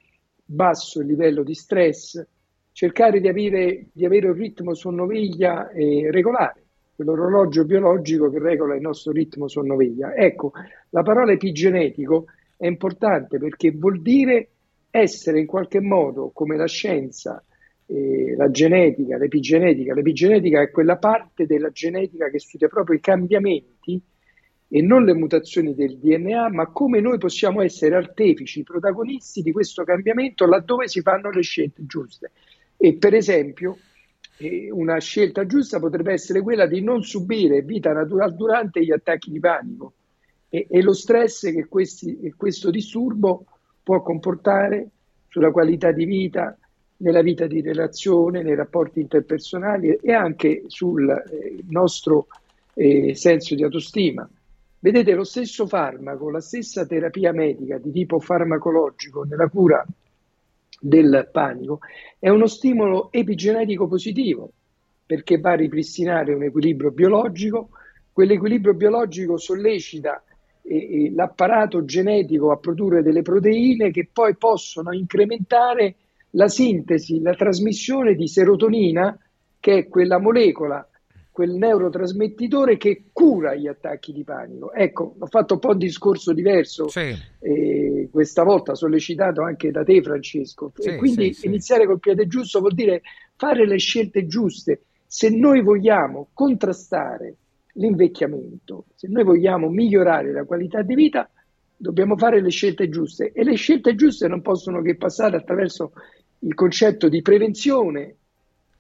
basso il livello di stress, cercare di avere, di avere un ritmo sonno-veglia eh, regolare, quell'orologio biologico che regola il nostro ritmo sonno-veglia. Ecco, la parola epigenetico è importante perché vuol dire essere in qualche modo come la scienza, eh, la genetica, l'epigenetica. L'epigenetica è quella parte della genetica che studia proprio i cambiamenti e non le mutazioni del DNA, ma come noi possiamo essere artefici, protagonisti di questo cambiamento laddove si fanno le scelte giuste. E per esempio, eh, una scelta giusta potrebbe essere quella di non subire vita naturale durante gli attacchi di panico e, e lo stress che questi- che questo disturbo può comportare sulla qualità di vita, nella vita di relazione, nei rapporti interpersonali e anche sul eh, nostro eh, senso di autostima. Vedete, lo stesso farmaco, la stessa terapia medica di tipo farmacologico nella cura del panico è uno stimolo epigenetico positivo. perché va a ripristinare un equilibrio biologico, quell'equilibrio biologico sollecita eh, eh, l'apparato genetico a produrre delle proteine che poi possono incrementare la sintesi, la trasmissione di serotonina, che è quella molecola, quel neurotrasmettitore che cura gli attacchi di panico. Ecco, ho fatto un po' un discorso diverso, sì. eh, questa volta sollecitato anche da te Francesco, Sì, e quindi sì, iniziare col piede giusto vuol dire fare le scelte giuste. Se noi vogliamo contrastare l'invecchiamento, se noi vogliamo migliorare la qualità di vita, dobbiamo fare le scelte giuste e le scelte giuste non possono che passare attraverso il concetto di prevenzione,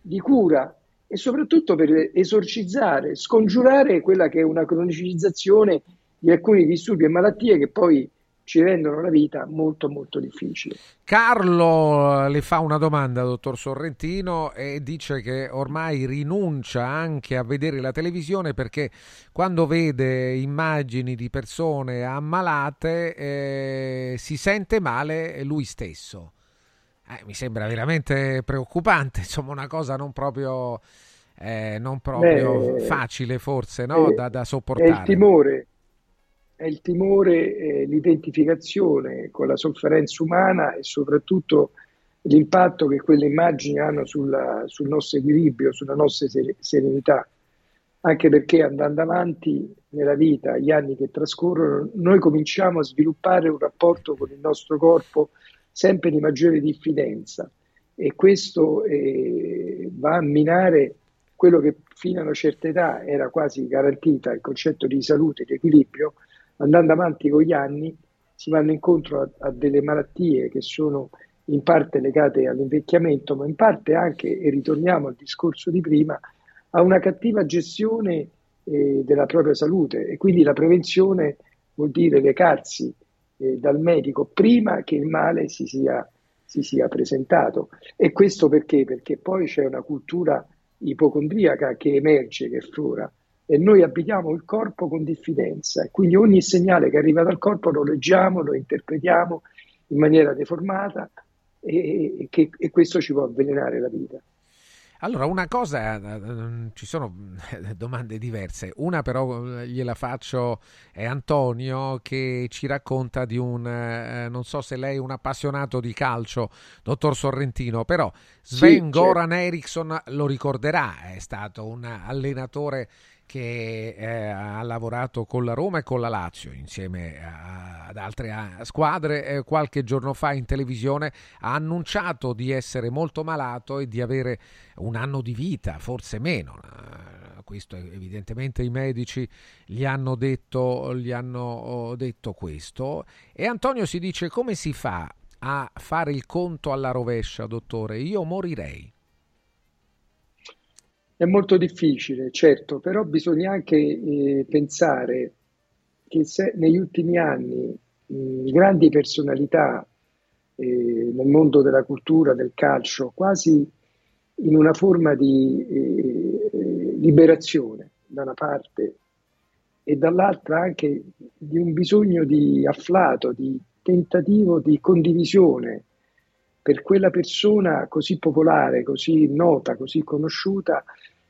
di cura e soprattutto per esorcizzare, scongiurare quella che è una cronicizzazione di alcuni disturbi e malattie che poi ci rendono la vita molto molto difficile. Carlo eh, le fa una domanda, dottor Sorrentino, e dice che ormai rinuncia anche a vedere la televisione perché quando vede immagini di persone ammalate eh, si sente male lui stesso. Eh, mi sembra veramente preoccupante, insomma una cosa non proprio, eh, non proprio Beh, facile forse no? è- da, da È il sopportare. timore, è il timore, eh, l'identificazione con la sofferenza umana e soprattutto l'impatto che quelle immagini hanno sulla- sul nostro equilibrio, sulla nostra sere- serenità. Anche perché andando avanti nella vita, gli anni che trascorrono, noi cominciamo a sviluppare un rapporto con il nostro corpo sempre di maggiore diffidenza. E questo eh, va a minare quello che fino a una certa età era quasi garantita, il concetto di salute, di equilibrio, andando avanti con gli anni si vanno incontro a, a delle malattie che sono in parte legate all'invecchiamento, ma in parte anche, e ritorniamo al discorso di prima, a una cattiva gestione eh, della propria salute. E quindi la prevenzione vuol dire recarsi eh, dal medico prima che il male si sia, si sia presentato. E questo perché? Perché poi c'è una cultura ipocondriaca che emerge, che flora, e noi abitiamo il corpo con diffidenza e quindi ogni segnale che arriva dal corpo lo leggiamo, lo interpretiamo in maniera deformata e, e che- e questo ci può avvelenare la vita. Allora, una cosa, eh, ci sono eh, domande diverse. Una però eh, gliela faccio, è Antonio che ci racconta di un, eh, non so se lei è un appassionato di calcio, dottor Sorrentino, però Sven Sì, Goran Eriksson lo ricorderà, è stato un allenatore che eh, ha lavorato con la Roma e con la Lazio insieme a- ad altre ah, squadre. Eh, qualche giorno fa in televisione ha annunciato di essere molto malato e di avere un anno di vita, forse meno. Eh, Questo evidentemente i medici gli hanno detto, gli hanno oh, detto questo. E Antonio si dice come si fa a fare il conto alla rovescia, dottore? Io morirei. È molto difficile, certo, però bisogna anche eh, pensare che se negli ultimi anni mh, grandi personalità eh, nel mondo della cultura, del calcio, quasi in una forma di eh, liberazione da una parte e dall'altra anche di un bisogno di afflato, di tentativo di condivisione per quella persona così popolare, così nota, così conosciuta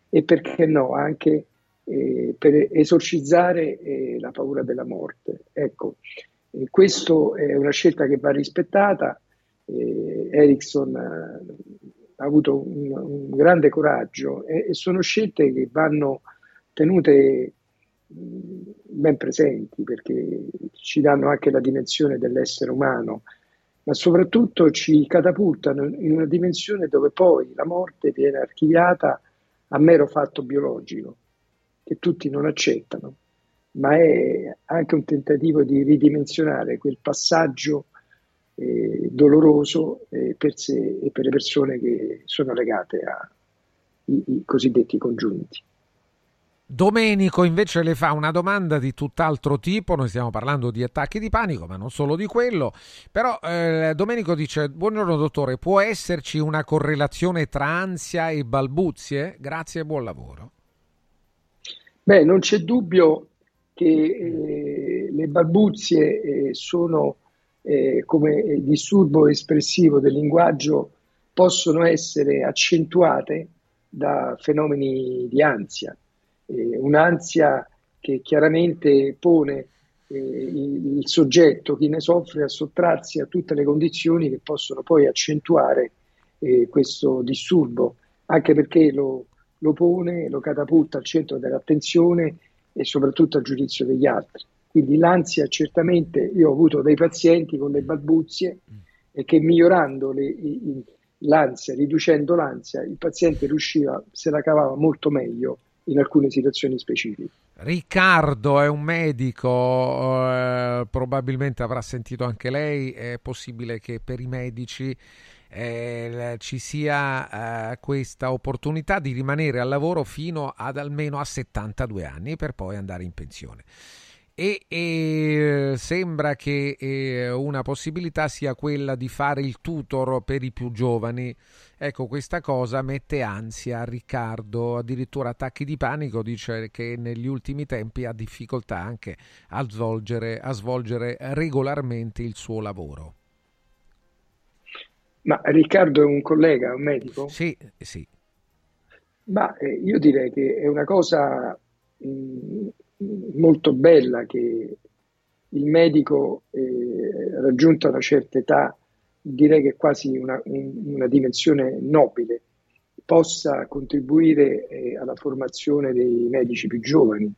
e perché no, anche eh, per esorcizzare eh, la paura della morte. Ecco, eh, questo è una scelta che va rispettata. Eh, Ericsson eh, ha avuto un, un grande coraggio e, e sono scelte che vanno tenute mh, ben presenti perché ci danno anche la dimensione dell'essere umano, ma soprattutto ci catapultano in una dimensione dove poi la morte viene archiviata a mero fatto biologico, che tutti non accettano, ma è anche un tentativo di ridimensionare quel passaggio eh, doloroso eh, per sé e per le persone che sono legate ai cosiddetti congiunti. Domenico invece le fa una domanda di tutt'altro tipo, noi stiamo parlando di attacchi di panico, ma non solo di quello, però eh, Domenico dice, buongiorno dottore, può esserci una correlazione tra ansia e balbuzie? Grazie e buon lavoro. Beh, non c'è dubbio che eh, le balbuzie eh, sono eh, come disturbo espressivo del linguaggio, possono essere accentuate da fenomeni di ansia, eh, un'ansia che chiaramente pone eh, il, soggetto, chi ne soffre, a sottrarsi a tutte le condizioni che possono poi accentuare eh, questo disturbo, anche perché lo, lo pone, lo catapulta al centro dell'attenzione e soprattutto al giudizio degli altri. Quindi l'ansia certamente, io ho avuto dei pazienti con le balbuzie e che migliorando le, l'ansia, riducendo l'ansia, il paziente riusciva, se la cavava molto meglio in alcune situazioni specifiche. Riccardo è un medico, eh, probabilmente avrà sentito anche lei, è possibile che per i medici eh, ci sia eh, questa opportunità di rimanere al lavoro fino ad almeno a 72 anni per poi andare in pensione. E, e sembra che eh, una possibilità sia quella di fare il tutor per i più giovani. Ecco, questa cosa mette ansia a Riccardo, addirittura attacchi di panico, dice che negli ultimi tempi ha difficoltà anche a svolgere, a svolgere regolarmente il suo lavoro. Ma Riccardo è un collega, un medico? Sì, sì. Ma eh, io direi che è una cosa mh, mm, molto bella che il medico, eh, raggiunta una certa età, direi che quasi una, un, una dimensione nobile, possa contribuire eh, alla formazione dei medici più giovani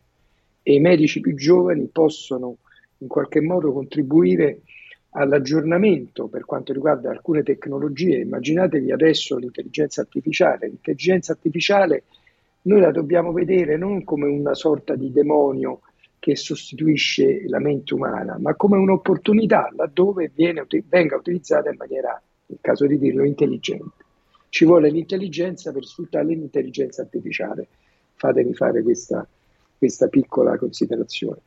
e i medici più giovani possono in qualche modo contribuire all'aggiornamento per quanto riguarda alcune tecnologie. Immaginatevi adesso l'intelligenza artificiale. L'intelligenza artificiale noi la dobbiamo vedere non come una sorta di demonio che sostituisce la mente umana, ma come un'opportunità laddove viene, venga utilizzata in maniera, nel caso di dirlo, intelligente. Ci vuole l'intelligenza per sfruttare l'intelligenza artificiale. Fatemi fare questa, questa piccola considerazione.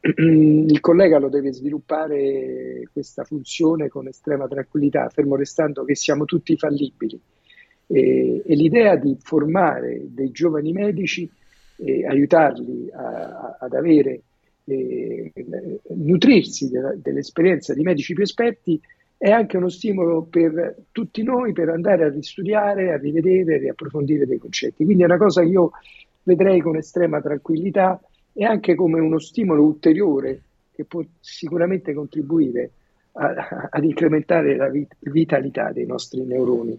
il collega lo deve sviluppare questa funzione con estrema tranquillità, fermo restando che siamo tutti fallibili. E, e l'idea di formare dei giovani medici e aiutarli a, a, ad avere, eh, nutrirsi della, dell'esperienza di medici più esperti è anche uno stimolo per tutti noi per andare a ristudiare, a rivedere, a riapprofondire dei concetti. Quindi è una cosa che io vedrei con estrema tranquillità e anche come uno stimolo ulteriore che può sicuramente contribuire a, ad incrementare la vit- vitalità dei nostri neuroni.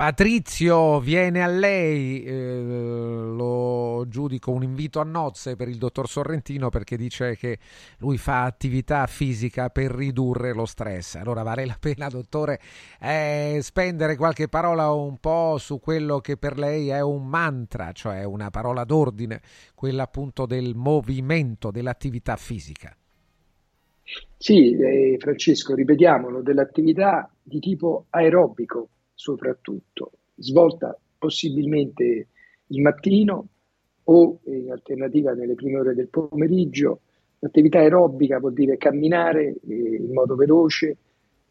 Patrizio viene a lei, eh, lo giudico un invito a nozze per il dottor Sorrentino perché dice che lui fa attività fisica per ridurre lo stress. Allora vale la pena, dottore, eh, spendere qualche parola un po' su quello che per lei è un mantra, cioè una parola d'ordine, quella appunto del movimento, dell'attività fisica. Sì, eh, Francesco, ripetiamolo, dell'attività di tipo aerobico soprattutto, svolta possibilmente il mattino o in alternativa nelle prime ore del pomeriggio. L'attività aerobica vuol dire camminare eh, in modo veloce,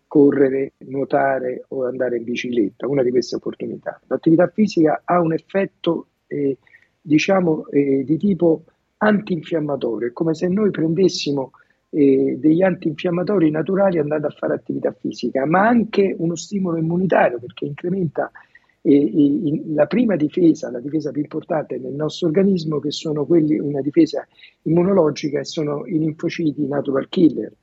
correre, nuotare o andare in bicicletta, una di queste opportunità. L'attività fisica ha un effetto, eh, diciamo, eh, di tipo antinfiammatorio, è come se noi prendessimo eh, degli antinfiammatori naturali andando a fare attività fisica, ma anche uno stimolo immunitario perché incrementa eh, in, la prima difesa, la difesa più importante nel nostro organismo, che sono quelli, una difesa immunologica e sono i linfociti natural killer.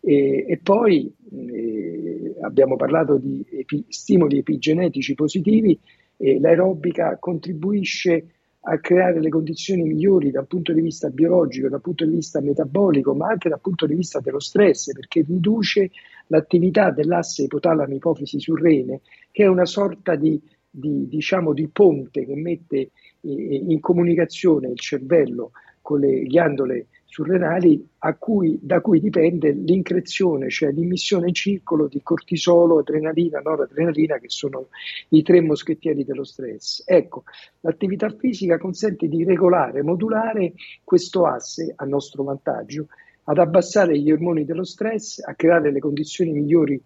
E, e poi eh, abbiamo parlato di epi, stimoli epigenetici positivi, l'aerobica contribuisce a creare le condizioni migliori dal punto di vista biologico, dal punto di vista metabolico, ma anche dal punto di vista dello stress, perché riduce l'attività dell'asse ipotalamo-ipofisi surrene, che è una sorta di, di, diciamo, di ponte che mette eh, in comunicazione il cervello con le ghiandole surrenali cui, da cui dipende l'increzione, cioè l'immissione in circolo di cortisolo, adrenalina, noradrenalina, che sono i tre moschettieri dello stress. Ecco, l'attività fisica consente di regolare, modulare questo asse a nostro vantaggio, ad abbassare gli ormoni dello stress, a creare le condizioni migliori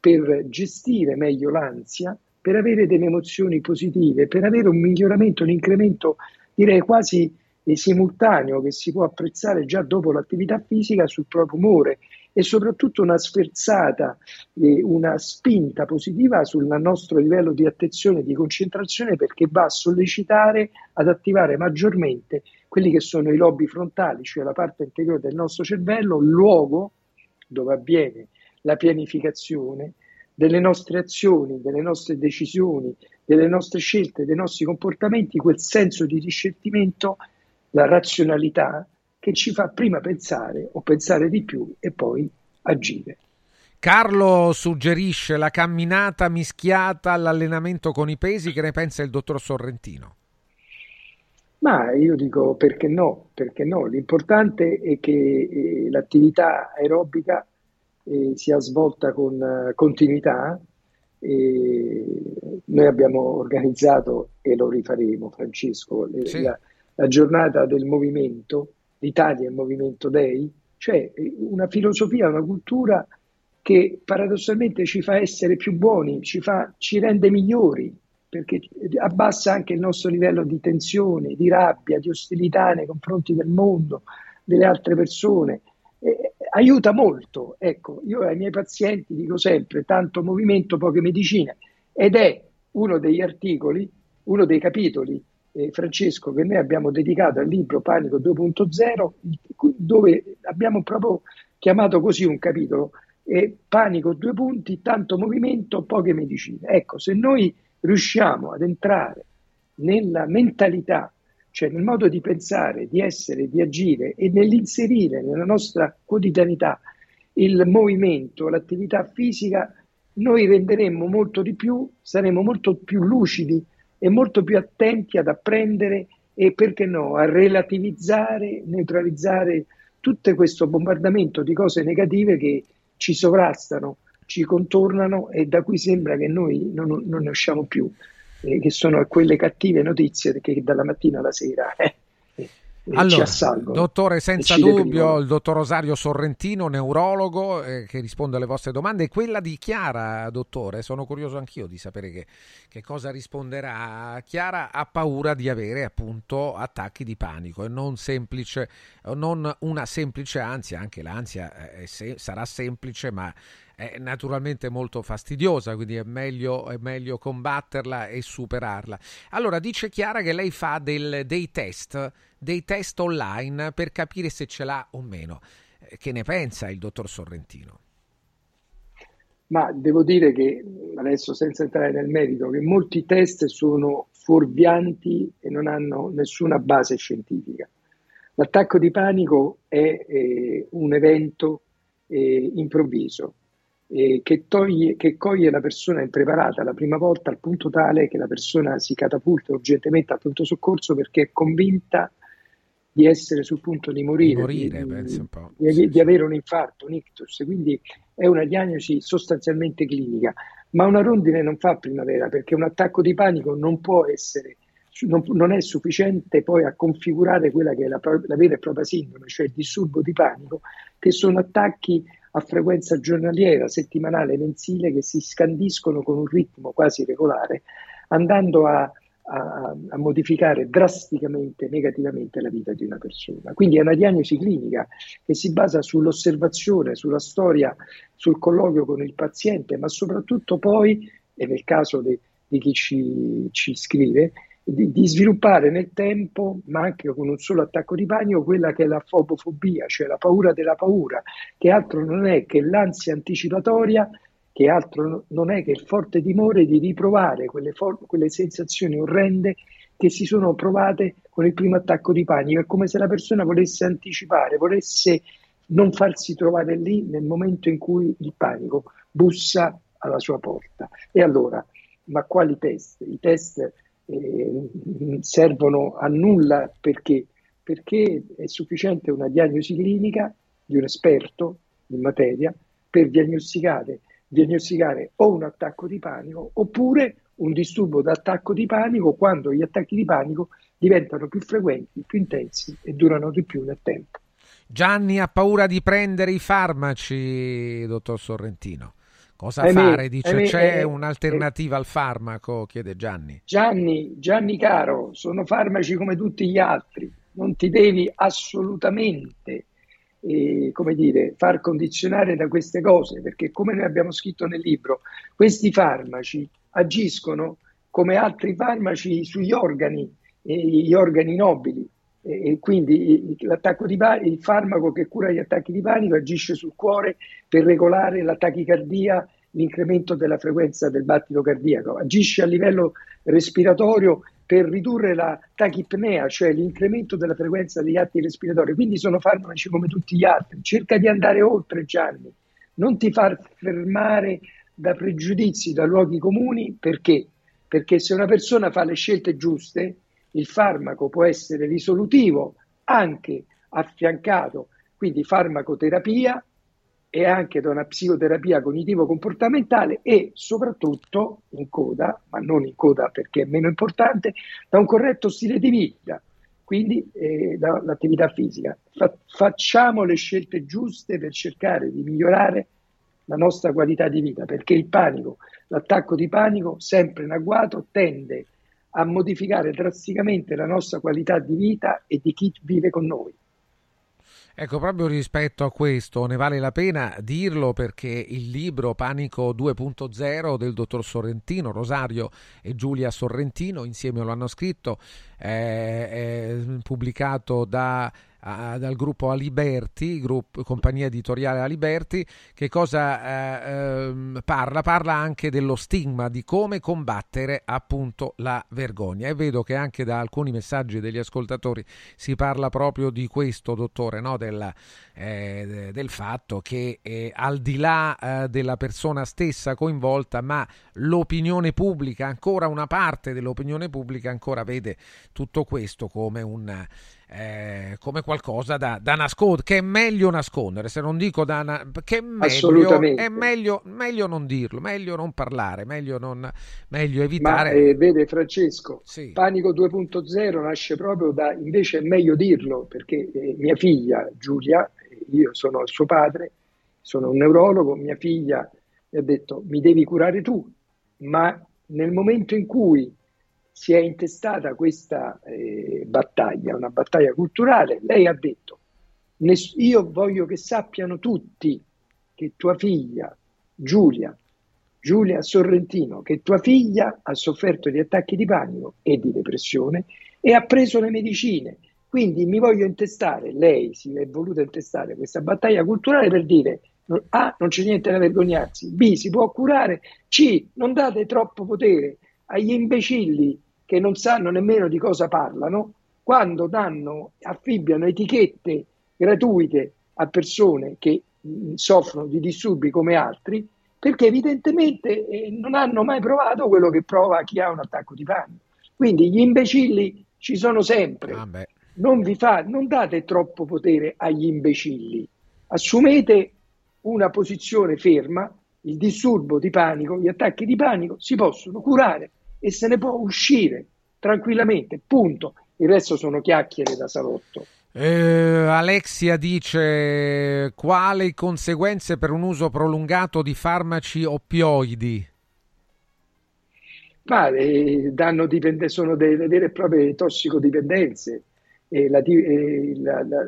per gestire meglio l'ansia, per avere delle emozioni positive, per avere un miglioramento, un incremento, direi quasi e simultaneo che si può apprezzare già dopo l'attività fisica sul proprio umore e soprattutto una sferzata e una spinta positiva sul nostro livello di attenzione e di concentrazione perché va a sollecitare, ad attivare maggiormente quelli che sono i lobi frontali, cioè la parte anteriore del nostro cervello, il luogo dove avviene la pianificazione delle nostre azioni, delle nostre decisioni, delle nostre scelte, dei nostri comportamenti, quel senso di discernimento, la razionalità che ci fa prima pensare o pensare di più e poi agire. Carlo suggerisce la camminata mischiata all'allenamento con i pesi, che ne pensa il dottor Sorrentino? Ma io dico perché no, perché no. L'importante è che eh, l'attività aerobica eh, sia svolta con uh, continuità, e noi abbiamo organizzato e lo rifaremo, Francesco, sì. la, la, giornata del movimento, l'Italia è il movimento Day, cioè una filosofia, una cultura che paradossalmente ci fa essere più buoni, ci, fa, ci rende migliori, perché abbassa anche il nostro livello di tensione, di rabbia, di ostilità nei confronti del mondo, delle altre persone. Eh, aiuta molto. Ecco, io ai miei pazienti dico sempre tanto movimento, poche medicine ed è uno degli articoli, uno dei capitoli, eh, Francesco, che noi abbiamo dedicato al libro Panico 2.0, dove abbiamo proprio chiamato così un capitolo, eh, Panico due punti, tanto movimento, poche medicine. Ecco, se noi riusciamo ad entrare nella mentalità cioè nel modo di pensare, di essere, di agire e nell'inserire nella nostra quotidianità il movimento, l'attività fisica, noi renderemmo molto di più, saremo molto più lucidi e molto più attenti ad apprendere e perché no, a relativizzare, neutralizzare tutto questo bombardamento di cose negative che ci sovrastano, ci contornano e da cui sembra che noi non, non ne usciamo più eh, che sono quelle cattive notizie che dalla mattina alla sera eh, allora, dottore, senza dubbio, il dottor Rosario Sorrentino, neurologo, eh, che risponde alle vostre domande. E quella di Chiara, dottore, sono curioso anch'io di sapere che, che, cosa risponderà. Chiara ha paura di avere appunto attacchi di panico e non semplice, non una semplice ansia, anche l'ansia eh, se, sarà semplice, ma è naturalmente molto fastidiosa, quindi è meglio, è meglio combatterla e superarla. Allora, dice Chiara che lei fa del, dei test, dei test online per capire se ce l'ha o meno. Eh, che ne pensa il dottor Sorrentino? Ma devo dire che adesso, senza entrare nel merito, che molti test sono fuorvianti e non hanno nessuna base scientifica. L'attacco di panico è eh, un evento eh, improvviso eh, che, toglie, che coglie la persona impreparata la prima volta al punto tale che la persona si catapulta urgentemente al pronto soccorso perché è convinta di essere sul punto di morire, di, morire, di, di, sì, di avere un infarto, un ictus, quindi è una diagnosi sostanzialmente clinica, ma una rondine non fa primavera perché un attacco di panico non può essere, non, non è sufficiente poi a configurare quella che è la, la vera e propria sindrome, cioè il disturbo di panico, che sono attacchi a frequenza giornaliera, settimanale, mensile che si scandiscono con un ritmo quasi regolare, andando a, a, a, modificare drasticamente, negativamente la vita di una persona. Quindi è una diagnosi clinica che si basa sull'osservazione, sulla storia, sul colloquio con il paziente, ma soprattutto poi, e nel caso de, di chi ci, ci scrive, di, di, sviluppare nel tempo, ma anche con un solo attacco di panico, quella che è la fobofobia, cioè la paura della paura, che altro non è che l'ansia anticipatoria, che altro non è che il forte timore di riprovare quelle, for- quelle sensazioni orrende che si sono provate con il primo attacco di panico. È come se la persona volesse anticipare, volesse non farsi trovare lì nel momento in cui il panico bussa alla sua porta. E allora, ma quali test? I test eh, servono a nulla perché? perché è sufficiente una diagnosi clinica di un esperto in materia per diagnosticare, diagnosticare o un attacco di panico oppure un disturbo d'attacco di panico quando gli attacchi di panico diventano più frequenti, più intensi e durano di più nel tempo. Gianni ha paura di prendere i farmaci, dottor Sorrentino. Cosa eh fare? Dice eh c'è eh, un'alternativa al farmaco? Chiede Gianni. Gianni, Gianni caro, sono farmaci come tutti gli altri, non ti devi assolutamente eh, come dire, far condizionare da queste cose, perché come noi abbiamo scritto nel libro, questi farmaci agiscono come altri farmaci sugli organi, eh, gli organi nobili. E quindi di il farmaco che cura gli attacchi di panico agisce sul cuore per regolare la tachicardia, l'incremento della frequenza del battito cardiaco, agisce a livello respiratorio per ridurre la tachipnea, cioè l'incremento della frequenza degli atti respiratori. Quindi sono farmaci come tutti gli altri. Cerca di andare oltre, Gianni. Non ti far fermare da pregiudizi, da luoghi comuni, perché? Perché se una persona fa le scelte giuste, il farmaco può essere risolutivo anche affiancato, quindi farmacoterapia e anche da una psicoterapia cognitivo-comportamentale e soprattutto in coda, ma non in coda perché è meno importante, da un corretto stile di vita, quindi eh, dall'attività fisica. Fa- facciamo le scelte giuste per cercare di migliorare la nostra qualità di vita, perché il panico, l'attacco di panico, sempre in agguato, tende a modificare drasticamente la nostra qualità di vita e di chi vive con noi. Ecco, proprio rispetto a questo ne vale la pena dirlo perché il libro Panico 2.0 del dottor Sorrentino, Rosario e Giulia Sorrentino insieme lo hanno scritto, è, è pubblicato da a, dal gruppo Aliberti, gruppo, compagnia editoriale Aliberti, che cosa eh, eh, parla? Parla anche dello stigma, di come combattere appunto la vergogna. E vedo che anche da alcuni messaggi degli ascoltatori si parla proprio di questo, dottore, no? del, eh, del, fatto che eh, al di là eh, della persona stessa coinvolta, ma l'opinione pubblica, ancora una parte dell'opinione pubblica ancora vede tutto questo come un eh, come qualcosa da, da nascondere, che è meglio nascondere, se non dico da na- che è meglio, è meglio, meglio, non dirlo, meglio non parlare, meglio, non, meglio evitare. Ma, eh, vede Francesco, sì. Panico 2.0 nasce proprio da, invece è meglio dirlo, perché eh, mia figlia Giulia, io sono il suo padre, sono un neurologo, mia figlia mi ha detto mi devi curare tu, ma nel momento in cui si è intestata questa eh, battaglia, una battaglia culturale, lei ha detto, io voglio che sappiano tutti che tua figlia, Giulia, Giulia Sorrentino, che tua figlia ha sofferto di attacchi di panico e di depressione e ha preso le medicine. Quindi mi voglio intestare, lei si è voluta intestare questa battaglia culturale per dire A, non c'è niente da vergognarsi, B, si può curare, C, non date troppo potere agli imbecilli che non sanno nemmeno di cosa parlano, quando danno, affibbiano etichette gratuite a persone che mh, soffrono di disturbi come altri, perché evidentemente eh, non hanno mai provato quello che prova chi ha un attacco di panico. Quindi gli imbecilli ci sono sempre. Ah non, vi fa, non date troppo potere agli imbecilli, assumete una posizione ferma, il disturbo di panico, gli attacchi di panico si possono curare e se ne può uscire tranquillamente, punto. Il resto sono chiacchiere da salotto. Eh, Alexia dice quali conseguenze per un uso prolungato di farmaci oppioidi? Ma eh, danno dipende, sono delle vere e proprie tossicodipendenze. E la, e la, la,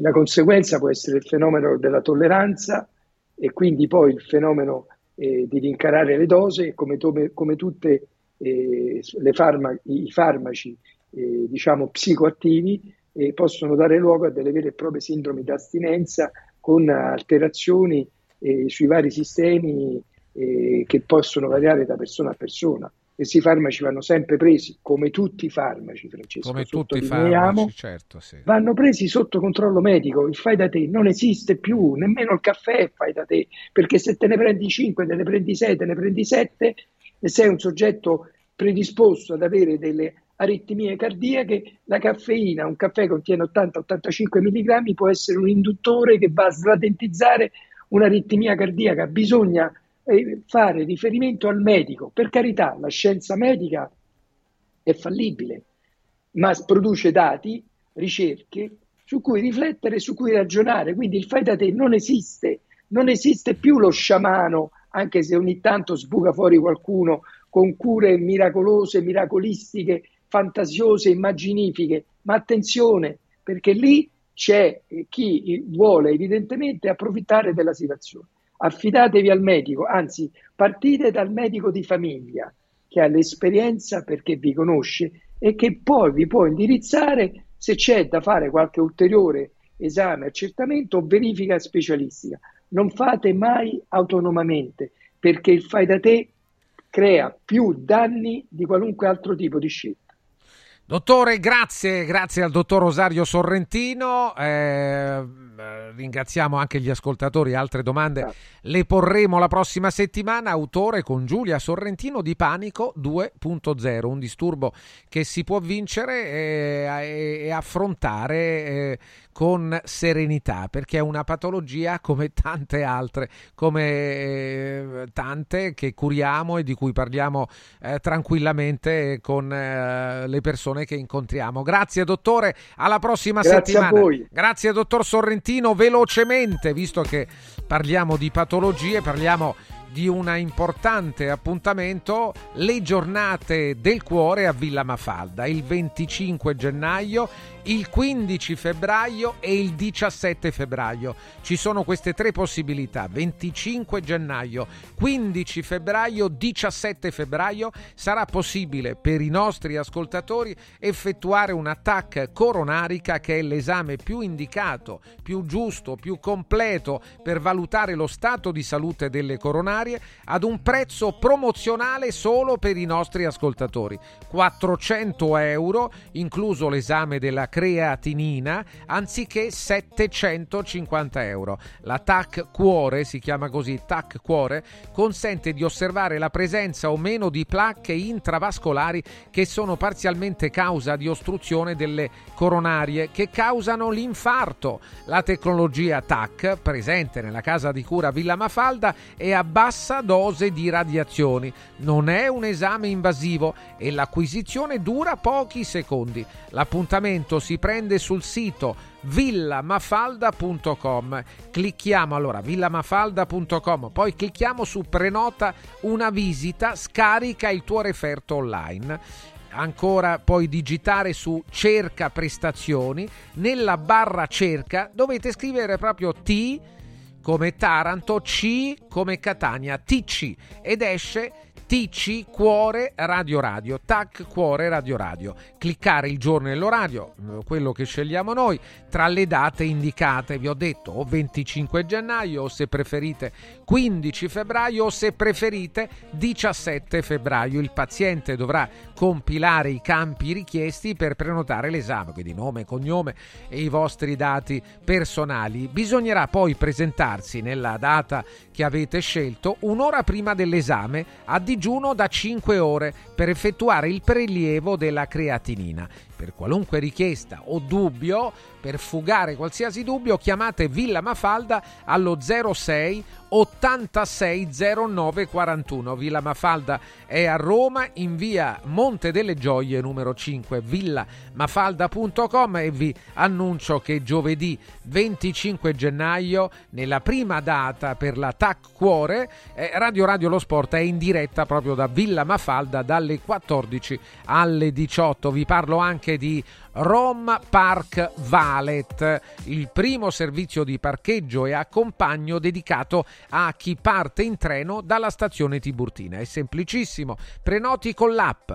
la, conseguenza può essere il fenomeno della tolleranza e quindi poi il fenomeno eh, di rincarare le dosi, come, come, come tutte eh, farma, i farmaci eh, diciamo psicoattivi possono dare luogo a delle vere e proprie sindromi d'astinenza con alterazioni eh, sui vari sistemi eh, che possono variare da persona a persona. Questi farmaci vanno sempre presi, come tutti i farmaci, Francesco, come tutti i farmaci, certo, sì. vanno presi sotto controllo medico. Il fai da te non esiste più, nemmeno il caffè fai da te, perché se te ne prendi 5, te ne prendi 6, te ne prendi 7 e sei un soggetto predisposto ad avere delle aritmie cardiache, la caffeina, un caffè contiene 80-85 mg, può essere un induttore che va a slatentizzare un'aritmia cardiaca. Bisogna fare riferimento al medico. Per carità, la scienza medica è fallibile, ma produce dati, ricerche su cui riflettere, su cui ragionare. Quindi il fai da te non esiste, non esiste più lo sciamano, anche se ogni tanto sbuca fuori qualcuno con cure miracolose, miracolistiche, fantasiose, immaginifiche. Ma attenzione, perché lì c'è chi vuole evidentemente approfittare della situazione. Affidatevi al medico, anzi partite dal medico di famiglia che ha l'esperienza perché vi conosce e che poi vi può indirizzare se c'è da fare qualche ulteriore esame, accertamento o verifica specialistica. Non fate mai autonomamente perché il fai da te crea più danni di qualunque altro tipo di scelta. Dottore, grazie, grazie al dottor Rosario Sorrentino. Eh, ringraziamo anche gli ascoltatori. Altre domande le porremo la prossima settimana. Autore con Giulia Sorrentino di Panico 2.0, un disturbo che si può vincere e, e affrontare eh, con serenità, perché è una patologia come tante altre, come eh, tante che curiamo e di cui parliamo eh, tranquillamente con eh, le persone che incontriamo. Grazie dottore, alla prossima Grazie settimana. A voi. Grazie dottor Sorrentino, velocemente, visto che parliamo di patologie, parliamo di un importante appuntamento, le giornate del cuore a Villa Mafalda, il 25 gennaio, il 15 febbraio e il 17 febbraio. Ci sono queste tre possibilità, 25 gennaio, 15 febbraio, 17 febbraio, sarà possibile per i nostri ascoltatori effettuare un TAC coronarica che è l'esame più indicato, più giusto, più completo per valutare lo stato di salute delle coronarie ad un prezzo promozionale solo per i nostri ascoltatori. 400 euro, incluso l'esame della creatinina, anziché 750 euro. La TAC cuore, si chiama così TAC cuore, consente di osservare la presenza o meno di placche intravascolari che sono parzialmente causa di ostruzione delle coronarie che causano l'infarto. La tecnologia TAC, presente nella casa di cura Villa Mafalda, è a bassa dose di radiazioni. Non è un esame invasivo e l'acquisizione dura pochi secondi. L'appuntamento si prende sul sito villamafalda.com. Clicchiamo allora villamafalda.com, poi clicchiamo su prenota una visita, scarica il tuo referto online ancora poi digitare su cerca prestazioni nella barra cerca dovete scrivere proprio T come Taranto C come Catania TC ed esce TC Cuore Radio Radio, TAC Cuore Radio Radio. Cliccare il giorno e l'orario, quello che scegliamo noi, tra le date indicate, vi ho detto, o 25 gennaio o se preferite 15 febbraio o se preferite 17 febbraio. Il paziente dovrà compilare i campi richiesti per prenotare l'esame, quindi nome, cognome e i vostri dati personali. Bisognerà poi presentarsi nella data che avete scelto un'ora prima dell'esame a digiuno da 5 ore per effettuare il prelievo della creatinina. Per qualunque richiesta o dubbio, per fugare qualsiasi dubbio, chiamate Villa Mafalda allo 06 86 09 41. Villa Mafalda è a Roma in via Monte delle Gioie numero 5 villamafalda.com e vi annuncio che giovedì 25 gennaio nella prima data per la TAC Cuore eh, Radio Radio Lo Sport è in diretta proprio da Villa Mafalda dalle 14 alle 18. Vi parlo anche di Roma Park Valet, il primo servizio di parcheggio e accompagno dedicato a chi parte in treno dalla stazione Tiburtina. È semplicissimo, prenoti con l'app.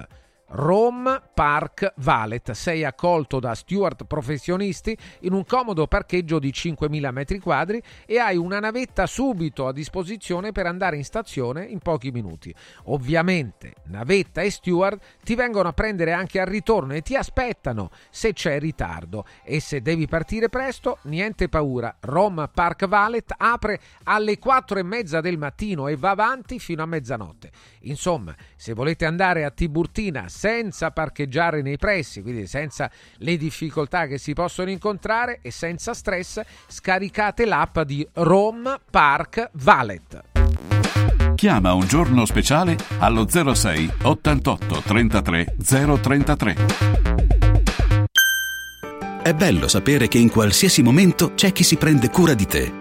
Rome Park Valet. Sei accolto da steward professionisti in un comodo parcheggio di 5.000 metri quadri e hai una navetta subito a disposizione per andare in stazione in pochi minuti. Ovviamente, navetta e steward ti vengono a prendere anche al ritorno e ti aspettano se c'è ritardo. E se devi partire presto, niente paura. Rome Park Valet apre alle 4 e mezza del mattino e va avanti fino a mezzanotte. Insomma, se volete andare a Tiburtina senza parcheggiare nei pressi, quindi senza le difficoltà che si possono incontrare e senza stress, scaricate l'app di Rome Park Valet. Chiama un giorno speciale allo 06 88 33 033. È bello sapere che in qualsiasi momento c'è chi si prende cura di te.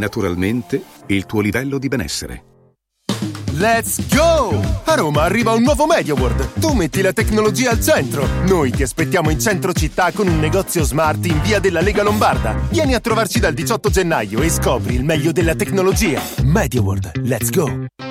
naturalmente il tuo livello di benessere. Let's go! A Roma arriva un nuovo MediaWorld. Tu metti la tecnologia al centro. Noi ti aspettiamo in centro città con un negozio smart in via della Lega Lombarda. Vieni a trovarci dal 18 gennaio e scopri il meglio della tecnologia. MediaWorld, let's go!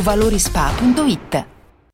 valorispa.it.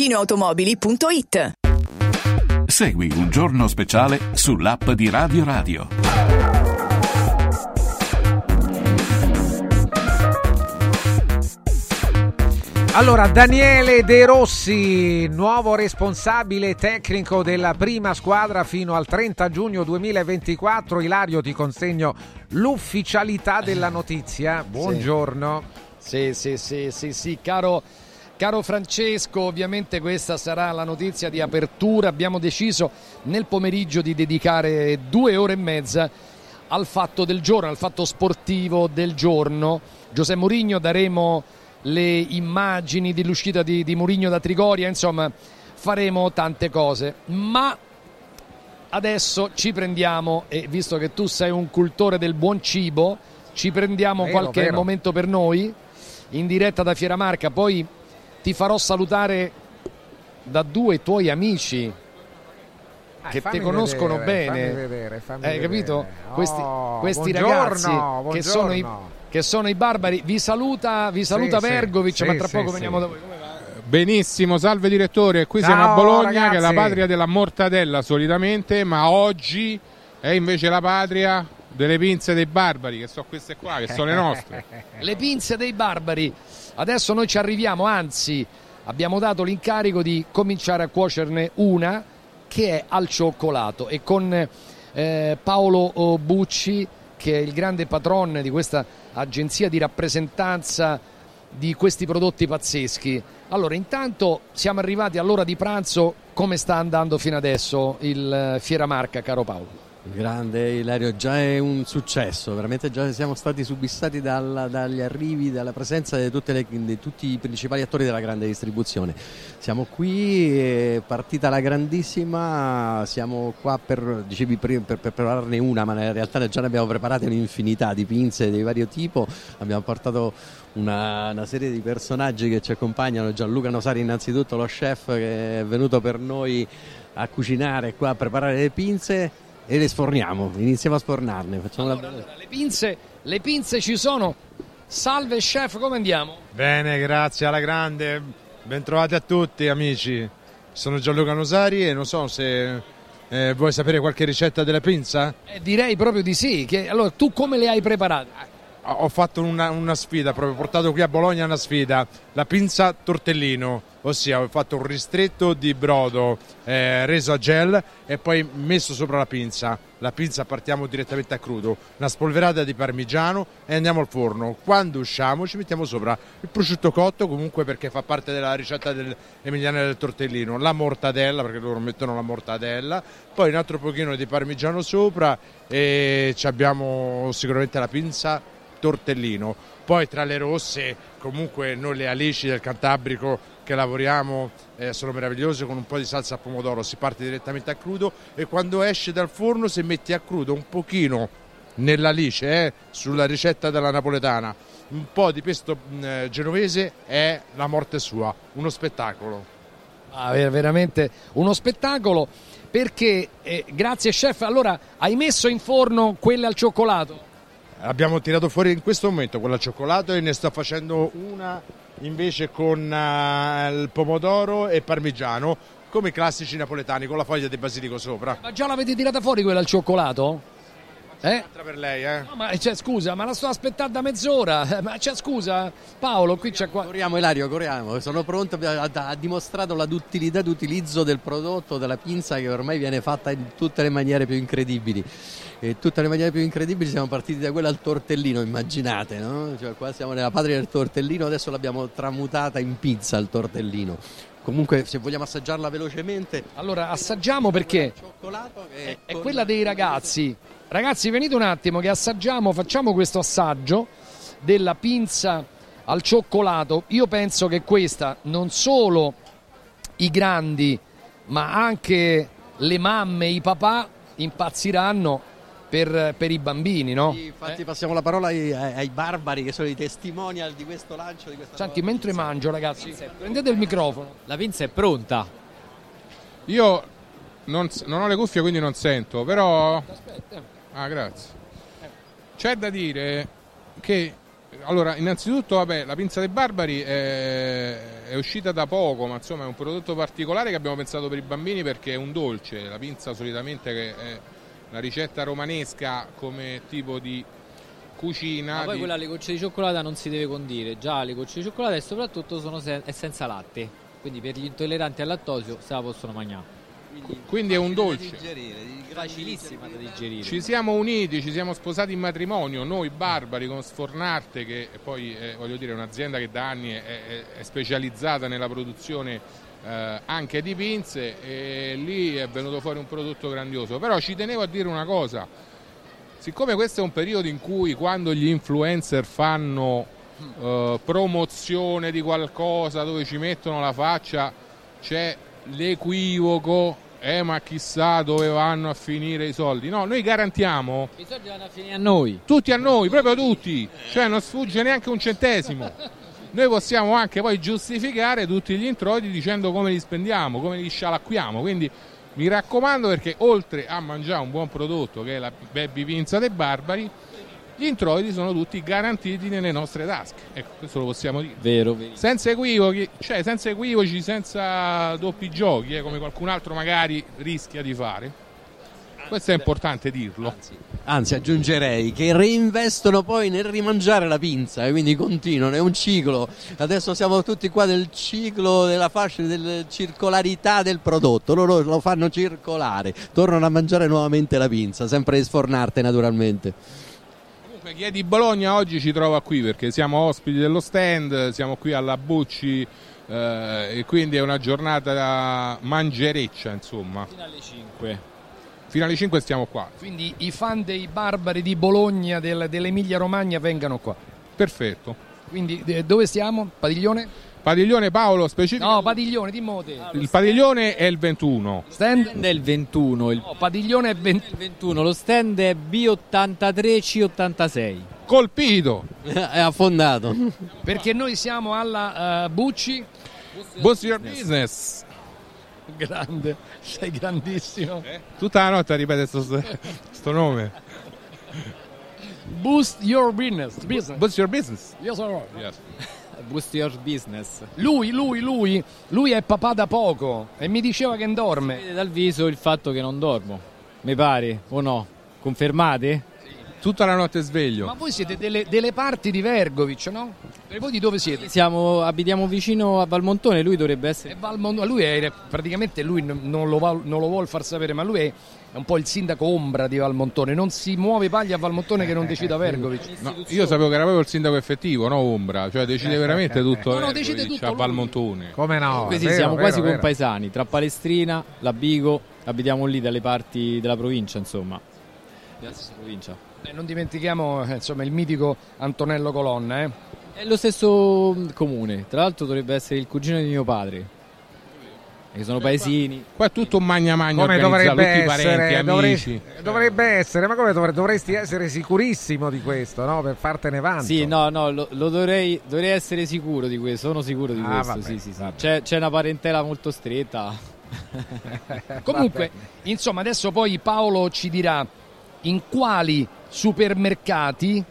valentinoautomobili.it Segui un giorno speciale sull'app di Radio Radio. Allora, Daniele De Rossi, nuovo responsabile tecnico della prima squadra fino al 30 giugno 2024. Ilario, ti consegno l'ufficialità della notizia. Buongiorno. Sì, sì, sì, sì, sì, caro caro Francesco, ovviamente questa sarà la notizia di apertura. Abbiamo deciso nel pomeriggio di dedicare due ore e mezza al fatto del giorno, al fatto sportivo del giorno. Giuseppe Mourinho daremo le immagini dell'uscita di, di Mourinho da Trigoria, insomma faremo tante cose, ma adesso ci prendiamo, e visto che tu sei un cultore del buon cibo, ci prendiamo Vero, qualche vero. momento per noi in diretta da Fieramarca, poi ti farò salutare da due tuoi amici che Eh, fammi ti conoscono vedere, bene. fammi vedere, fammi Hai vedere. capito? Questi, Oh, questi buongiorno, ragazzi che sono, i, che sono i barbari. Vi saluta, vi saluta Sì, Vergovic, sì, ma tra sì, poco sì. veniamo da voi. Benissimo, salve direttore, qui Ciao, siamo a Bologna che è la ragazzi. patria della mortadella solitamente, ma oggi è invece la patria delle pinze dei barbari, che sono queste qua, che sono le nostre. Le pinze dei barbari. Adesso noi ci arriviamo, anzi abbiamo dato l'incarico di cominciare a cuocerne una che è al cioccolato e con eh, Paolo oh, Bucci che è il grande patron di questa agenzia di rappresentanza di questi prodotti pazzeschi. Allora, intanto siamo arrivati all'ora di pranzo, come sta andando fino adesso il eh, Fiera Marca, caro Paolo? Grande Ilario, già è un successo, veramente già siamo stati subissati dalla- dagli arrivi, dalla presenza di, le- di tutti i principali attori della grande distribuzione. Siamo qui, è partita la grandissima, siamo qua per, dicevi per, per prepararne una, ma in realtà già ne abbiamo preparate un'infinità di pinze di vario tipo, abbiamo portato una, una serie di personaggi che ci accompagnano, Gianluca Nosari innanzitutto, lo chef che è venuto per noi a cucinare qua, a preparare le pinze e le sforniamo, iniziamo a sfornarne. Facciamo la... Le pinze, le pinze ci sono. Salve chef, come andiamo? Bene, grazie alla grande. Bentrovati a tutti amici. Sono Gianluca Nosari e non so se eh, vuoi sapere qualche ricetta della pinza? Eh, direi proprio di sì. Che, allora, tu come le hai preparate? Ho ho fatto una, una sfida, proprio portato qui a Bologna una sfida, la pinza tortellino, ossia ho fatto un ristretto di brodo eh, reso a gel e poi messo sopra la pinza. La pinza partiamo direttamente a crudo, una spolverata di parmigiano e andiamo al forno. Quando usciamo ci mettiamo sopra il prosciutto cotto, comunque perché fa parte della ricetta dell'Emiliana del tortellino, la mortadella, perché loro mettono la mortadella, poi un altro pochino di parmigiano sopra e abbiamo sicuramente la pinza tortellino. Poi tra le rosse, comunque noi le alici del Cantabrico che lavoriamo eh, sono meravigliose con un po' di salsa a pomodoro, si parte direttamente a crudo e quando esce dal forno si mette a crudo un pochino nell'alice, eh, sulla ricetta della napoletana, un po' di pesto mh, eh, genovese è la morte sua, uno spettacolo. Ah, ver- veramente uno spettacolo. Perché, eh, grazie chef, allora hai messo in forno quelle al cioccolato? Abbiamo tirato fuori in questo momento quella al cioccolato e ne sto facendo una invece con eh, il pomodoro e parmigiano, come i classici napoletani, con la foglia di basilico sopra. Ma già l'avete tirata fuori quella al cioccolato? Eh? per lei, eh? No, ma cioè, scusa, ma la sto aspettando da mezz'ora. Eh, Ma cioè, scusa, Paolo, qui c'è qua. Corriamo Ilario, corriamo, sono pronto, ha, ha dimostrato la duttilità d'utilizzo del prodotto, della pinza che ormai viene fatta in tutte le maniere più incredibili. E tutte le maniere più incredibili siamo partiti da quella al tortellino, immaginate, no? Cioè, qua siamo nella patria del tortellino, adesso l'abbiamo tramutata in pizza il tortellino. Comunque, se vogliamo assaggiarla velocemente, Allora, assaggiamo perché è, è quella dei ragazzi. Ragazzi, venite un attimo che assaggiamo, facciamo questo assaggio della pinza al cioccolato. Io penso che questa non solo i grandi, ma anche le mamme, i papà impazziranno per, per i bambini, no? infatti passiamo la parola ai, ai- barbari che sono i testimonial di questo lancio, di questa Senti, mentre mangio, ragazzi, prendete il microfono. La pinza è pronta. Io non, non ho le cuffie quindi non sento, però... Ah, grazie. C'è da dire che, allora, innanzitutto, vabbè, la pinza dei barbari è, è uscita da poco, ma insomma è un prodotto particolare che abbiamo pensato per i bambini perché è un dolce. La pinza solitamente che è una ricetta romanesca come tipo di cucina. Ma poi di- quella alle gocce di cioccolata non si deve condire. Già le gocce di cioccolata e soprattutto sono se- è senza latte. Quindi per gli intolleranti al lattosio se la possono mangiare. Quindi è un dolce. Facilissima da digerire. Ci siamo uniti, ci siamo sposati in matrimonio, noi barbari con Sfornarte, che poi è, voglio dire, è un'azienda che da anni è, è- è specializzata nella produzione eh, anche di pinze e lì è venuto fuori un prodotto grandioso. Però ci tenevo a dire una cosa, siccome questo è un periodo in cui quando gli influencer fanno eh, promozione di qualcosa dove ci mettono la faccia, c'è l'equivoco, eh ma chissà dove vanno a finire i soldi. No, noi garantiamo I soldi vanno a finire a noi. tutti a noi, proprio tutti, cioè non sfugge neanche un centesimo. Noi possiamo anche poi giustificare tutti gli introiti dicendo come li spendiamo, come li scialacquiamo, quindi mi raccomando perché oltre a mangiare un buon prodotto che è la Baby Pinza dei Barbari, gli introiti sono tutti garantiti nelle nostre tasche. Ecco, questo lo possiamo dire. Vero, vero. Senza equivoci, cioè senza equivoci, senza doppi giochi, eh, come qualcun altro magari rischia di fare. Questo è importante dirlo. Anzi, aggiungerei che reinvestono poi nel rimangiare la pinza, e quindi continuano, è un ciclo. Adesso siamo tutti qua nel ciclo della fascia, della circolarità del prodotto. Loro lo fanno circolare, tornano a mangiare nuovamente la pinza, sempre sfornarte naturalmente. Comunque chi è di Bologna oggi ci trova qui perché siamo ospiti dello stand, siamo qui alla Bucci eh, e quindi è una giornata mangereccia insomma. Fino alle 5. Fino alle 5 stiamo qua. Quindi i fan dei barbari di Bologna, del- dell'Emilia Romagna, vengano qua. Perfetto. Quindi eh, dove stiamo? Padiglione? Padiglione Paolo specifico. No, padiglione, dimmo te. Il padiglione è il 21. Stand? è il 21. Il... No, padiglione è 20. il 21. Lo stand è B83C86. Colpito. è affondato. Perché noi siamo alla eh, Bucci. Boost your business. Grande, sei grandissimo. Tutta la notte ripete sto, sto nome. Boost your business. business. Boost your business. Yes, sir. Boost your business. Lui, lui, lui, lui è papà da poco e mi diceva che dorme. Vede dal viso il fatto che non dormo. Mi pare o no? Confermate? Tutta la notte sveglio. Ma voi siete delle, delle parti di Vergovic, no? E voi di dove siete? Siamo, abitiamo vicino a Valmontone, lui dovrebbe essere... E Valmont- lui è praticamente lui non non lo, va- non lo vuole far sapere, ma lui è, è un po' il sindaco ombra di Valmontone. Non si muove paglia a Valmontone che non decida Vergovic. No, io sapevo che era proprio il sindaco effettivo, no Ombra, cioè decide veramente tutto No, no, decide tutto a. Valmontone. Come no? Quindi vero, siamo vero, quasi vero. compaesani, tra Palestrina, la Bigo, abitiamo lì dalle parti della provincia, insomma. Della stessa provincia. E non dimentichiamo eh, insomma, il mitico Antonello Colonna. Eh? È lo stesso mm, comune, tra l'altro dovrebbe essere il cugino di mio padre. Che sono paesini. Qua è tutto un magna magna Come dovrebbe tutti essere, parenti, amici. dovrebbe essere, ma come dovre- dovresti essere sicurissimo di questo, no? Per fartene vanto. Sì, no, no, lo, lo dovrei, dovrei essere sicuro di questo, sono sicuro di Ah, questo, vabbè, sì, sì, sì. C'è, c'è una parentela molto stretta. Comunque, insomma, adesso poi Paolo ci dirà in quali supermercati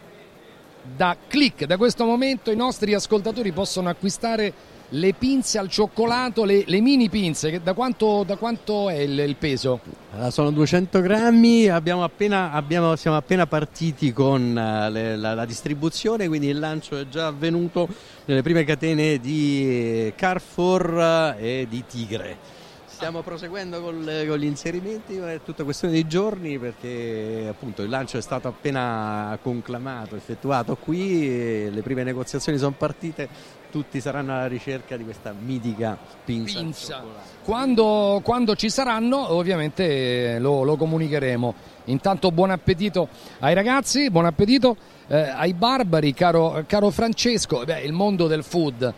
da click da questo momento i nostri ascoltatori possono acquistare le pinze al cioccolato, le, le mini pinze. Da, quanto, da quanto è il, il peso? Allora, sono 200 grammi, abbiamo appena, abbiamo- siamo appena partiti con eh, le- la, la distribuzione, quindi il lancio è già avvenuto nelle prime catene di Carrefour eh, e di Tigre. Stiamo proseguendo col- con gli inserimenti, è tutta questione di giorni perché appunto il lancio è stato appena conclamato, effettuato qui, le prime negoziazioni sono partite, tutti saranno alla ricerca di questa mitica pinza. Pinza. Quando, quando ci saranno, ovviamente eh, lo, lo comunicheremo. Intanto, buon appetito ai ragazzi, buon appetito eh, ai barbari, caro, caro Francesco. Beh, il mondo del food.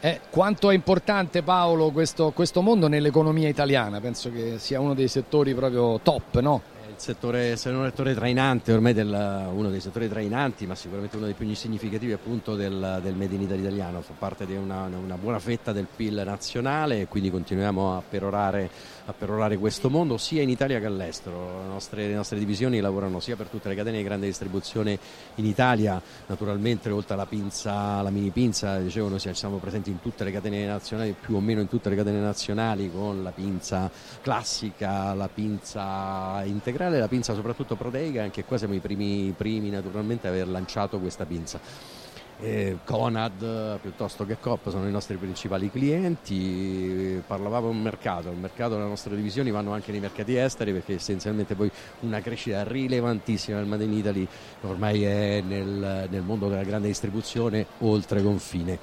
Eh, quanto è importante Paolo questo, questo mondo nell'economia italiana? Penso che sia uno dei settori proprio top, no? Il settore, se non un settore trainante, ormai del- uno dei settori trainanti, ma sicuramente uno dei più significativi appunto del, del Made in Italy italiano, fa parte di una, una buona fetta del PIL nazionale e quindi continuiamo a perorare, a perorare questo mondo sia in Italia che all'estero. Le nostre, le nostre divisioni lavorano sia per tutte le catene di grande distribuzione in Italia, naturalmente oltre alla pinza, la mini pinza, dicevo siamo presenti in tutte le catene nazionali, più o meno in tutte le catene nazionali con la pinza classica, la pinza integrale generale la pinza soprattutto proteica, anche qua siamo i primi, primi naturalmente a aver lanciato questa pinza. Eh, Conad piuttosto che Coop sono i nostri principali clienti, parlavamo un mercato, il mercato delle nostre divisioni vanno anche nei mercati esteri perché essenzialmente poi una crescita rilevantissima del Made in Italy ormai è nel, nel mondo della grande distribuzione oltre confine.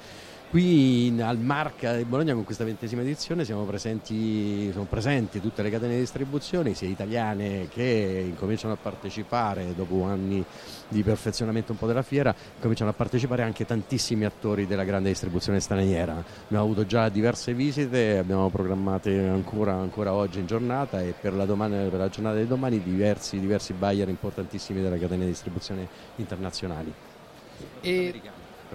Qui in, al Marca di Bologna con questa ventesima edizione siamo presenti, sono presenti tutte le catene di distribuzione, sia italiane che incominciano a partecipare dopo anni di perfezionamento un po' della fiera, cominciano a partecipare anche tantissimi attori della grande distribuzione straniera. Abbiamo avuto già diverse visite, abbiamo programmate ancora, ancora oggi in giornata e per la, domani, per la, giornata di domani diversi, diversi buyer importantissimi della catena di distribuzione internazionali. E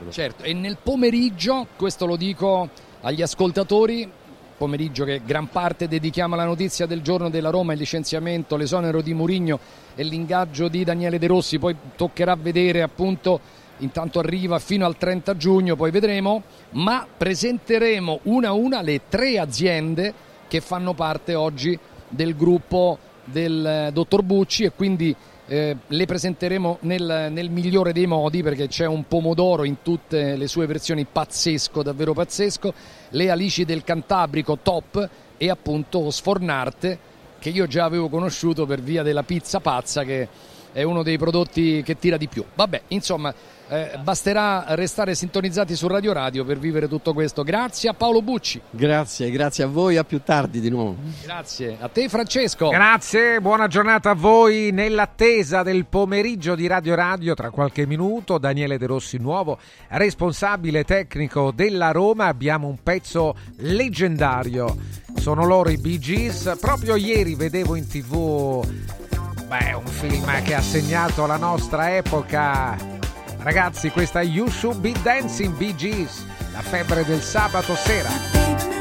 Certo, e nel pomeriggio, questo lo dico agli ascoltatori, pomeriggio che gran parte dedichiamo alla notizia del giorno della Roma, il licenziamento, l'esonero di Murigno e l'ingaggio di Daniele De Rossi, poi toccherà vedere appunto, intanto arriva fino al 30 giugno, poi vedremo, ma presenteremo una a una le tre aziende che fanno parte oggi del gruppo del eh, dottor Bucci e quindi eh, le presenteremo nel, nel, migliore dei modi perché c'è un pomodoro in tutte le sue versioni pazzesco, davvero pazzesco, le alici del Cantabrico top e appunto Sfornarte che io già avevo conosciuto per via della pizza pazza che è uno dei prodotti che tira di più. Vabbè, insomma, eh, basterà restare sintonizzati su Radio Radio per vivere tutto questo. Grazie a Paolo Bucci. Grazie, grazie a voi, a più tardi di nuovo. Grazie a te Francesco. Grazie, buona giornata a voi nell'attesa del pomeriggio di Radio Radio tra qualche minuto. Daniele De Rossi nuovo, responsabile tecnico della Roma, abbiamo un pezzo leggendario. Sono loro i Bee Gees. Proprio ieri vedevo in tv beh, un film che ha segnato la nostra epoca Ragazzi, questa You Should Be Dancing Gees, la febbre del sabato sera.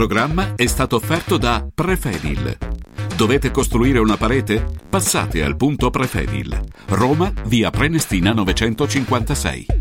Programma è stato offerto da Prefedil. Dovete costruire una parete? Passate al punto Prefedil. Roma, via Prenestina 956.